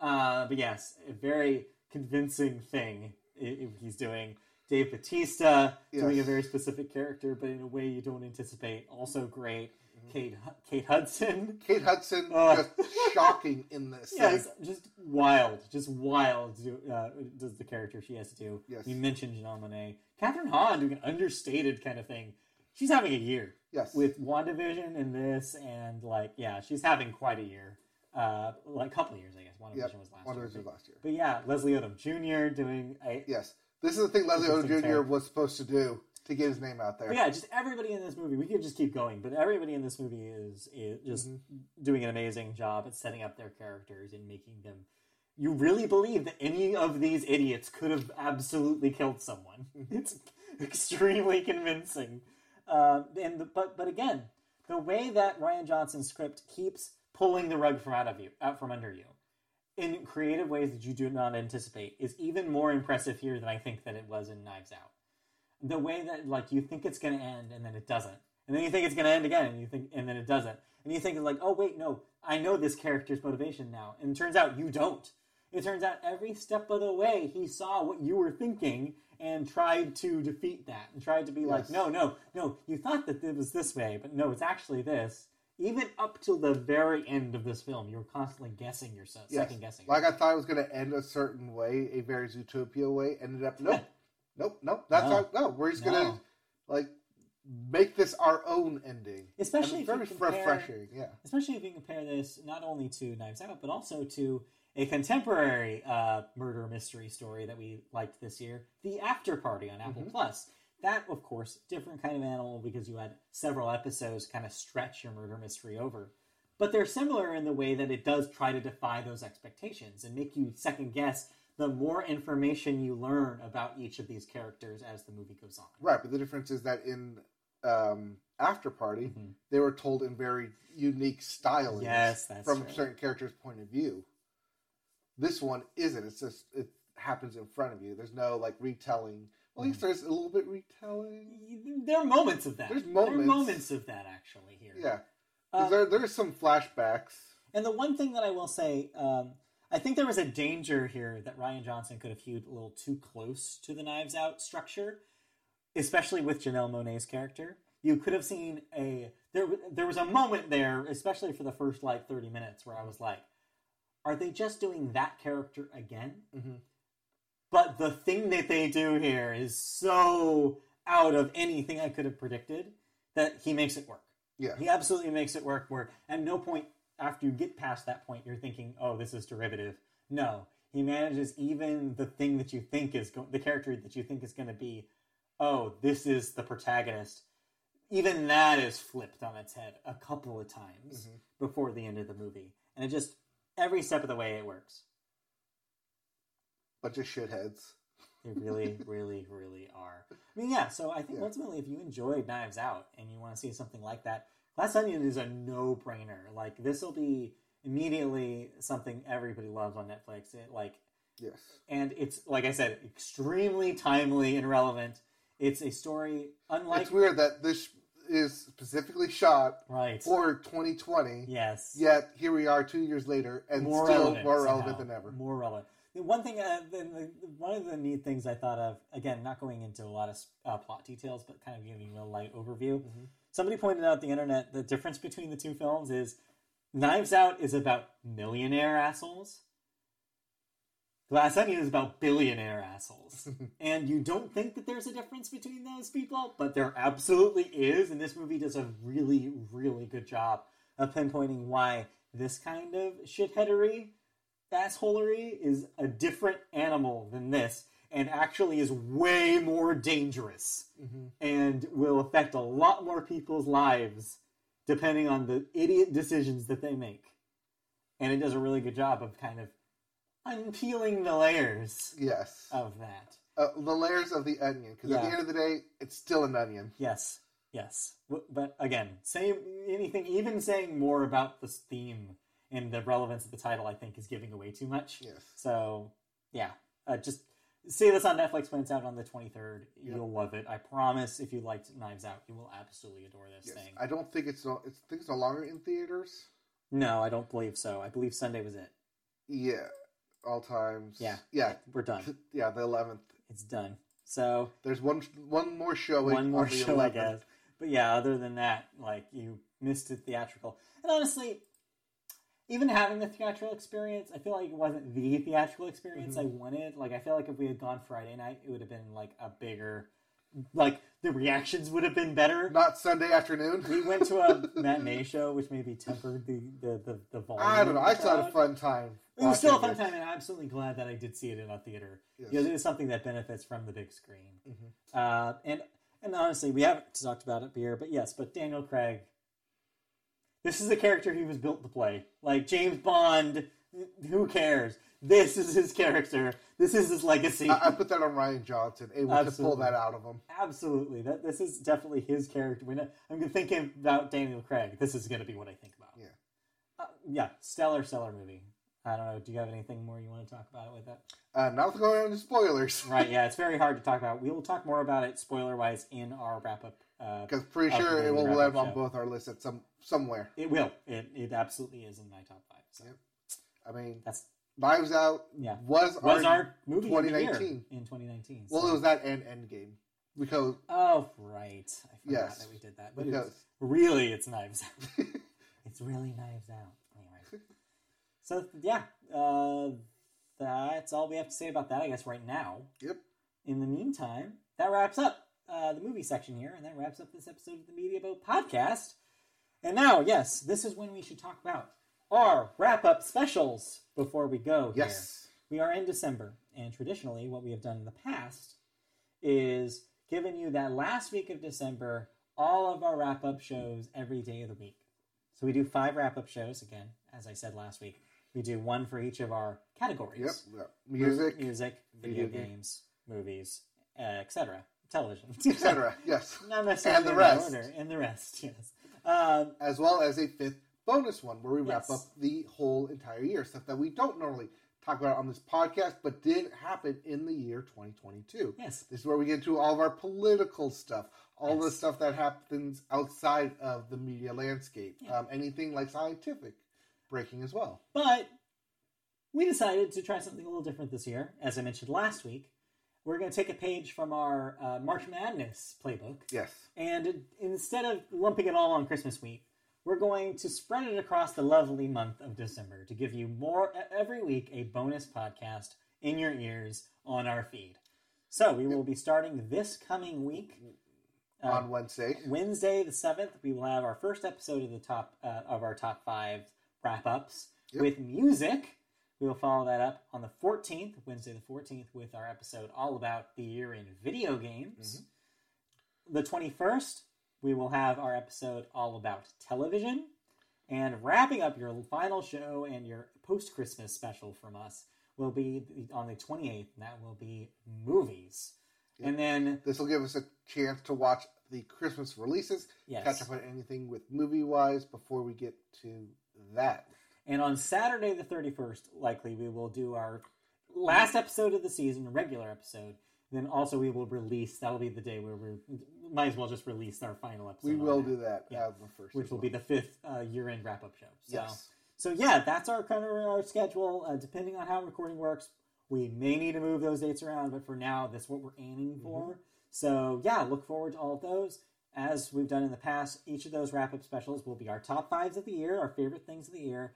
Uh, but yes, a very convincing thing he's doing. Dave Bautista doing a very specific character, but in a way you don't anticipate. Also great. Kate Kate Hudson. [LAUGHS] Kate Hudson Oh. [LAUGHS] just shocking in this. Yes, Like, just wild, just wild. Uh, does the character she has to do? Yes. You mentioned Janelle Monáe, Kathryn Hahn doing an understated kind of thing. She's having a year yes. with WandaVision and this, and like, yeah, she's having quite a year. Uh, like a couple of years, I guess. WandaVision yep. was last One year. was last year. but yeah, Leslie Odom Jr. doing a Yes. This is the thing Leslie Odom Jr. character. was supposed to do to get his name out there. But yeah, just everybody in this movie. We could just keep going, but everybody in this movie is, is just doing an amazing job at setting up their characters and making them. You really believe that any of these idiots could have absolutely killed someone. [LAUGHS] It's extremely convincing. Uh, and the, but but again, the way that Rian Johnson's script keeps pulling the rug from out of you, out from under you, in creative ways that you do not anticipate, is even more impressive here than I think that it was in Knives Out the way that like you think it's going to end and then it doesn't. And then you think it's going to end again and you think and then it doesn't. And you think like oh wait no i know this character's motivation now. And it turns out you don't. It turns out every step of the way he saw what you were thinking and tried to defeat that and tried to be like no no no you thought that it was this way but no it's actually this. Even up till the very end of this film you're constantly guessing yourself Yes. second guessing Like I thought it was going to end a certain way, a very Zootopia way. Ended up [LAUGHS] nope, nope, nope. That's No. not no. We're just gonna like make this our own ending. Especially if you very compare- refreshing. Yeah. especially if you compare this not only to Knives Out, but also to a contemporary uh, murder mystery story that we liked this year, The After Party on Apple Plus. That, of course, different kind of animal because you had several episodes kind of stretch your murder mystery over. But they're similar in the way that it does try to defy those expectations and make you second guess the more information you learn about each of these characters as the movie goes on. Right, but the difference is that in um, After Party, they were told in very unique stylings Yes, from right. certain characters' point of view. This one isn't. It's just it happens in front of you. There's no like retelling. Well, Mm. at least there's a little bit retelling. There are moments of that. There's There are moments. moments of that actually here. Yeah, Um, there there's some flashbacks. And the one thing that I will say, um, I think there was a danger here that Rian Johnson could have hewed a little too close to the Knives Out structure, especially with Janelle Monáe's character. You could have seen a there. There was a moment there, especially for the first like thirty minutes, where I was like, "Are they just doing that character again?" Mhm. But the thing that they do here is so out of anything I could have predicted that he makes it work. Yeah, He absolutely makes it work. Where at no point after you get past that point, you're thinking, "Oh, this is derivative." No, he manages even the thing that you think is go- the character that you think is going to be, "Oh, this is the protagonist." Even that is flipped on its head a couple of times mm-hmm. before the end of the movie, and it just every step of the way it works. bunch of shitheads. They really, [LAUGHS] really, really are. I mean, yeah. So I think Yeah. ultimately, if you enjoyed Knives Out and you want to see something like that, Glass Onion is a no-brainer. Like this will be immediately something everybody loves on Netflix. It like, Yes, and it's like I said, extremely timely and relevant. It's a story unlike it's weird that this is specifically shot right. for 2020. yes. Yet here we are two years later, and more still relevant, more somehow. relevant than ever. More relevant. The one thing, uh, the, the, one of the neat things I thought of, again, not going into a lot of uh, plot details, but kind of giving you a light overview. Mm-hmm. Somebody pointed out the internet the difference between the two films is Knives Out is about millionaire assholes. Glass Onion is about billionaire assholes. [LAUGHS] and you don't think that there's a difference between those people, but there absolutely is. And this movie does a really, really good job of pinpointing why this kind of shitheadery, assholery, is a different animal than this and actually is way more dangerous and will affect a lot more people's lives depending on the idiot decisions that they make. And it does a really good job of kind of unpeeling the layers Yes, of that. uh, the layers of the onion. Because at the end of the day, it's still an onion. Yes, yes. But again, say anything, even saying more about this theme and the relevance of the title, I think, is giving away too much. Yes. So, yeah, uh, just see this on Netflix when it's out on the 23rd. You'll love it. I promise if you liked Knives Out, you will absolutely adore this Yes. thing. I don't think it's no, it's I think it's no longer in theaters. No, I don't believe so. I believe Sunday was it. Yeah, all times. Yeah. yeah, We're done. yeah. The eleventh. It's done. So, There's one one more showing. one more on the show, I guess. But yeah, other than that, like you missed it theatrical. And honestly, even having the theatrical experience, I feel like it wasn't the theatrical experience Mm-hmm. I wanted. Like I feel like if we had gone Friday night, it would have been like a bigger, like the reactions would have been better. Not Sunday afternoon. We went to a [LAUGHS] matinee show, which maybe tempered the the the, the volume. I don't know. I still had a fun time. It was still a fun watching time, and I'm absolutely glad that I did see it in a theater Yes. because it is something that benefits from the big screen. Mhm. Uh, and And honestly, we haven't talked about it here, but yes, but Daniel Craig. This is the character he was built to play. Like James Bond, who cares? This is his character. This is his legacy. I, I put that on Rian Johnson, able to pull that out of him. Absolutely, that this is definitely his character. I- I'm thinking about Daniel Craig, this is going to be what I think about. Yeah. uh, yeah, stellar, stellar movie. I don't know. Do you have anything more you want to talk about with that? Uh, we're going into spoilers. Right. Yeah, [LAUGHS] it's very hard to talk about. We will talk more about it spoiler wise in our wrap up. Uh, Because pretty sure it will land on both our lists at some somewhere. it will. It it absolutely is in my top five. So Yep. I mean, that's Knives Out yeah. was, Was our, our movie of the year 2019. in 2019? well, it was that and Endgame because Oh right, I forgot Yes. that we did that. But because it's, really, it's Knives Out. [LAUGHS] it's really Knives Out. Anyway, so yeah, uh, that's all we have to say about that. I guess right now. Yep. In the meantime, that wraps up uh, the movie section here, and that wraps up this episode of the Media Boat Podcast. And now, yes, this is when we should talk about our wrap up specials before we go. Here. yes, We are in December, and traditionally, what we have done in the past is given you that last week of December all of our wrap up shows every day of the week. So we do five wrap up shows again, as I said last week. We do one for each of our categories: yep, yep. music, music, video, video game. games, movies, uh, etc., television, [LAUGHS] etc. Yes, [LAUGHS] Not necessarily And the in rest. order, and the rest. Yes. Um, as well as a fifth bonus one where we wrap Yes. up the whole entire year stuff that we don't normally talk about on this podcast, but did happen in the year 2022. yes. This is where we get into all of our political stuff, all the stuff that happens outside of the media landscape, Yeah. um, anything like scientific breaking as well. But we decided to try something a little different this year. As I mentioned last week, we're going to take a page from our uh, March Madness playbook, Yes. and instead of lumping it all on Christmas week, we're going to spread it across the lovely month of December to give you more every week a bonus podcast in your ears on our feed. So we will be starting this coming week. uh, on Wednesday. Wednesday the seventh, we will have our first episode of the top uh, of our top five wrap ups Yep. with music. We will follow that up on the fourteenth, Wednesday the fourteenth, with our episode all about the year in video games. Mm-hmm. The twenty first, we will have our episode all about television, and wrapping up your final show and your post Christmas special from us will be on the twenty eighth. and That will be movies, and then This will give us a chance to watch the Christmas releases, yes, catch up on anything with movie wise before we get to that. And on Saturday the 31st, likely we will do our last episode of the season, a regular episode. Then also we will release, that'll be the day where we might as well just release our final episode. We will do that Yeah. the first, Which will well. be the fifth uh, year end wrap up show. So, yes. so yeah, that's our kind of our schedule. Uh, depending on how recording works, we may need to move those dates around, but for now, that's what we're aiming for. So yeah, look forward to all of those. As we've done in the past, each of those wrap up specials will be our top fives of the year, our favorite things of the year,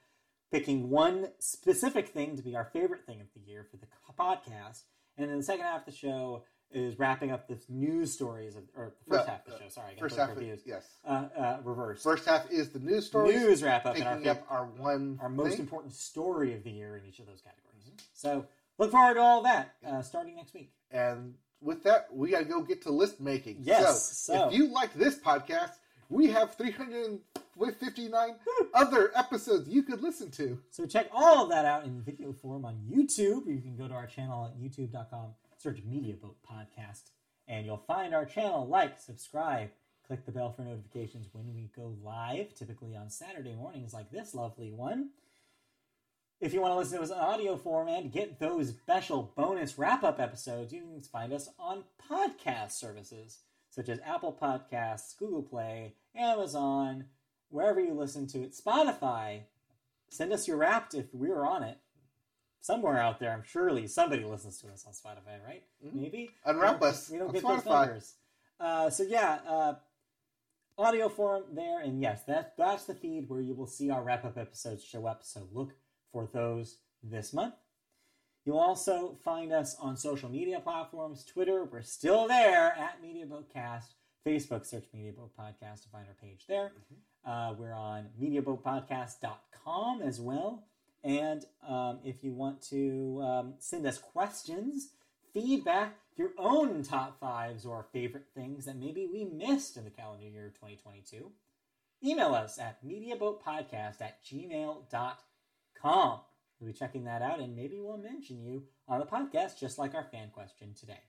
picking one specific thing to be our favorite thing of the year for the podcast. And then the second half of the show is wrapping up the news stories, of, or the first No, half of the uh, show. Sorry, I First half, confused. yes. Uh, uh, reverse. First half is the news stories, news wrap up and our picking up our one our most thing. important story of the year in each of those categories. So look forward to all that uh, starting next week. And with that, we got to go get to list making. Yes, So, so- if you like this podcast, we have 359 [LAUGHS] other episodes you could listen to. So check all of that out in video form on YouTube. You can go to our channel at youtube.com, search Media Boat Podcast, and you'll find our channel. Like, subscribe, click the bell for notifications when we go live, typically on Saturday mornings like this lovely one. If you want to listen to us in audio form and get those special bonus wrap up episodes, you can find us on podcast services such as Apple Podcasts, Google Play, Amazon, wherever you listen to it, Spotify. Send us your wrapped if we're on it. Somewhere out there, I'm surely somebody listens to us on Spotify, right? Mhm. Maybe Unwrap us We don't on get those numbers. Uh, so yeah, uh, audio form there, and yes, that that's the feed where you will see our wrap up episodes show up. So look for those this month. You'll also find us on social media platforms. Twitter, we're still there at Media Boatcast. Facebook, search Media Boat Podcast to find our page there. Uh, we're on MediaBoatPodcast.com as well. And um, if you want to um, send us questions, feedback, your own top fives or favorite things that maybe we missed in the calendar year 2022, email us at mediaboatpodcast at gmail.com. We'll be checking that out and maybe we'll mention you on the podcast just like our fan question today.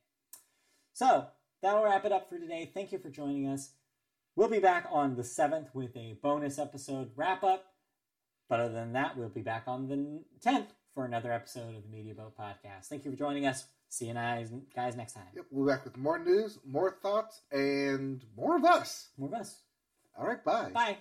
So that'll wrap it up for today. Thank you for joining us. We'll be back on the 7th with a bonus episode wrap up. But other than that, we'll be back on the 10th for another episode of the Media Boat Podcast. Thank you for joining us. See you guys, guys next time. Yep, we'll be back with more news, more thoughts, and more of us. More of us. All right, bye. Bye.